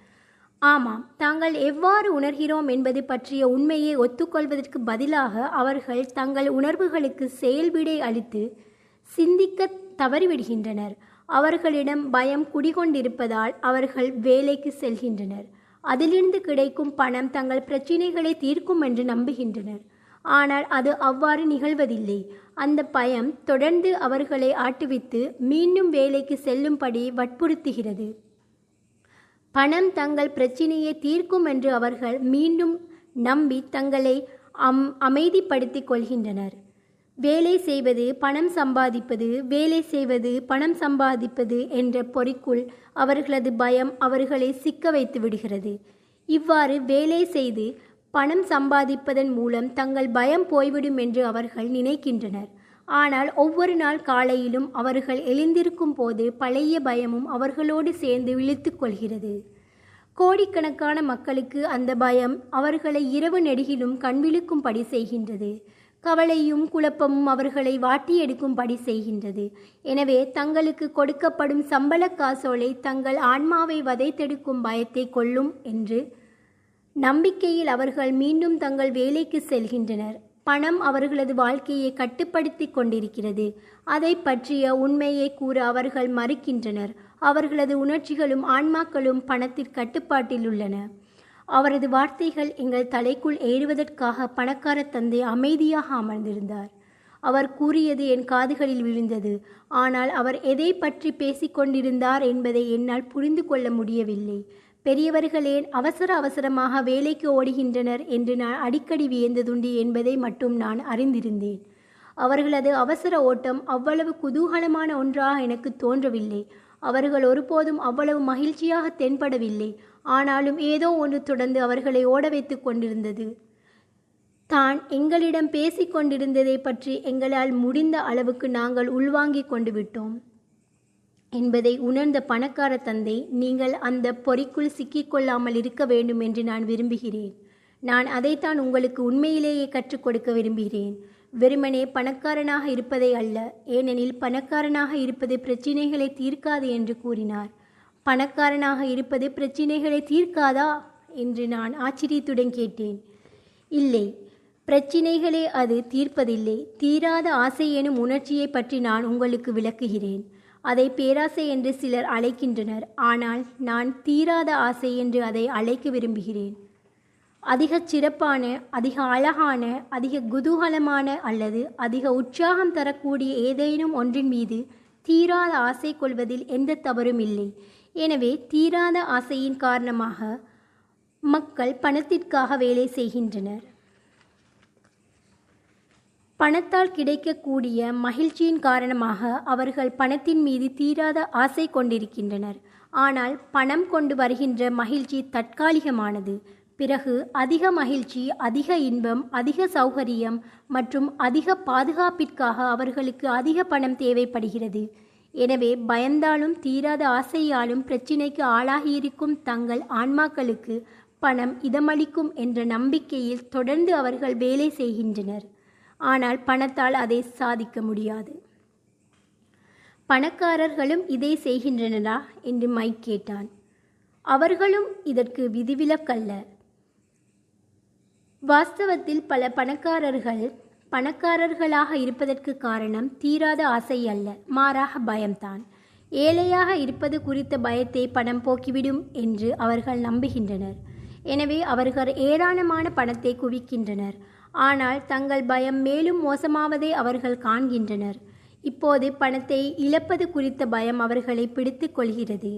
ஆமாம் தாங்கள் எவ்வாறு உணர்கிறோம் என்பது பற்றிய உண்மையை ஒத்துக்கொள்வதற்கு பதிலாக அவர்கள் தங்கள் உணர்வுகளுக்கு செயல்விடை அளித்து சிந்திக்க தவறிவிடுகின்றனர். அவர்களிடம் பயம் குடிகொண்டிருப்பதால் அவர்கள் வேலைக்கு செல்கின்றனர். அதிலிருந்து கிடைக்கும் பணம் தங்கள் பிரச்சினைகளை தீர்க்கும் என்று நம்புகின்றனர். ஆனால் அது அவ்வாறு நிகழ்வதில்லை. அந்த பயம் தொடர்ந்து அவர்களை ஆட்டுவித்து மீண்டும் வேலைக்கு செல்லும்படி வற்புறுத்துகிறது. பணம் தங்கள் பிரச்சினையை தீர்க்கும் என்று அவர்கள் மீண்டும் நம்பி தங்களை அம் அமைதிப்படுத்திக் கொள்கின்றனர். வேலை செய்வது பணம் சம்பாதிப்பது வேலை செய்வது பணம் சம்பாதிப்பது என்ற பொறிக்குள் அவர்களது பயம் அவர்களை சிக்க வைத்து விடுகிறது. இவ்வாறு வேலை செய்து பணம் சம்பாதிப்பதன் மூலம் தங்கள் பயம் போய்விடும் என்று அவர்கள் நினைக்கின்றனர். ஆனால் ஒவ்வொரு நாள் காலையிலும் அவர்கள் எழுந்திருக்கும் போது பழைய பயமும் அவர்களோடு சேர்ந்து விழித்து கொள்கிறது. கோடிக்கணக்கான மக்களுக்கு அந்த பயம் அவர்களை இரவு நெடுகிலும் கண்விழுக்கும்படி செய்கின்றது. கவலையும் குழப்பமும் அவர்களை வாட்டி எடுக்கும்படி செய்கின்றது. எனவே தங்களுக்கு கொடுக்கப்படும் சம்பள காசோலை தங்கள் ஆன்மாவை வதைத்தெடுக்கும் பயத்தை கொள்ளும் என்று நம்பிக்கையில் அவர்கள் மீண்டும் தங்கள் வேலைக்கு செல்கின்றனர். பணம் அவர்களது வாழ்க்கையை கட்டுப்படுத்தி கொண்டிருக்கிறது. அதை பற்றிய உண்மையை கூற அவர்கள் மறுக்கின்றனர். அவர்களது உணர்ச்சிகளும் ஆன்மாக்களும் பணத்தின் கட்டுப்பாட்டில் உள்ளன. அவரது வார்த்தைகள் எங்கள் தலைக்குள் ஏறுவதற்காக பணக்கார தந்தை அமைதியாக அமர்ந்திருந்தார். அவர் கூறியது என் காதுகளில் விழுந்தது. ஆனால் அவர் எதை பற்றி பேசிக் கொண்டிருந்தார் என்பதை என்னால் புரிந்து கொள்ள முடியவில்லை. பெரியவர்களேன் அவசர அவசரமாக வேலைக்கு ஓடுகின்றனர் என்று நான் அடிக்கடி வியந்ததுண்டு என்பதை மட்டும் நான் அறிந்திருந்தேன். அவர்களது அவசர ஓட்டம் அவ்வளவு குதூகலமான ஒன்றாக எனக்கு தோன்றவில்லை. அவர்கள் ஒருபோதும் அவ்வளவு மகிழ்ச்சியாக தென்படவில்லை. ஆனாலும் ஏதோ ஒன்று தொடர்ந்து அவர்களை ஓட வைத்து கொண்டிருந்தது. தான் எங்களிடம் பேசிக்கொண்டிருந்ததை பற்றி எங்களால் முடிந்த அளவுக்கு நாங்கள் உள்வாங்கிக் கொண்டு விட்டோம். என்பதை உணர்ந்த பணக்கார தந்தை நீங்கள் அந்த பொறிக்குள் சிக்கிக்கொள்ளாமல் இருக்க வேண்டும் என்று நான் விரும்புகிறேன். நான் அதைத்தான் உங்களுக்கு உண்மையிலேயே கற்றுக் கொடுக்க விரும்புகிறேன். வெறுமனே பணக்காரனாக இருப்பதை அல்ல ஏனெனில் பணக்காரனாக இருப்பது பிரச்சினைகளை தீர்க்காது என்று கூறினார். பணக்காரனாக இருப்பது பிரச்சினைகளை தீர்க்காதா? என்று நான் ஆச்சரியத்துடன் கேட்டேன். இல்லை பிரச்சினைகளே அது தீர்ப்பதில்லை. தீராத ஆசை எனும் உணர்ச்சியை பற்றி நான் உங்களுக்கு விளக்குகிறேன். அதை பேராசை என்று சிலர் அழைக்கின்றனர். ஆனால் நான் தீராத ஆசை என்று அதை அழைக்க விரும்புகிறேன். அதிக சிறப்பான அதிக அழகான அதிக குதூகலமான அல்லது அதிக உற்சாகம் தரக்கூடிய ஏதேனும் ஒன்றின் மீது தீராத ஆசை கொள்வதில் எந்த தவறும் இல்லை. எனவே தீராத ஆசையின் காரணமாக மக்கள் பணத்திற்காக வேலை செய்கின்றனர். பணத்தால் கிடைக்கக்கூடிய மகிழ்ச்சியின் காரணமாக அவர்கள் பணத்தின் மீது தீராத ஆசை கொண்டிருக்கின்றனர். ஆனால் பணம் கொண்டு வருகின்ற மகிழ்ச்சி தற்காலிகமானது. பிறகு அதிக மகிழ்ச்சி அதிக இன்பம் அதிக சௌகரியம் மற்றும் அதிக பாதுகாப்பிற்காக அவர்களுக்கு அதிக பணம் தேவைப்படுகிறது. எனவே பயந்தாலும் தீராத ஆசையாலும் பிரச்சினைக்கு ஆளாகியிருக்கும் தங்கள் ஆன்மாக்களுக்கு பணம் இதமளிக்கும் என்ற நம்பிக்கையில் தொடர்ந்து அவர்கள் வேலை செய்கின்றனர். ஆனால் பணத்தால் அதை சாதிக்க முடியாது. பணக்காரர்களும் இதை செய்கின்றனரா? என்று மைக் கேட்டான். அவர்களும் இதற்கு விதிவிலக்கல்ல. வாஸ்தவத்தில் பல பணக்காரர்கள் பணக்காரர்களாக இருப்பதற்கு காரணம் தீராத ஆசை அல்ல. மாறாக பயம்தான். ஏழையாக இருப்பது குறித்த பயத்தை பணம் போக்கிவிடும் என்று அவர்கள் நம்புகின்றனர். எனவே அவர்கள் ஏராளமான பணத்தை குவிக்கின்றனர். ஆனால் தங்கள் பயம் மேலும் மோசமாவதை அவர்கள் காண்கின்றனர். இப்போது பணத்தை இழப்பது குறித்த பயம் அவர்களை பிடித்து கொள்கிறது.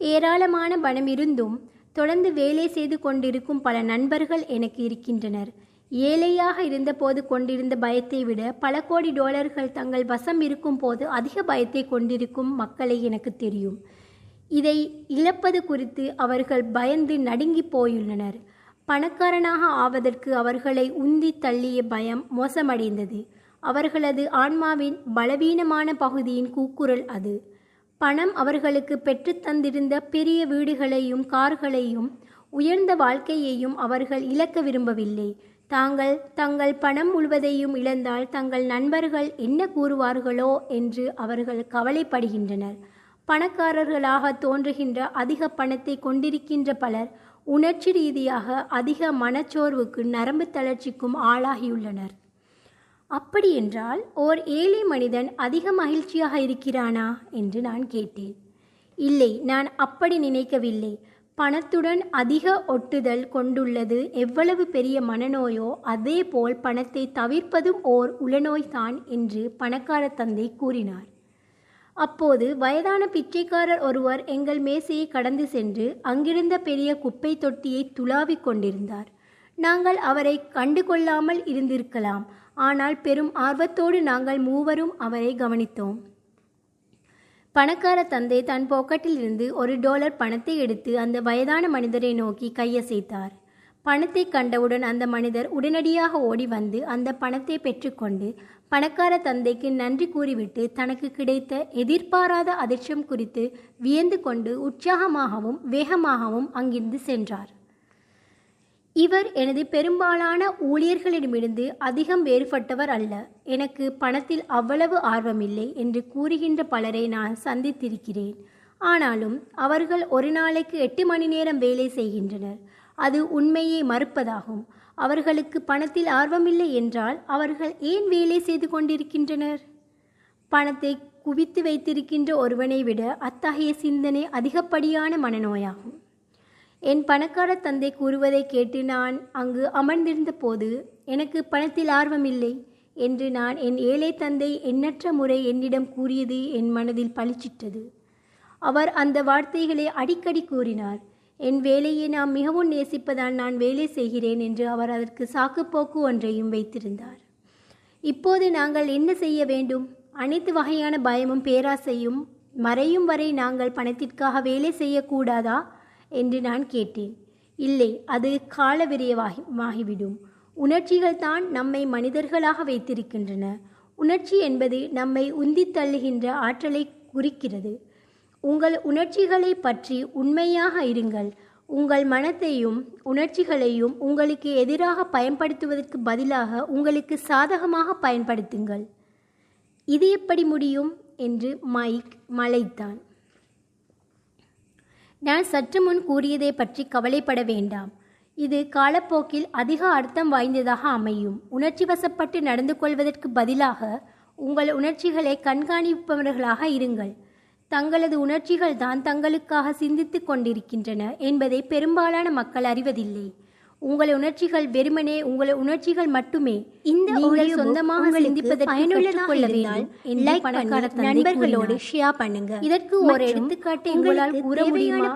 ஏராளமான பணம் இருந்தும் தொடர்ந்து வேலை செய்து கொண்டிருக்கும் பல நண்பர்கள் எனக்கு இருக்கின்றனர். ஏழையாக இருந்தபோது கொண்டிருந்த பயத்தை விட பல கோடி டாலர்கள் தங்கள் வசம் இருக்கும் போது அதிக பயத்தை கொண்டிருக்கும் மக்களை எனக்கு தெரியும். இதை இழப்பது குறித்து அவர்கள் பயந்து நடுங்கி போயுள்ளனர். பணக்காரனாக ஆவதற்கு அவர்களை உந்தி தள்ளிய பயம் மோசமடைந்தது. அவர்களது ஆன்மாவின் பலவீனமான பகுதியின் கூக்குரல் அது. பணம் அவர்களுக்கு பெற்றுத் தந்திருந்த பெரிய வீடுகளையும் கார்களையும் உயர்ந்த வாழ்க்கையையும் அவர்கள் இழக்க விரும்பவில்லை. தாங்கள் தங்கள் பணம் முழுவதையும் இழந்தால் தங்கள் நண்பர்கள் என்ன கூறுவார்களோ என்று அவர்கள் கவலைப்படுகின்றனர். பணக்காரர்களாக தோன்றுகின்ற அதிக பணத்தை கொண்டிருக்கின்ற பலர் உணர்ச்சி ரீதியாக அதிக மனச்சோர்வுக்கு நரம்பு தளர்ச்சிக்கும் ஆளாகியுள்ளனர். அப்படியென்றால் ஓர் ஏழை மனிதன் அதிக மகிழ்ச்சியாக இருக்கிறானா என்று நான் கேட்டேன். இல்லை நான் அப்படி நினைக்கவில்லை. பணத்துடன் அதிக ஒட்டுதல் கொண்டுள்ளது எவ்வளவு பெரிய மனநோயோ அதேபோல் பணத்தை தவிர்ப்பதும் ஓர் உளநோய்தான் என்று பணக்கார தந்தை கூறினார். அப்போது வயதான பிச்சைக்காரர் ஒருவர் எங்கள் மேசையை கடந்து சென்று அங்கிருந்த பெரிய குப்பை தொட்டியை துளாவிக் கொண்டிருந்தார். நாங்கள் அவரை கண்டு கொள்ளாமல் இருந்திருக்கலாம். ஆனால் பெரும் ஆர்வத்தோடு நாங்கள் மூவரும் அவரை கவனித்தோம். பணக்கார தந்தை தன் பாக்கெட்டில் இருந்து ஒரு டாலர் பணத்தை எடுத்து அந்த வயதான மனிதரை நோக்கி கையசைத்தார். பணத்தை கண்டவுடன் அந்த மனிதர் உடனடியாக ஓடி வந்து அந்த பணத்தை பெற்றுக்கொண்டு பணக்கார தந்தைக்கு நன்றி கூறிவிட்டு தனக்கு கிடைத்த எதிர்பாராத அதிர்ஷ்டம் குறித்து வியந்து கொண்டு உற்சாகமாகவும் வேகமாகவும் அங்கிருந்து சென்றார். இவர் எனது பெரும்பாலான ஊழியர்களிடமிருந்து அதிகம் வேறுபட்டவர் அல்ல. எனக்கு பணத்தில் அவ்வளவு ஆர்வமில்லை என்று கூறுகின்ற பலரை நான் சந்தித்திருக்கிறேன். ஆனாலும் அவர்கள் ஒரு நாளைக்கு எட்டு மணி நேரம் வேலை செய்கின்றனர். அது உண்மையை மறுப்பதாகும். அவர்களுக்கு பணத்தில் ஆர்வமில்லை என்றால் அவர்கள் ஏன் வேலை செய்து கொண்டிருக்கின்றனர்? பணத்தை குவித்து வைத்திருக்கின்ற ஒருவனை விட அத்தகைய சிந்தனை அதிகப்படியான மனநோயாகும். என் பணக்கார தந்தை கூறுவதை கேட்டு நான் அங்கு அமர்ந்திருந்த போது எனக்கு பணத்தில் ஆர்வமில்லை என்று நான் என் ஏழை தந்தை எண்ணற்ற முறை என்னிடம் கூறியது என் மனதில் பளிச்சிட்டது. அவர் அந்த வார்த்தைகளை அடிக்கடி கூறினார். என் வேலையை நாம் மிகவும் நேசிப்பதால் நான் வேலை செய்கிறேன் என்று அவர் அதற்கு சாக்குப்போக்கு ஒன்றையும் வைத்திருந்தார். இப்போது நாங்கள் என்ன செய்ய வேண்டும்? அனைத்து வகையான பயமும் பேராசையும் மறையும் வரை நாங்கள் பணத்திற்காக வேலை செய்யக்கூடாதா? என்று நான் கேட்டேன். இல்லை அது கால ஆகிவிடும் உணர்ச்சிகள் தான் நம்மை மனிதர்களாக வைத்திருக்கின்றன. உணர்ச்சி என்பது நம்மை உந்தித் தள்ளுகின்ற ஆற்றலை குறிக்கிறது. உங்கள் உணர்ச்சிகளை பற்றி உண்மையாக இருங்கள். உங்கள் மனத்தையும் உணர்ச்சிகளையும் உங்களுக்கு எதிராக பயன்படுத்துவதற்கு பதிலாக உங்களுக்கு சாதகமாக பயன்படுத்துங்கள். இது எப்படி முடியும்? என்று மைக் மலைத்தான். நான் சற்று முன் கூறியதை பற்றி கவலைப்பட வேண்டாம். இது காலப்போக்கில் அதிக அர்த்தம் வாய்ந்ததாக அமையும். உணர்ச்சி வசப்பட்டு நடந்து கொள்வதற்கு பதிலாக உங்கள் உணர்ச்சிகளை கண்காணிப்பவர்களாக இருங்கள். தங்களது உணர்ச்சிகள் தான் தங்களுக்காக சிந்தித்துக் கொண்டிருக்கின்றன என்பதை பெரும்பாலான மக்கள் அறிவதில்லை உங்கள் உணர்ச்சிகள் வெறுமனே உங்கள் உணர்ச்சிகள் மட்டுமே இந்த audio சொந்தமாக சிந்திப்பதற்கு பயனுள்ளதாக இருந்தால் நண்பர்களோடு. ஷேர் பண்ணுங்க இதற்கு ஒரு எடுத்துக்காட்டை உங்களால் கூற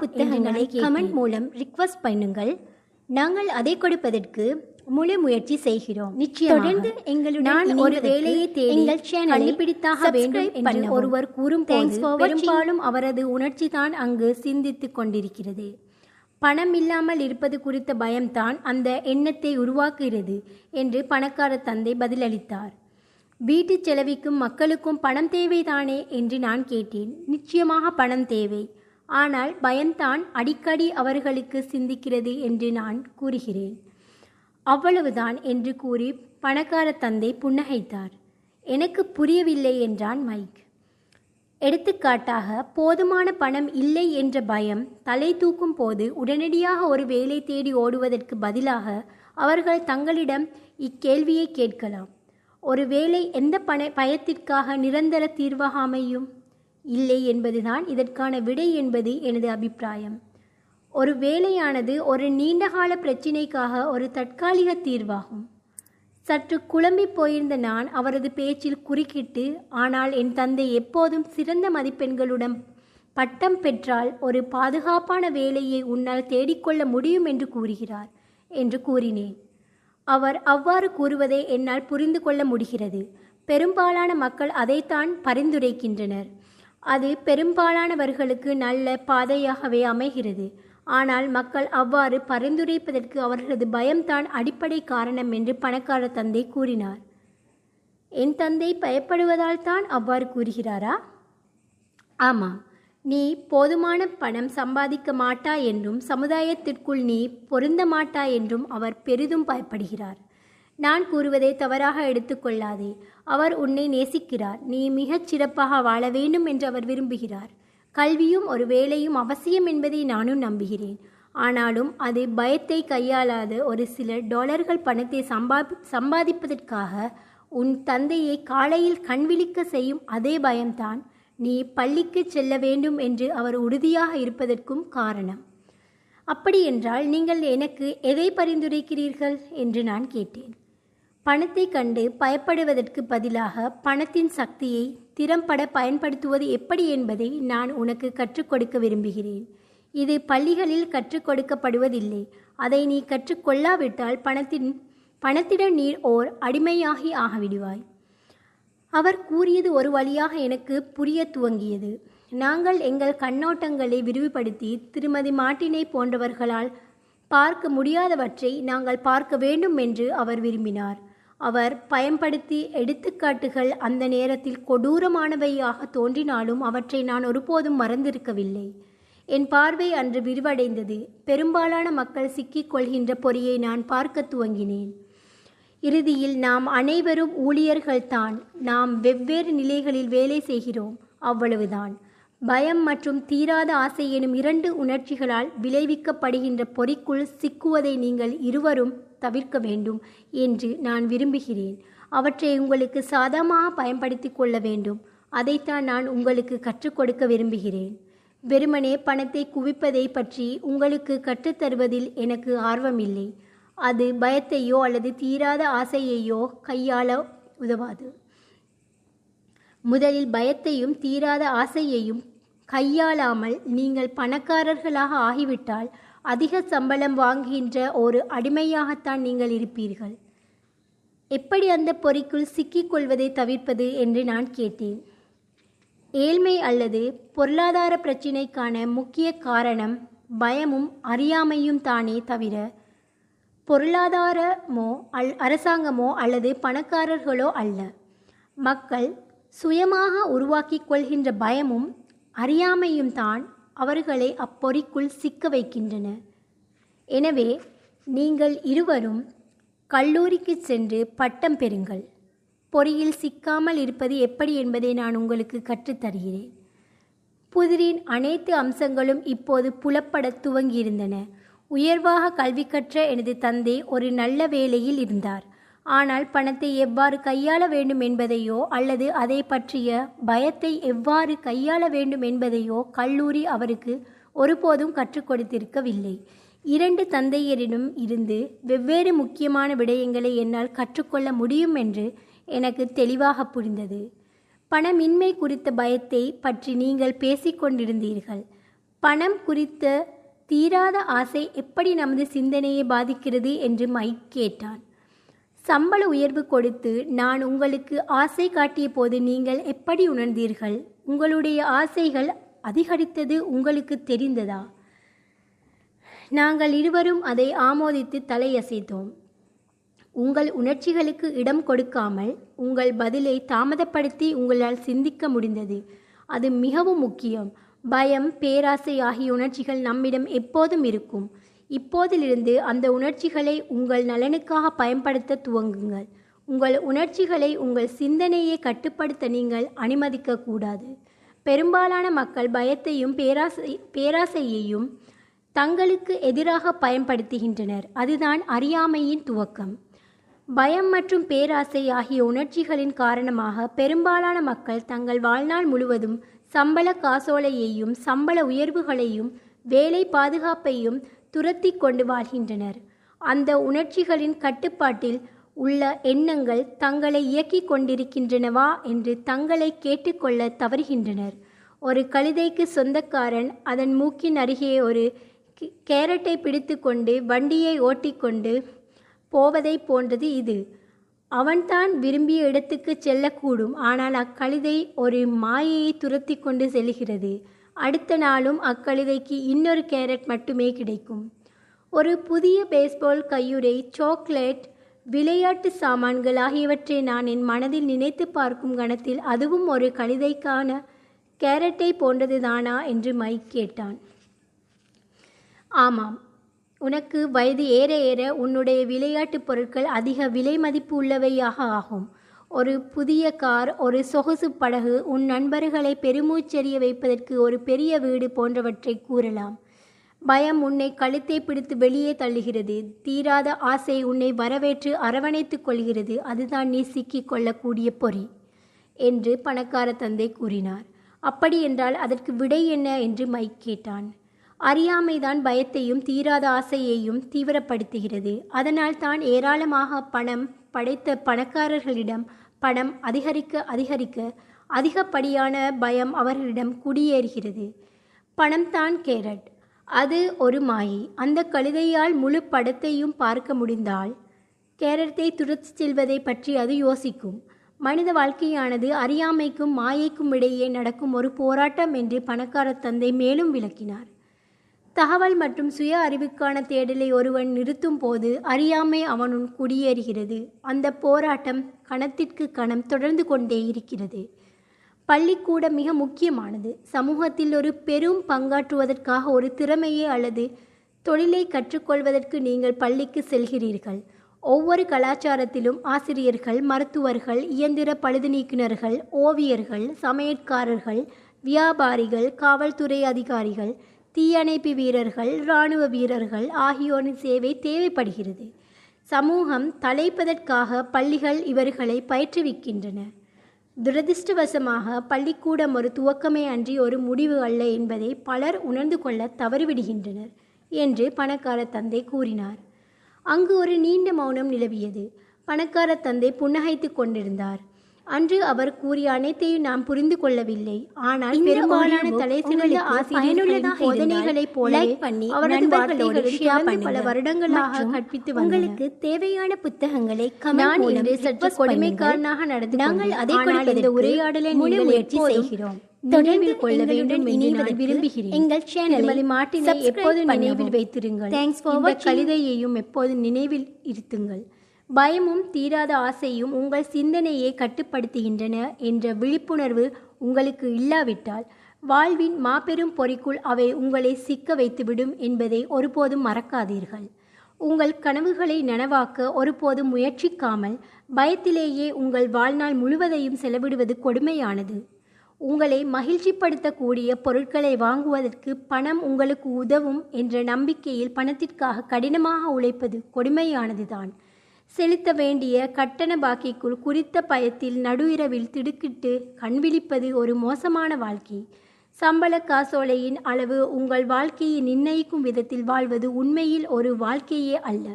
புத்தகங்களை. கமெண்ட் மூலம் ரிக்வஸ்ட் பண்ணுங்கள் நாங்கள் அதை கொடுப்பதற்கு முழு முயற்சி செய்கிறோம் நிச்சயமாக. தொடர்ந்து எங்களுடன் நான் ஒரு வேலையை தேடி எங்கள் சேனலை கண்டுபிடித்தாக வேண்டும் என்று. ஒருவர் watching. பெரும்பாலும் அவரது உணர்ச்சி தான் அங்கு சிந்தித்துக் கொண்டிருக்கிறது பணம் இல்லாமல் இருப்பது குறித்த பயம்தான் அந்த எண்ணத்தை உருவாக்குகிறது என்று பணக்கார தந்தை பதிலளித்தார் வீட்டுச் செலவிக்கும் மக்களுக்கும் பணம் தேவைதானே என்று நான் கேட்டேன் நிச்சயமாக பணம் தேவை ஆனால் பயம்தான் அடிக்கடி அவர்களுக்கு சிந்திக்கிறது என்று நான் கூறுகிறேன் அவ்வளவுதான் என்று கூறி பணக்கார தந்தை புன்னகைத்தார். எனக்கு புரியவில்லை என்றான் மைக். எடுத்துக்காட்டாக போதுமான பணம் இல்லை என்ற பயம் தலை தூக்கும் போது உடனடியாக ஒரு வேலை தேடி ஓடுவதற்கு பதிலாக அவர்கள் தங்களிடம் இக்கேள்வியை கேட்கலாம். ஒரு வேலை எந்த பண பயத்திற்காக நிரந்தர தீர்வாக அமையும்? இல்லை என்பதுதான் இதற்கான விடை என்பது எனது அபிப்பிராயம். ஒரு வேலையானது ஒரு நீண்டகால பிரச்சினைக்காக ஒரு தற்காலிக தீர்வாகும். சற்று குழம்பி போயிருந்த நான் அவரது பேச்சில் குறுக்கிட்டு ஆனால் என் தந்தை எப்போதும் சிறந்த மதிப்பெண்களுடன் பட்டம் பெற்றால் ஒரு பாதுகாப்பான வேலையை உன்னால் தேடிக்கொள்ள முடியும் என்று கூறுகிறார் என்று கூறினேன். அவர் அவ்வாறு கூறுவதை என்னால் புரிந்து கொள்ள முடிகிறது. பெரும்பாலான மக்கள் அதைத்தான் பரிந்துரைக்கின்றனர். அது பெரும்பாலானவர்களுக்கு நல்ல பாதையாகவே அமைகிறது. ஆனால் மக்கள் அவ்வாறு பரிந்துரைப்பதற்கு அவர்களது பயம்தான் அடிப்படை காரணம் என்று பணக்கார தந்தை கூறினார். என் தந்தை பயப்படுவதால் தான் அவ்வாறு கூறுகிறாரா? ஆமாம். நீ போதுமான பணம் சம்பாதிக்க மாட்டாய் என்றும் சமுதாயத்திற்குள் நீ பொருந்த மாட்டாய் என்றும் அவர் பெரிதும் பயப்படுகிறார். நான் கூறுவதை தவறாக எடுத்துக்கொள்ளாதே அவர் உன்னை நேசிக்கிறார். நீ மிகச் சிறப்பாக வாழ வேண்டும் என்று அவர் விரும்புகிறார். கல்வியும் ஒரு வேலையும் அவசியம் என்பதை நானும் நம்புகிறேன். ஆனாலும் அது பயத்தை கையாளாத ஒரு சில டாலர்கள் பணத்தை சம்பா சம்பாதிப்பதற்காக உன் தந்தையை காலையில் கண்விழிக்க செய்யும் அதே பயம்தான் நீ பள்ளிக்கு செல்ல வேண்டும் என்று அவர் உறுதியாக இருப்பதற்கும் காரணம். அப்படியென்றால் நீங்கள் எனக்கு எதை பரிந்துரைக்கிறீர்கள்? என்று நான் கேட்டேன். பணத்தை கண்டு பயப்படுவதற்கு பதிலாக பணத்தின் சக்தியை திறம்பட பயன்படுத்துவது எப்படி என்பதை நான் உனக்கு கற்றுக் கொடுக்க விரும்புகிறேன். இது பள்ளிகளில் கற்றுக் கொடுக்கப்படுவதில்லை. அதை நீ கற்றுக்கொள்ளாவிட்டால் பணத்தின் பணத்திடம் நீர் ஓர் அடிமையாகி ஆகிவிடுவாய். அவர் கூறியது ஒரு வழியாக எனக்கு புரிய துவங்கியது. நாங்கள் எங்கள் கண்ணோட்டங்களை விரிவுபடுத்தி திருமதி மாட்டினை போன்றவர்களால் பார்க்க முடியாதவற்றை நாங்கள் பார்க்க வேண்டும் என்று அவர் விரும்பினார். அவர் பயன்படுத்தி எடுத்துக்காட்டுகள் அந்த நேரத்தில் கொடூரமானவையாக தோன்றினாலும் அவற்றை நான் ஒருபோதும் மறந்திருக்கவில்லை. என் பார்வை அன்று விரிவடைந்தது. பெரும்பாலான மக்கள் சிக்கிக் கொள்கின்ற பொறியை நான் பார்க்க துவங்கினேன். இறுதியில் நாம் அனைவரும் ஊழியர்கள்தான். நாம் வெவ்வேறு நிலைகளில் வேலை செய்கிறோம். அவ்வளவுதான். பயம் மற்றும் தீராத ஆசை எனும் இரண்டு உணர்ச்சிகளால் விளைவிக்கப்படுகின்ற பொறிக்குள் சிக்குவதை நீங்கள் இருவரும் தவிர்க்க வேண்டும் என்று நான் விரும்புகிறேன். அவற்றை உங்களுக்கு சாதமாக பயன்படுத்தி கொள்ள வேண்டும். அதைத்தான் நான் உங்களுக்கு கற்றுக் கொடுக்க விரும்புகிறேன். வெறுமனே பணத்தை குவிப்பதை பற்றி உங்களுக்கு கற்றுத்தருவதில் எனக்கு ஆர்வமில்லை. அது பயத்தையோ அல்லது தீராத ஆசையையோ கையாள உதவாது. முதலில் பயத்தையும் தீராத ஆசையையும் கையாளாமல் நீங்கள் பணக்காரர்களாக ஆகிவிட்டால் அதிக சம்பளம் வாங்குகின்ற ஒரு அடிமையாகத்தான் நீங்கள் இருப்பீர்கள். எப்படி அந்த பொறிக்குள் சிக்கிக்கொள்வதை தவிர்ப்பது என்று நான் கேட்டேன். ஏழ்மை அல்லது பொருளாதார பிரச்சினைக்கான முக்கிய காரணம் பயமும் அறியாமையும் தானே தவிர பொருளாதாரமோ அல் அரசாங்கமோ அல்லது பணக்காரர்களோ அல்ல. மக்கள் சுயமாக உருவாக்கிக் கொள்கின்ற பயமும் அறியாமையும் தான் அவர்களை அப்பொறிக்குள் சிக்க வைக்கின்றன. எனவே நீங்கள் இருவரும் கல்லூரிக்கு சென்று பட்டம் பெறுங்கள். பொறியில் சிக்காமல் இருப்பது எப்படி என்பதை நான் உங்களுக்கு கற்றுத்தருகிறேன். புதிரின் அனைத்து அம்சங்களும் இப்போது புலப்படத் துவங்கியிருந்தன. உயர்வாக கல்வி கற்ற எனது தந்தை ஒரு நல்ல வேலையில் இருந்தார். ஆனால் பணத்தை எவ்வாறு கையாள வேண்டும் என்பதையோ அல்லது அதை பற்றிய பயத்தை எவ்வாறு கையாள வேண்டும் என்பதையோ கல்லூரி அவருக்கு ஒருபோதும் கற்றுக் கொடுத்திருக்கவில்லை. இரண்டு தந்தையரிடம் இருந்து வெவ்வேறு முக்கியமான விடயங்களை என்னால் கற்றுக்கொள்ள முடியும் என்று எனக்கு தெளிவாக புரிந்தது. பணமின்மை குறித்த பயத்தை பற்றி நீங்கள் பேசிக்கொண்டிருந்தீர்கள் பணம் குறித்த தீராத ஆசை எப்படி நமது சிந்தனையை பாதிக்கிறது என்று மைக் கேட்டான். சம்பள உயர்வு கொடுத்து நான் உங்களுக்கு ஆசை காட்டிய போது நீங்கள் எப்படி உணர்ந்தீர்கள்? உங்களுடைய ஆசைகள் அதிகரித்தது உங்களுக்கு தெரிந்ததா? நாங்கள் இருவரும் அதை ஆமோதித்து தலையசைத்தோம். உங்கள் உணர்ச்சிகளுக்கு இடம் கொடுக்காமல் உங்கள் பதிலை தாமதப்படுத்தி உங்களால் சிந்திக்க முடிந்தது. அது மிகவும் முக்கியம். பயம் பேராசை ஆகிய உணர்ச்சிகள் நம்மிடம் எப்போதும் இருக்கும். இப்போதிலிருந்து அந்த உணர்ச்சிகளை உங்கள் நலனுக்காக பயன்படுத்த துவங்குங்கள். உங்கள் உணர்ச்சிகளை உங்கள் சிந்தனையை கட்டுப்படுத்த நீங்கள் அனுமதிக்கக்கூடாது பெரும்பாலான மக்கள் பயத்தையும் பேராசை பேராசையையும் தங்களுக்கு எதிராக பயன்படுத்துகின்றனர். அதுதான் அறியாமையின் துவக்கம். பயம் மற்றும் பேராசை ஆகிய உணர்ச்சிகளின் காரணமாக பெரும்பாலான மக்கள் தங்கள் வாழ்நாள் முழுவதும் சம்பள காசோலையையும் சம்பள உயர்வுகளையும் வேலை பாதுகாப்பையும் துரத்தி கொண்டு வாழ்கின்றனர். அந்த உணர்ச்சிகளின் கட்டுப்பாட்டில் உள்ள எண்ணங்கள் தங்களை இயக்கிக் கொண்டிருக்கின்றனவா என்று தங்களை கேட்டுக்கொள்ள தவறுகின்றனர். ஒரு கழுதைக்கு சொந்தக்காரன் அதன் மூக்கின் அருகே ஒரு கேரட்டை பிடித்துக்கொண்டு வண்டியை ஓட்டிக்கொண்டு போவதைப் போன்றது இது. அவன்தான் விரும்பிய இடத்துக்கு செல்லக்கூடும். ஆனால் அக்கழுதை ஒரு மாயையை துரத்தி கொண்டு செல்கிறது அடுத்த நாளும் அக்கழுதைக்கு இன்னொரு கேரட் மட்டுமே கிடைக்கும். ஒரு புதிய பேஸ்பால் கையுறை சாக்லேட் விளையாட்டு சாமான்கள் ஆகியவற்றை நான் என் மனதில் நினைத்து பார்க்கும் கணத்தில் அதுவும் ஒரு கழுதைக்கான கேரட்டை போன்றதுதானா? என்று மைக் கேட்டான். ஆமாம் உனக்கு வயது ஏற ஏற உன்னுடைய விளையாட்டுப் பொருட்கள் அதிக விலை மதிப்பு உள்ளவையாக ஆகும். ஒரு புதிய கார் ஒரு சொகுசு படகு உன் நண்பர்களை பெருமூச்செறிய வைப்பதற்கு ஒரு பெரிய வீடு போன்றவற்றை கூறலாம். பயம் உன்னை கழுத்தை பிடித்து வெளியே தள்ளுகிறது. தீராத ஆசை உன்னை வரவேற்று அரவணைத்துக் கொள்கிறது. அதுதான் நீ சிக்கிக் கொள்ளக்கூடிய பொறி என்று பணக்கார தந்தை கூறினார். அப்படி என்றால் அதற்கு விடை என்ன என்று மைக் கேட்டான். அறியாமைதான் பயத்தையும் தீராத ஆசையையும் தீவிரப்படுத்துகிறது. அதனால் தான் ஏராளமாக பணம் படைத்த பணக்காரர்களிடம் பணம் அதிகரிக்க அதிகரிக்க அதிகப்படியான பயம் அவர்களிடம் குடியேறுகிறது. பணம்தான் கேரட். அது ஒரு மாயை. அந்த கழுதையால் முழு படத்தையும் பார்க்க முடிந்தால் கேரட்டை துரத்து செல்வதை பற்றி அது யோசிக்கும். மனித வாழ்க்கையானது அறியாமைக்கும் மாயைக்கும் இடையே நடக்கும் ஒரு போராட்டம் என்று பணக்கார தந்தை மேலும் விளக்கினார். தகவல் மற்றும் சுய அறிவுக்கான தேடலை ஒருவன் நிறுத்தும் போது அறியாமை அவனுள் குடியேறுகிறது. அந்த போராட்டம் கணத்திற்கு கணம் தொடர்ந்து கொண்டே இருக்கிறது. பள்ளிக்கூடம் மிக முக்கியமானது. சமூகத்தில் ஒரு பெரும் பங்காற்றுவதற்காக ஒரு திறமையை அல்லது தொழிலை கற்றுக்கொள்வதற்கு நீங்கள் பள்ளிக்கு செல்கிறீர்கள். ஒவ்வொரு கலாச்சாரத்திலும் ஆசிரியர்கள் மருத்துவர்கள் இயந்திர பழுது நீக்குநர்கள் ஓவியர்கள் சமையற்காரர்கள் வியாபாரிகள் காவல்துறை அதிகாரிகள் தீயணைப்பு வீரர்கள் இராணுவ வீரர்கள் ஆகியோரின் சேவை தேவைப்படுகிறது. சமூகம் தலைப்பதற்காக பள்ளிகள் இவர்களை பயிற்றுவிக்கின்றன. துரதிர்ஷ்டவசமாக பள்ளிக்கூடம் ஒரு துவக்கமே அன்றி ஒரு முடிவு அல்ல என்பதை பலர் உணர்ந்து கொள்ள தவறிவிடுகின்றனர் என்று பணக்கார தந்தை கூறினார். அங்கு ஒரு நீண்ட மௌனம் நிலவியது. பணக்கார தந்தை புன்னகைத்து கொண்டிருந்தார். அன்று அவர் கூறிய அனைத்தையும் நாம் புரிந்து கொள்ளவில்லை ஆனால் பெரும்பாலான audio தலை சிறந்த உங்களுக்கு ஆசிரியர்களின் போதனைகளைப் போல like பண்ணி அவரது. பல வருடங்களாக கற்பித்து உங்களுக்கு தேவையான புத்தகங்களை நான் இன்று சற்று கொடுமைக்காரனாக. நடந்து நாங்கள். அதை இந்த உரையாடலை முயற்சி செய்கிறோம் தொடர்ந்து கொள்ள வேண்டும் என்று நான் விரும்புகிறேன் எங்கள் சேனலை எப்போதும் பண்ணவும். நினைவில் வைத்திருங்கள் Thanks for இந்த watching. கவிதையையும் எப்போதும் நினைவில் இருத்துங்கள் பயமும் தீராத ஆசையும் உங்கள் சிந்தனையை கட்டுப்படுத்துகின்றன என்ற விழிப்புணர்வு உங்களுக்கு இல்லாவிட்டால் வாழ்வின் மாபெரும் பொறிக்குள் அவை உங்களை சிக்க வைத்துவிடும் என்பதை ஒருபோதும் மறக்காதீர்கள். உங்கள் கனவுகளை நனவாக்க ஒருபோதும் முயற்சிக்காமல் பயத்திலேயே உங்கள் வாழ்நாள் முழுவதையும் செலவிடுவது கொடுமையானது. உங்களை மகிழ்ச்சிப்படுத்தக்கூடிய பொருட்களை வாங்குவதற்கு பணம் உங்களுக்கு உதவும் என்ற நம்பிக்கையில் பணத்திற்காக கடினமாக உழைப்பது கொடுமையானதுதான். செலுத்த வேண்டிய கட்டண பாக்கிக்குள் குறித்த பயத்தில் நடுஇரவில் திடுக்கிட்டு கண்விழிப்பது ஒரு மோசமான வாழ்க்கை. சம்பள காசோலையின் அளவு உங்கள் வாழ்க்கையை நிர்ணயிக்கும் விதத்தில் வாழ்வது உண்மையில் ஒரு வாழ்க்கையே அல்ல.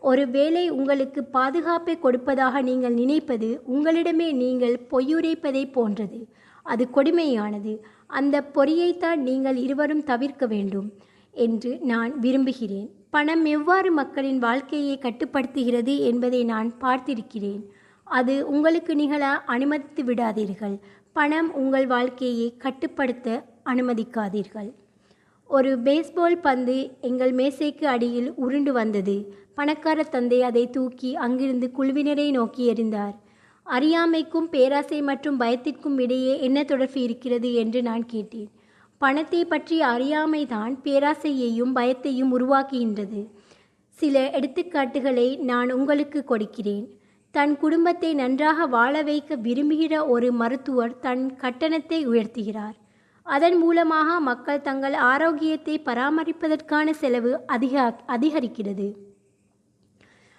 ஒரு வேலை உங்களுக்கு பாதுகாப்பை கொடுப்பதாக நீங்கள் நினைப்பது உங்களிடமே நீங்கள் பொய்யுரைப்பதை போன்றது. அது கொடுமையானது. அந்த பொறியைத்தான் நீங்கள் இருவரும் தவிர்க்க வேண்டும் என்று நான் விரும்புகிறேன். பணம் எவ்வாறு மக்களின் வாழ்க்கையை கட்டுப்படுத்துகிறது என்பதை நான் பார்த்திருக்கிறேன். அது உங்களுக்கு நிகழ அனுமதித்து விடாதீர்கள். பணம் உங்கள் வாழ்க்கையை கட்டுப்படுத்த அனுமதிக்காதீர்கள். ஒரு பேஸ்பால் பந்து எங்கள் மேசைக்கு அடியில் உருண்டு வந்தது. பணக்கார தந்தை அதை தூக்கி அங்கிருந்து குழுவினரை நோக்கி எறிந்தார். அறியாமைக்கும் பேராசை மற்றும் பயத்திற்கும் இடையே என்ன தொடர்பு இருக்கிறது என்று நான் கேட்டேன். பணத்தை பற்றிய அறியாமைதான் பேராசையையும் பயத்தையும் உருவாக்குகின்றது. சில எடுத்துக்காட்டுகளை நான் உங்களுக்கு கொடுக்கிறேன். தன் குடும்பத்தை நன்றாக வாழ வைக்க விரும்புகிற ஒரு மருத்துவர் தன் கட்டணத்தை உயர்த்துகிறார். அதன் மூலமாக மக்கள் தங்கள் ஆரோக்கியத்தை பராமரிப்பதற்கான செலவு அதிக அதிகரிக்கிறது.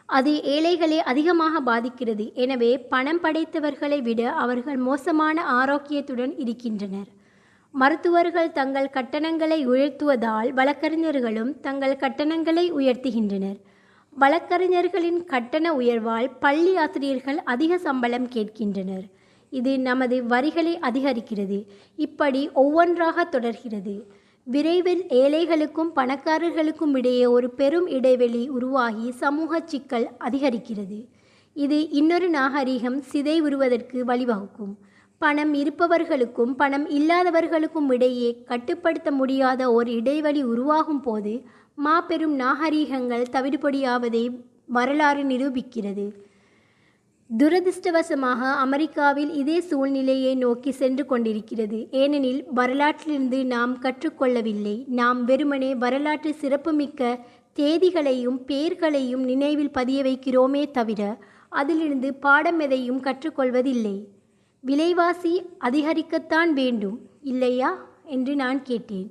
அது ஏழைகளை அதிகமாக பாதிக்கிறது. எனவே பணம் படைத்தவர்களை விட அவர்கள் மோசமான ஆரோக்கியத்துடன் இருக்கின்றனர். மருத்துவர்கள் தங்கள் கட்டணங்களை உயர்த்துவதால் வழக்கறிஞர்களும் தங்கள் கட்டணங்களை உயர்த்துகின்றனர். வழக்கறிஞர்களின் கட்டண உயர்வால் பள்ளி ஆசிரியர்கள் அதிக சம்பளம் கேட்கின்றனர். இது நமது வரிகளை அதிகரிக்கிறது. இப்படி ஒவ்வொன்றாக தொடர்கிறது. விரைவில் ஏழைகளுக்கும் பணக்காரர்களுக்கும் இடையே ஒரு பெரும் இடைவெளி உருவாகி சமூக சிக்கல் அதிகரிக்கிறது. இது இன்னொரு நாகரிகம் உருவதற்கு வழிவகுக்கும். பணம் இருப்பவர்களுக்கும் பணம் இல்லாதவர்களுக்கும் இடையே கட்டுப்படுத்த முடியாத ஒரு இடைவெளி உருவாகும் போது மாபெரும் நாகரிகங்கள் தவிடுபொடியாவதை வரலாறு நிரூபிக்கிறது. துரதிர்ஷ்டவசமாக அமெரிக்காவில் இதே சூழ்நிலையை நோக்கி சென்று கொண்டிருக்கிறது. ஏனெனில் வரலாற்றிலிருந்து நாம் கற்றுக்கொள்ளவில்லை. நாம் வெறுமனே வரலாற்று சிறப்புமிக்க தேதிகளையும் பெயர்களையும் நினைவில் பதிய வைக்கிறோமே தவிர அதிலிருந்து பாடம் எதையும் கற்றுக்கொள்வதில்லை. விலைவாசி அதிகரிக்கத்தான் வேண்டும் இல்லையா? என்று நான் கேட்டேன்.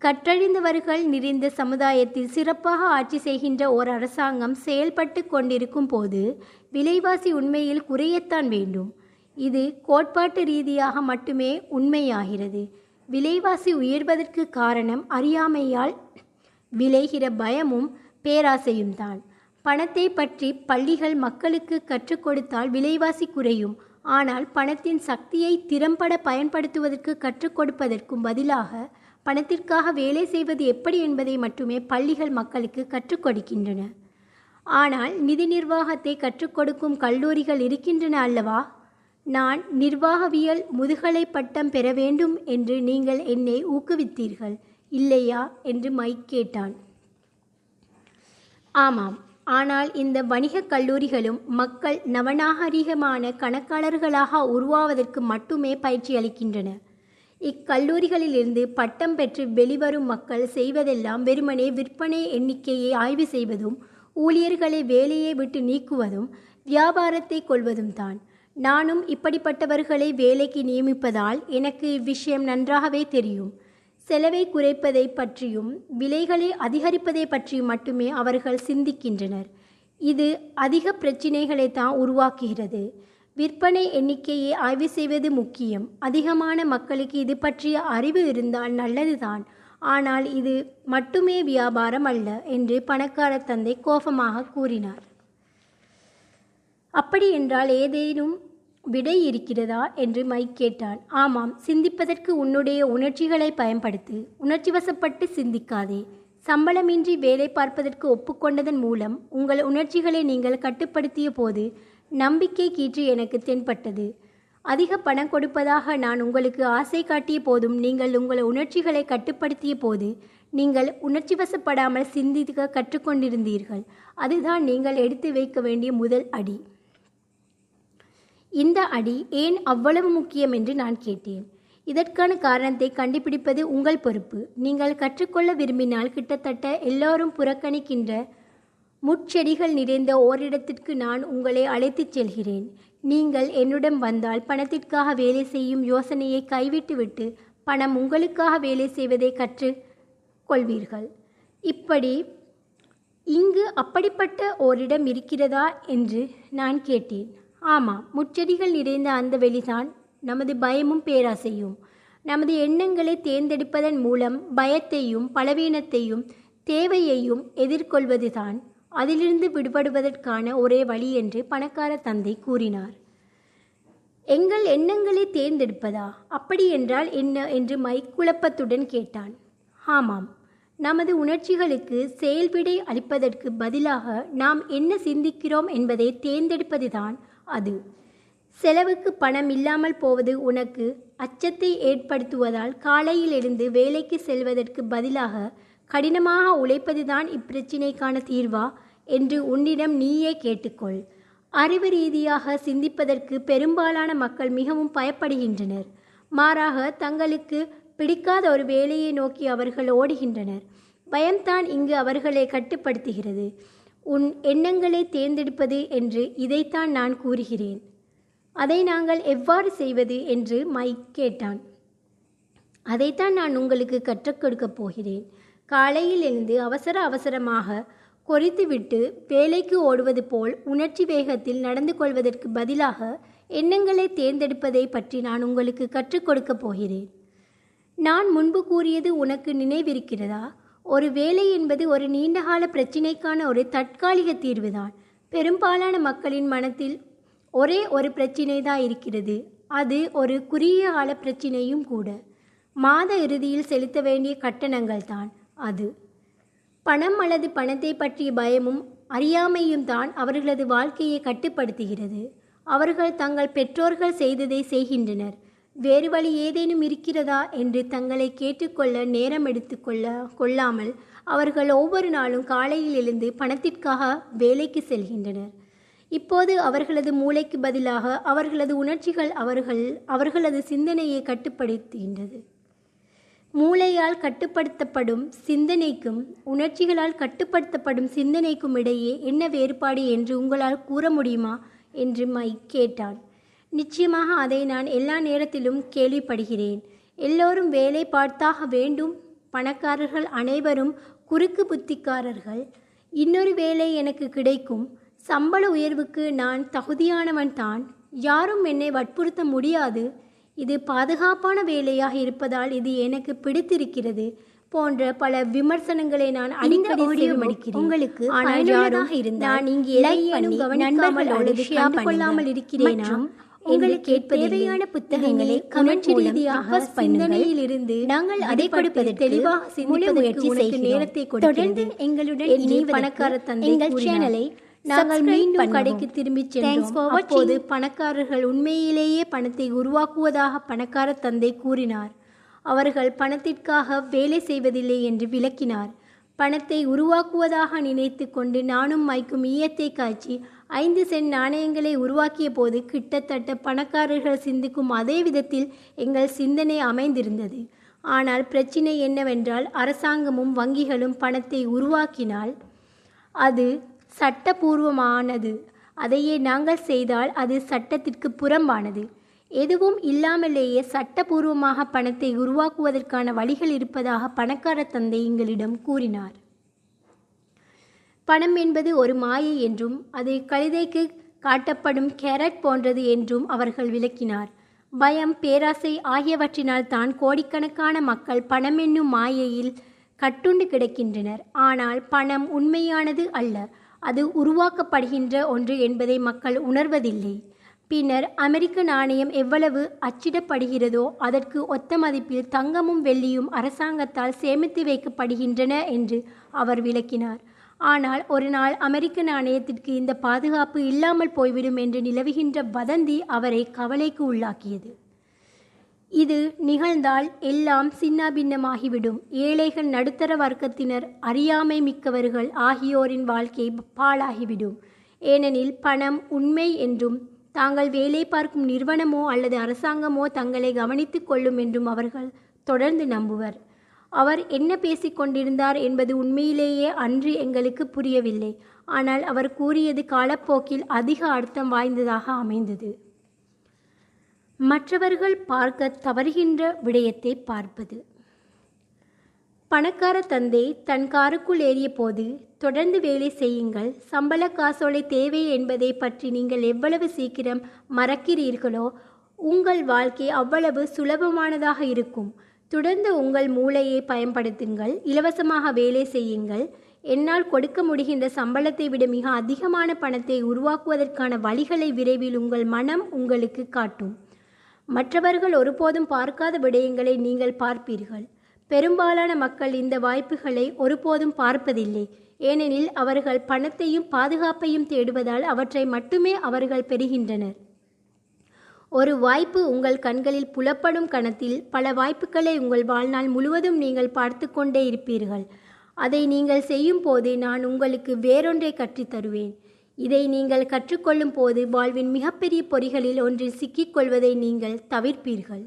கற்றழிந்தவர்கள் நிறைந்த சமுதாயத்தில் சிறப்பாக ஆட்சி செய்கின்ற ஓர் அரசாங்கம் செயல்பட்டு கொண்டிருக்கும் போது விலைவாசி உண்மையில் குறையத்தான் வேண்டும். இது கோட்பாட்டு ரீதியாக மட்டுமே உண்மையாகிறது. விலைவாசி உயர்வதற்கு காரணம் அறியாமையால் விளைகிற பயமும் பேராசையும் தான். பணத்தை பற்றி பள்ளிகள் மக்களுக்கு கற்றுக் கொடுத்தால் விலைவாசி குறையும். ஆனால் பணத்தின் சக்தியை திறம்பட பயன்படுத்துவதற்கு கற்றுக் கொடுப்பதற்கும் பதிலாக பணத்திற்காக வேலை செய்வது எப்படி என்பதை மட்டுமே பள்ளிகள் மக்களுக்கு கற்றுக் கொடுக்கின்றன. ஆனால் நிதி நிர்வாகத்தை கற்றுக் கொடுக்கும் கல்லூரிகள் இருக்கின்றன அல்லவா? நான் நிர்வாகவியல் முதுகலை பட்டம் பெற வேண்டும் என்று நீங்கள் என்னை ஊக்குவித்தீர்கள் இல்லையா? என்று மைக் கேட்டான். ஆமாம் ஆனால் இந்த வணிகக் கல்லூரிகளும் மக்கள் நவநாகரிகமான கணக்காளர்களாக உருவாவதற்கு மட்டுமே பயிற்சி அளிக்கின்றன. இக்கல்லூரிகளிலிருந்து பட்டம் பெற்று வெளிவரும் மக்கள் செய்வதெல்லாம் வெறுமனே விற்பனை எண்ணிக்கையை ஆய்வு செய்வதும் ஊழியர்களை வேலையை விட்டு நீக்குவதும் வியாபாரத்தை கொள்வதும் தான். நானும் இப்படிப்பட்டவர்களை வேலைக்கு நியமிப்பதால் எனக்கு இவ்விஷயம் நன்றாகவே தெரியும். செலவை குறைப்பதை பற்றியும் விலைகளை அதிகரிப்பதை பற்றியும் மட்டுமே அவர்கள் சிந்திக்கின்றனர். இது அதிக பிரச்சினைகளை தான் உருவாக்குகிறது. விற்பனை எண்ணிக்கையை ஆய்வு செய்வது முக்கியம். அதிகமான மக்களுக்கு இது பற்றிய அறிவு இருந்தால் நல்லதுதான். ஆனால் இது மட்டுமே வியாபாரம் அல்ல என்று பணக்கார தந்தை கோபமாக கூறினார். அப்படி என்றால் ஏதேனும் விடை இருக்கிறதா? என்று மைக் கேட்டான். ஆமாம் சிந்திப்பதற்கு உன்னுடைய உணர்ச்சிகளை பயன்படுத்து. உணர்ச்சி வசப்பட்டு சிந்திக்காதே. சம்பளமின்றி வேலை பார்ப்பதற்கு ஒப்புக்கொண்டதன் மூலம் உங்கள் உணர்ச்சிகளை நீங்கள் கட்டுப்படுத்திய போது நம்பிக்கை கீற்று எனக்கு தென்பட்டது. அதிக பணம் கொடுப்பதாக நான் உங்களுக்கு ஆசை காட்டிய போதும் நீங்கள் உங்கள் உணர்ச்சிகளை கட்டுப்படுத்திய போது நீங்கள் உணர்ச்சி வசப்படாமல் சிந்திக்க கற்றுக்கொண்டிருந்தீர்கள். அதுதான் நீங்கள் எடுத்து வைக்க வேண்டிய முதல் அடி. இந்த அடி ஏன் அவ்வளவு முக்கியம் என்று நான் கேட்டேன். இதற்கான காரணத்தை கண்டுபிடிப்பது உங்கள் பொறுப்பு. நீங்கள் கற்றுக்கொள்ள விரும்பினால் கிட்டத்தட்ட எல்லோரும் புறக்கணிக்கின்ற முட்செடிகள் நிறைந்த ஓரிடத்திற்கு நான் உங்களை அழைத்துச் செல்கிறேன். நீங்கள் என்னுடன் வந்தால் பணத்திற்காக வேலை செய்யும் யோசனையை கைவிட்டுவிட்டு பணம் உங்களுக்காக வேலை செய்வதை கற்று கொள்வீர்கள் இப்படி இங்கு அப்படிப்பட்ட ஓரிடம் இருக்கிறதா என்று நான் கேட்டேன். ஆமாம் முச்செடிகள் நிறைந்த அந்த வெளிதான் நமது பயமும் பேராசையும். நமது எண்ணங்களை தேர்ந்தெடுப்பதன் மூலம் பயத்தையும் பலவீனத்தையும் தேவையையும் எதிர்கொள்வதுதான் அதிலிருந்து விடுபடுவதற்கான ஒரே வழி என்று பணக்கார தந்தை கூறினார். எங்கள் எண்ணங்களை தேர்ந்தெடுப்பதா? அப்படி என்றால் என்ன? என்று மைக் குழப்பத்துடன் கேட்டான். ஆமாம் நமது உணர்ச்சிகளுக்கு செயல்விடை அளிப்பதற்கு பதிலாக நாம் என்ன சிந்திக்கிறோம் என்பதை தேர்ந்தெடுப்பதுதான் அது. செலவுக்கு பணம் இல்லாமல் போவது உனக்கு அச்சத்தை ஏற்படுத்துவதால் காலையில் எழுந்து வேலைக்கு செல்வதற்கு பதிலாக கடினமாக உழைப்பதுதான் இப்பிரச்சினைக்கான தீர்வா என்று உன்னிடம் நீயே கேட்டுக்கொள். அறிவு ரீதியாக சிந்திப்பதற்கு பெரும்பாலான மக்கள் மிகவும் பயப்படுகின்றனர். மாறாக தங்களுக்கு பிடிக்காத ஒரு வேலையை நோக்கி அவர்கள் ஓடுகின்றனர். பயம்தான் இங்கு அவர்களை கட்டுப்படுத்துகிறது. உன் எண்ணங்களை தேர்ந்தெடுப்பது என்று இதைத்தான் நான் கூறுகிறேன். அதை நாங்கள் எவ்வாறு செய்வது என்று மைக் கேட்டான். அதைத்தான் நான் உங்களுக்கு கற்றுக் கொடுக்கப் போகிறேன். காலையில் எழுந்து அவசர அவசரமாக கொறித்துவிட்டு வேலைக்கு ஓடுவது போல் உணர்ச்சி வேகத்தில் நடந்து கொள்வதற்கு பதிலாக எண்ணங்களை தேர்ந்தெடுப்பதை பற்றி நான் உங்களுக்கு கற்றுக் கொடுக்கப் போகிறேன். நான் முன்பு கூறியது உனக்கு நினைவிருக்கிறதா? ஒரு வேலை என்பது ஒரு நீண்டகால பிரச்சினைக்கான ஒரு தற்காலிக தீர்வுதான். பெரும்பாலான மக்களின் மனத்தில் ஒரே ஒரு பிரச்சினை தான் இருக்கிறது. அது ஒரு குறுகிய கால பிரச்சினையும் கூட. மாத இறுதியில் செலுத்த வேண்டிய கட்டணங்கள் தான் அது. பணம் அல்லது பணத்தை பற்றிய பயமும் அறியாமையும் தான் அவர்களது வாழ்க்கையை கட்டுப்படுத்துகிறது. அவர்கள் தங்கள் பெற்றோர்கள் செய்ததை செய்கின்றனர். வேறு வழி ஏதேனும் இருக்கிறதா என்று தங்களை கேட்டுக்கொள்ள நேரம் எடுத்துக்கொள்ள கொள்ளாமல் அவர்கள் ஒவ்வொரு நாளும் காலையில் எழுந்து பணத்திற்காக வேலைக்கு செல்கின்றனர். இப்போது அவர்களது மூளைக்கு பதிலாக அவர்களது உணர்ச்சிகள் அவர்கள் அவர்களது சிந்தனையை கட்டுப்படுத்துகின்றது. மூளையால் கட்டுப்படுத்தப்படும் சிந்தனைக்கும் உணர்ச்சிகளால் கட்டுப்படுத்தப்படும் சிந்தனைக்கும் இடையே என்ன வேறுபாடு என்று உங்களால் கூற முடியுமா? என்று மைக் கேட்டான். நிச்சயமாக அதை நான் எல்லா நேரத்திலும் கேள்விப்படுகிறேன். எல்லோரும் வேலை பார்த்தாக வேண்டும். பணக்காரர்கள் அனைவரும் குறுக்கு புத்திக்காரர்கள். இன்னொரு வேலை எனக்கு கிடைக்கும். சம்பள உயர்வுக்கு நான் தகுதியானவன் தான். யாரும் என்னை வற்புறுத்த முடியாது. இது பாதுகாப்பான வேலையாக இருப்பதால் இது எனக்கு பிடித்திருக்கிறது போன்ற பல விமர்சனங்களை நான் அடிக்கடி செவிமடுக்கிறேன் உங்களுக்கு ஆனால் யாரும் இருந்தால் நான் இங்கு நண்பர்களோடு கண்டு கொள்ளாமல். இருக்கிறேனா? உங்களுக்கு. தேவையான புத்தகங்களை மூலம் ரீதியாக பண்ணுங்கள். சிந்தனையிலிருந்து நாங்கள் அதை கொடுப்பதற்கு தெளிவாக முயற்சி. நேரத்தை தொடர்ந்து எங்களுடன் இணைவதற்கு பணக்கார தந்தை எங்கள். சேனலை நாங்கள் மீண்டும். கடைக்கு for சென்றோம். அப்போது பணக்காரர்கள் உண்மையிலேயே பணத்தை உருவாக்குவதாக பணக்கார தந்தை கூறினார் அவர்கள் பணத்திற்காக வேலை செய்வதில்லை என்று விளக்கினார் பணத்தை உருவாக்குவதாக நினைத்து கொண்டு நானும் மைக்கும் ஈயத்தை காய்ச்சி ஐந்து சென்ட் நாணயங்களை உருவாக்கிய போது கிட்டத்தட்ட பணக்காரர்கள் சிந்திக்கும் அதே விதத்தில் எங்கள் சிந்தனை அமைந்திருந்தது. ஆனால் பிரச்சினை என்னவென்றால் அரசாங்கமும் வங்கிகளும் பணத்தை உருவாக்கினால் அது சட்டபூர்வமானது. அதையே நாங்கள் செய்தால் அது சட்டத்திற்கு புறம்பானது. எதுவும் இல்லாமலேயே சட்டபூர்வமாக பணத்தை உருவாக்குவதற்கான வழிகள் இருப்பதாக பணக்கார தந்தை எங்களிடம் கூறினார். பணம் என்பது ஒரு மாயை என்றும் அது கழுதைக்கு காட்டப்படும் கேரட் போன்றது என்றும் அவர்கள் விளக்கினார். பயம் பேராசை ஆகியவற்றினால் தான் கோடிக்கணக்கான மக்கள் பணம் என்னும் மாயையில் கட்டுண்டு கிடக்கின்றனர். ஆனால் பணம் உண்மையானது அல்ல அது உருவாக்கப்படுகின்ற ஒன்று என்பதை மக்கள் உணர்வதில்லை. பின்னர் அமெரிக்க நாணயம் எவ்வளவு அச்சிடப்படுகிறதோ அதற்கு ஒத்த மதிப்பில் தங்கமும் வெள்ளியும் அரசாங்கத்தால் சேமித்து வைக்கப்படுகின்றன என்று அவர் விளக்கினார். ஆனால் ஒரு நாள் அமெரிக்க நாணயத்திற்கு இந்த பாதுகாப்பு இல்லாமல் போய்விடும் என்று நிலவுகின்ற வதந்தி அவரை கவலைக்கு உள்ளாக்கியது. இது நிகழ்ந்தால் எல்லாம் சின்னாபின்னமாகிவிடும். ஏழைகள் நடுத்தர வர்க்கத்தினர் அறியாமை மிக்கவர்கள் ஆகியோரின் வாழ்க்கை பாழாகிவிடும். ஏனெனில் பணம் உண்மை என்றும் தாங்கள் வேலை பார்க்கும் நிறுவனமோ அல்லது அரசாங்கமோ தங்களை கவனித்துக் கொள்ளும் என்றும் அவர்கள் தொடர்ந்து நம்புவர். அவர் என்ன பேசிக் கொண்டிருந்தார் என்பது உண்மையிலேயே அன்று எங்களுக்கு புரியவில்லை. ஆனால் அவர் கூறியது காலப்போக்கில் அதிக அர்த்தம் வாய்ந்ததாக அமைந்தது. மற்றவர்கள் பார்க்க தவறுகின்ற விடயத்தை பார்ப்பது. பணக்கார தந்தை தன் காருக்குள் ஏறிய போது தொடர்ந்து வேலை செய்யுங்கள். சம்பள காசோலை தேவை என்பதை பற்றி நீங்கள் எவ்வளவு சீக்கிரம் மறக்கிறீர்களோ உங்கள் வாழ்க்கை அவ்வளவு சுலபமானதாக இருக்கும். தொடர்ந்து உங்கள் மூளையை பயன்படுத்துங்கள் இலவசமாக வேலை செய்யுங்கள். என்னால் கொடுக்க முடிகின்ற சம்பளத்தை விட மிக அதிகமான பணத்தை உருவாக்குவதற்கான வழிகளை விரைவில் உங்கள் மனம் உங்களுக்கு காட்டும். மற்றவர்கள் ஒருபோதும் பார்க்காத விடயங்களை நீங்கள் பார்ப்பீர்கள். பெரும்பாலான மக்கள் இந்த வாய்ப்புகளை ஒருபோதும் பார்ப்பதில்லை. ஏனெனில் அவர்கள் பணத்தையும் பாதுகாப்பையும் தேடுவதால் அவற்றை மட்டுமே அவர்கள் பெறுகின்றனர். ஒரு வாய்ப்பு உங்கள் கண்களில் புலப்படும் கணத்தில் பல வாய்ப்புகளை உங்கள் வாழ்நாள் முழுவதும் நீங்கள் பார்த்து கொண்டே இருப்பீர்கள். அதை நீங்கள் செய்யும் போது நான் உங்களுக்கு வேறொன்றை கற்றுத் தருவேன். இதை நீங்கள் கற்றுக்கொள்ளும் போது வாழ்வின் மிகப்பெரிய பொறிகளில் ஒன்றில் சிக்கிக்கொள்வதை நீங்கள் தவிர்ப்பீர்கள்.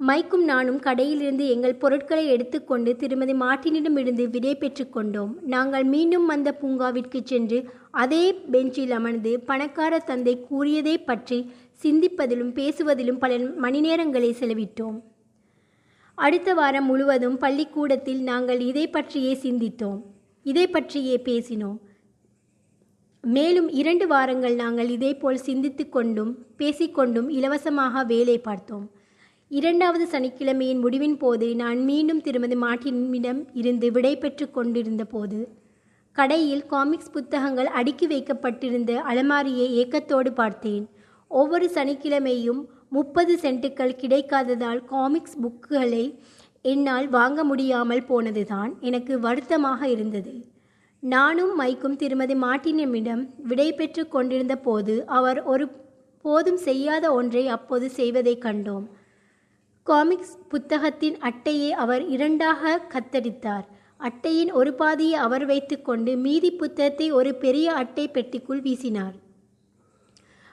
மைக்கும் நானும் கடையிலிருந்து எங்கள் பொருட்களை எடுத்துக்கொண்டு திருமதி மார்ட்டினிடமிருந்து விடை பெற்று கொண்டோம். நாங்கள் மீண்டும் அந்த பூங்காவிற்கு சென்று அதே பெஞ்சில் அமர்ந்து பணக்கார தந்தை கூறியதை பற்றி சிந்திப்பதிலும் பேசுவதிலும் பல மணி நேரங்களை செலவிட்டோம். அடுத்த வாரம் முழுவதும் பள்ளிக்கூடத்தில் நாங்கள் இதை பற்றியே சிந்தித்தோம். இதை பற்றியே பேசினோம். மேலும் இரண்டு வாரங்கள் நாங்கள் இதேபோல் சிந்தித்து கொண்டும் பேசிக்கொண்டும் இலவசமாக வேலை பார்த்தோம். இரண்டாவது சனிக்கிழமையின் முடிவின் போது நான் மீண்டும் திருமதி மார்ட்டினிடம் இருந்து விடை பெற்று கொண்டிருந்த போது கடையில் காமிக்ஸ் புத்தகங்கள் அடுக்கி வைக்கப்பட்டிருந்த அலமாரியை ஏக்கத்தோடு பார்த்தேன். ஒவ்வொரு சனிக்கிழமையும் முப்பது சென்ட்டுகள் கிடைக்காததால் காமிக்ஸ் புக்குகளை என்னால் வாங்க முடியாமல் போனதுதான் எனக்கு வருத்தமாக இருந்தது. நானும் மைக்கும் திருமதி மார்ட்டினமிடம் விடை பெற்று கொண்டிருந்த போது அவர் ஒரு போதும் செய்யாத ஒன்றை அப்போது செய்வதைக் கண்டோம். காமிக்ஸ் புத்தகத்தின் அட்டையை அவர் இரண்டாக கத்தரித்தார். அட்டையின் ஒரு பாதியை அவர் வைத்துக்கொண்டு மீதி புத்தகத்தை ஒரு பெரிய அட்டை பெட்டிக்குள் வீசினார்.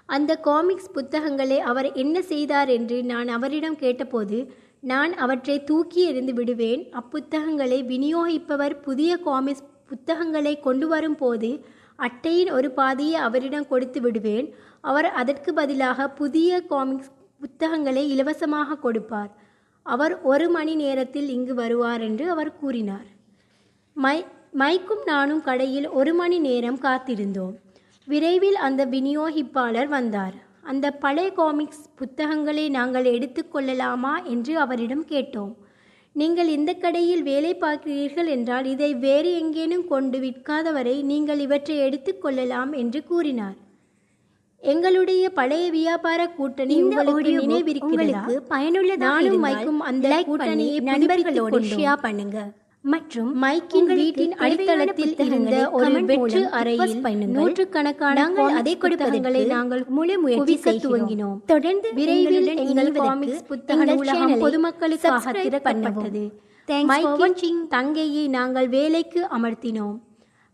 அந்த காமிக்ஸ் புத்தகங்களை அவர் என்ன செய்தார் என்று நான் அவரிடம் கேட்டபோது நான் அவற்றை தூக்கி எறிந்து விடுவேன். அப்புத்தகங்களை விநியோகிப்பவர் புதிய காமிக்ஸ் புத்தகங்களை கொண்டு வரும்போது அட்டையின் ஒரு பாதியை அவரிடம் கொடுத்து விடுவேன். அவர் அதற்கு பதிலாக புதிய காமிக்ஸ் புத்தகங்களை இலவசமாக கொடுப்பார். அவர் ஒரு மணி நேரத்தில் இங்கு வருவார் என்று அவர் கூறினார். மை மைக்கும் நானும் கடையில் ஒரு மணி நேரம் காத்திருந்தோம். விரைவில் அந்த விநியோகிப்பாளர் வந்தார். அந்த பழைய காமிக்ஸ் புத்தகங்களை நாங்கள் எடுத்துக்கொள்ளலாமா என்று அவரிடம் கேட்டோம். நீங்கள் இந்த கடையில் வேலை பார்க்கிறீர்கள் என்றால் இதை வேறு எங்கேனும் கொண்டு விற்காதவரை நீங்கள் இவற்றை எடுத்துக்கொள்ளலாம் என்று கூறினார். எங்களுடைய பழைய வியாபார கூட்டணி இந்த உங்களுக்கு audio book நினைவிருக்கிறதா? உங்களுக்கு பயனுள்ளதாக நானும் மைக்கும் அந்த கூட்டணியை நண்பர்களோடு ஷேர் பண்ணுங்க. மற்றும் மைக்கின் வீட்டின் அடித்தளத்தில் இருந்த ஒரு வெற்று அறையில். நூற்றுக்கணக்கான அதை கொடுப்பதற்கு நாங்கள் முழு முயற்சி. துவங்கினோம். தொடர்ந்து விரைவில் எங்கள் காமிக்ஸ் புத்தக channel-ஐ பொதுமக்களுக்காக திறக்கப்பட்டது. மைக்கின். தங்கையை நாங்கள் வேலைக்கு அமர்த்தினோம்.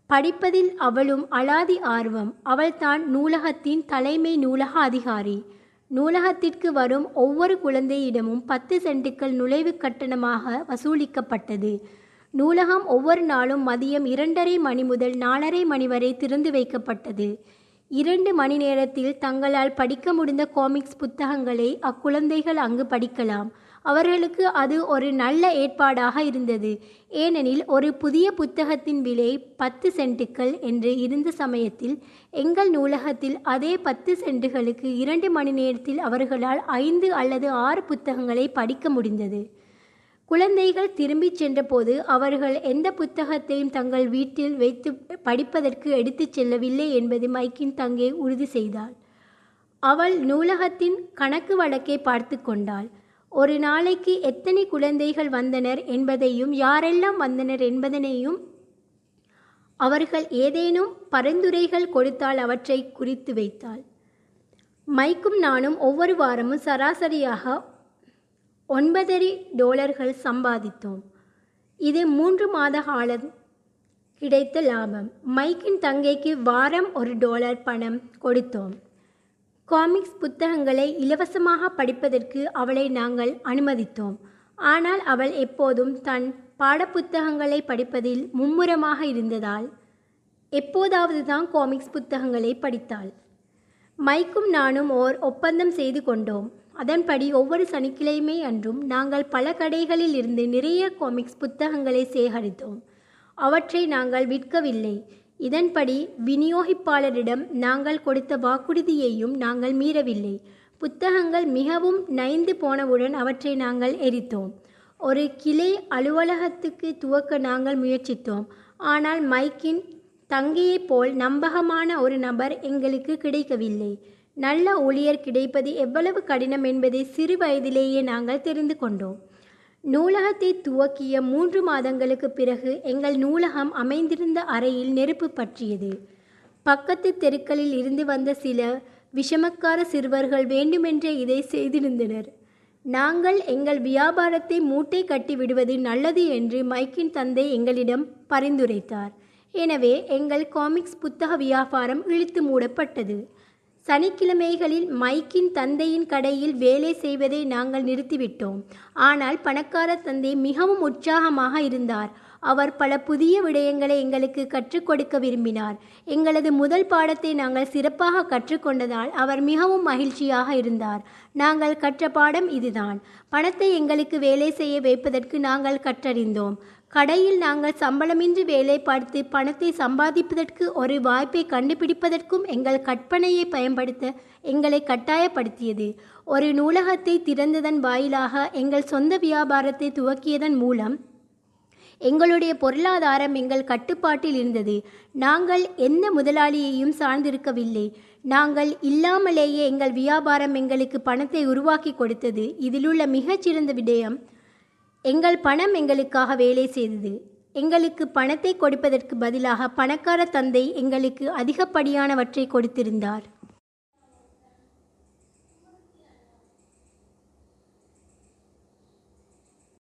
படிப்பதில் அவளும் அலாதி ஆர்வம். அவள்தான் நூலகத்தின் தலைமை நூலக அதிகாரி. நூலகத்திற்கு வரும் ஒவ்வொரு குழந்தையிடமும் பத்து சென்ட்டுகள் நுழைவு கட்டணமாக வசூலிக்கப்பட்டது. நூலகம் ஒவ்வொரு நாளும் மதியம் இரண்டரை மணி முதல் நாலரை மணி வரை திறந்து வைக்கப்பட்டது. இரண்டு மணி நேரத்தில் தங்களால் படிக்க முடிந்த காமிக்ஸ் புத்தகங்களை அக்குழந்தைகள் அங்கு படிக்கலாம். அவர்களுக்கு அது ஒரு நல்ல ஏற்பாடாக இருந்தது. ஏனெனில் ஒரு புதிய புத்தகத்தின் விலை பத்து சென்ட்டுகள் என்று இருந்த சமயத்தில் எங்கள் நூலகத்தில் அதே பத்து சென்ட்டுகளுக்கு இரண்டு மணி நேரத்தில் அவர்களால் ஐந்து அல்லது ஆறு புத்தகங்களை படிக்க முடிந்தது. குழந்தைகள் திரும்பிச் சென்றபோது அவர்கள் எந்த புத்தகத்தையும் தங்கள் வீட்டில் வைத்து படிப்பதற்கு எடுத்துச் செல்லவில்லை என்பது மைக்கின் தங்கை உறுதி செய்தாள். அவள் நூலகத்தின் கணக்கு வழக்கை பார்த்து கொண்டாள். ஒரு நாளைக்கு எத்தனை குழந்தைகள் வந்தனர் என்பதையும் யாரெல்லாம் வந்தனர் என்பதனையும் அவர்கள் ஏதேனும் பரிந்துரைகள் கொடுத்தால் அவற்றை குறித்து வைத்தாள். மைக்கும் நானும் ஒவ்வொரு வாரமும் சராசரியாக ஒன்பதரை டாலர்கள் சம்பாதித்தோம். இது மூன்று மாத காலம் கிடைத்த லாபம். மைக்கின் தங்கைக்கு வாரம் ஒரு டாலர் பணம் கொடுத்தோம். காமிக்ஸ் புத்தகங்களை இலவசமாக படிப்பதற்கு அவளை நாங்கள் அனுமதித்தோம். ஆனால் அவள் எப்போதும் தன் பாடப்புத்தகங்களை படிப்பதில் மும்முரமாக இருந்ததால் எப்போதாவது தான் காமிக்ஸ் புத்தகங்களை படித்தாள். மைக்கும் நானும் ஓர் ஒப்பந்தம் செய்து கொண்டோம். அதன்படி ஒவ்வொரு சனிக்கிழமை அன்றும் நாங்கள் பல கடைகளில் இருந்து நிறைய காமிக்ஸ் புத்தகங்களை சேகரித்தோம். அவற்றை நாங்கள் விற்கவில்லை. இதன்படி விநியோகிப்பாளரிடம் நாங்கள் கொடுத்த வாக்குறுதியையும் நாங்கள் மீறவில்லை. புத்தகங்கள் மிகவும் நைந்து போனவுடன் அவற்றை நாங்கள் எரித்தோம். ஒரு கிளை அலுவலகத்துக்கு துவக்க நாங்கள் முயற்சித்தோம். ஆனால் மைக்கின் தங்கையைப் போல் நம்பகமான ஒரு நபர் எங்களுக்கு கிடைக்கவில்லை. நல்ல ஊழியர் கிடைப்பது எவ்வளவு கடினம் என்பதை சிறு வயதிலேயே நாங்கள் தெரிந்து கொண்டோம். நூலகத்தை துவக்கிய மூன்று மாதங்களுக்கு பிறகு எங்கள் நூலகம் அமைந்திருந்த அறையில் நெருப்பு பற்றியது. பக்கத்து தெருக்களில் இருந்து வந்த சில விஷமக்கார சிறுவர்கள் வேண்டுமென்றே இதை செய்திருந்தனர். நாங்கள் எங்கள் வியாபாரத்தை மூட்டை கட்டி விடுவது நல்லது என்று மைக்கின் தந்தை எங்களிடம் பரிந்துரைத்தார். எனவே எங்கள் காமிக்ஸ் புத்தக வியாபாரம் இழுத்து மூடப்பட்டது. சனிக்கிழமைகளில் மைக்கின் தந்தையின் கடையில் வேலை செய்வதை நாங்கள் நிறுத்திவிட்டோம். ஆனால் பணக்கார தந்தை மிகவும் உற்சாகமாக இருந்தார். அவர் பல புதிய விடயங்களை எங்களுக்கு கற்றுக் கொடுக்க விரும்பினார். எங்களது முதல் பாடத்தை நாங்கள் சிறப்பாக கற்றுக்கொண்டதால் அவர் மிகவும் மகிழ்ச்சியாக இருந்தார். நாங்கள் கற்ற பாடம் இதுதான். பணத்தை எங்களுக்கு வேலை செய்ய வைப்பதற்கு நாங்கள் கற்றறிந்தோம். கடையில் நாங்கள் சம்பளமின்றி வேலை பார்த்து பணத்தை சம்பாதிப்பதற்கு ஒரு வாய்ப்பை கண்டுபிடிப்பதற்கும் எங்கள் கற்பனையை பயன்படுத்த எங்களை கட்டாயப்படுத்தியது. ஒரு நூலகத்தை திறந்ததன் வாயிலாக எங்கள் சொந்த வியாபாரத்தை துவக்கியதன் மூலம் எங்களுடைய பொருளாதாரம் எங்கள் கட்டுப்பாட்டில் இருந்தது. நாங்கள் எந்த முதலாளியையும் சார்ந்திருக்கவில்லை. நாங்கள் இல்லாமலேயே எங்கள் வியாபாரம் எங்களுக்கு பணத்தை உருவாக்கி கொடுத்தது. இதிலுள்ள மிகச்சிறந்த விடயம் எங்கள் பணம் எங்களுக்காக வேலை செய்தது. எங்களுக்கு பணத்தை கொடுப்பதற்கு பதிலாக பணக்கார தந்தை எங்களுக்கு அதிகப்படியானவற்றை கொடுத்திருந்தார்.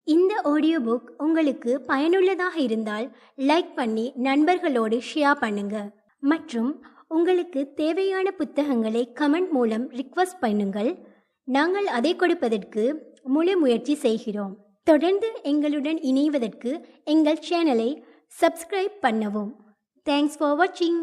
இந்த ஆடியோ புக் உங்களுக்கு பயனுள்ளதாக இருந்தால் லைக் பண்ணி நண்பர்களோடு ஷேர் பண்ணுங்க. மற்றும் உங்களுக்கு தேவையான புத்தகங்களை கமெண்ட் மூலம் ரிக்வஸ்ட் பண்ணுங்கள். நாங்கள் அதை கொடுப்பதற்கு முழு முயற்சி செய்கிறோம். தொடர்ந்து எங்களுடன் இணைவதற்கு எங்கள் சேனலை சப்ஸ்கிரைப் பண்ணவும். தேங்க்ஸ் ஃபார் வாட்சிங்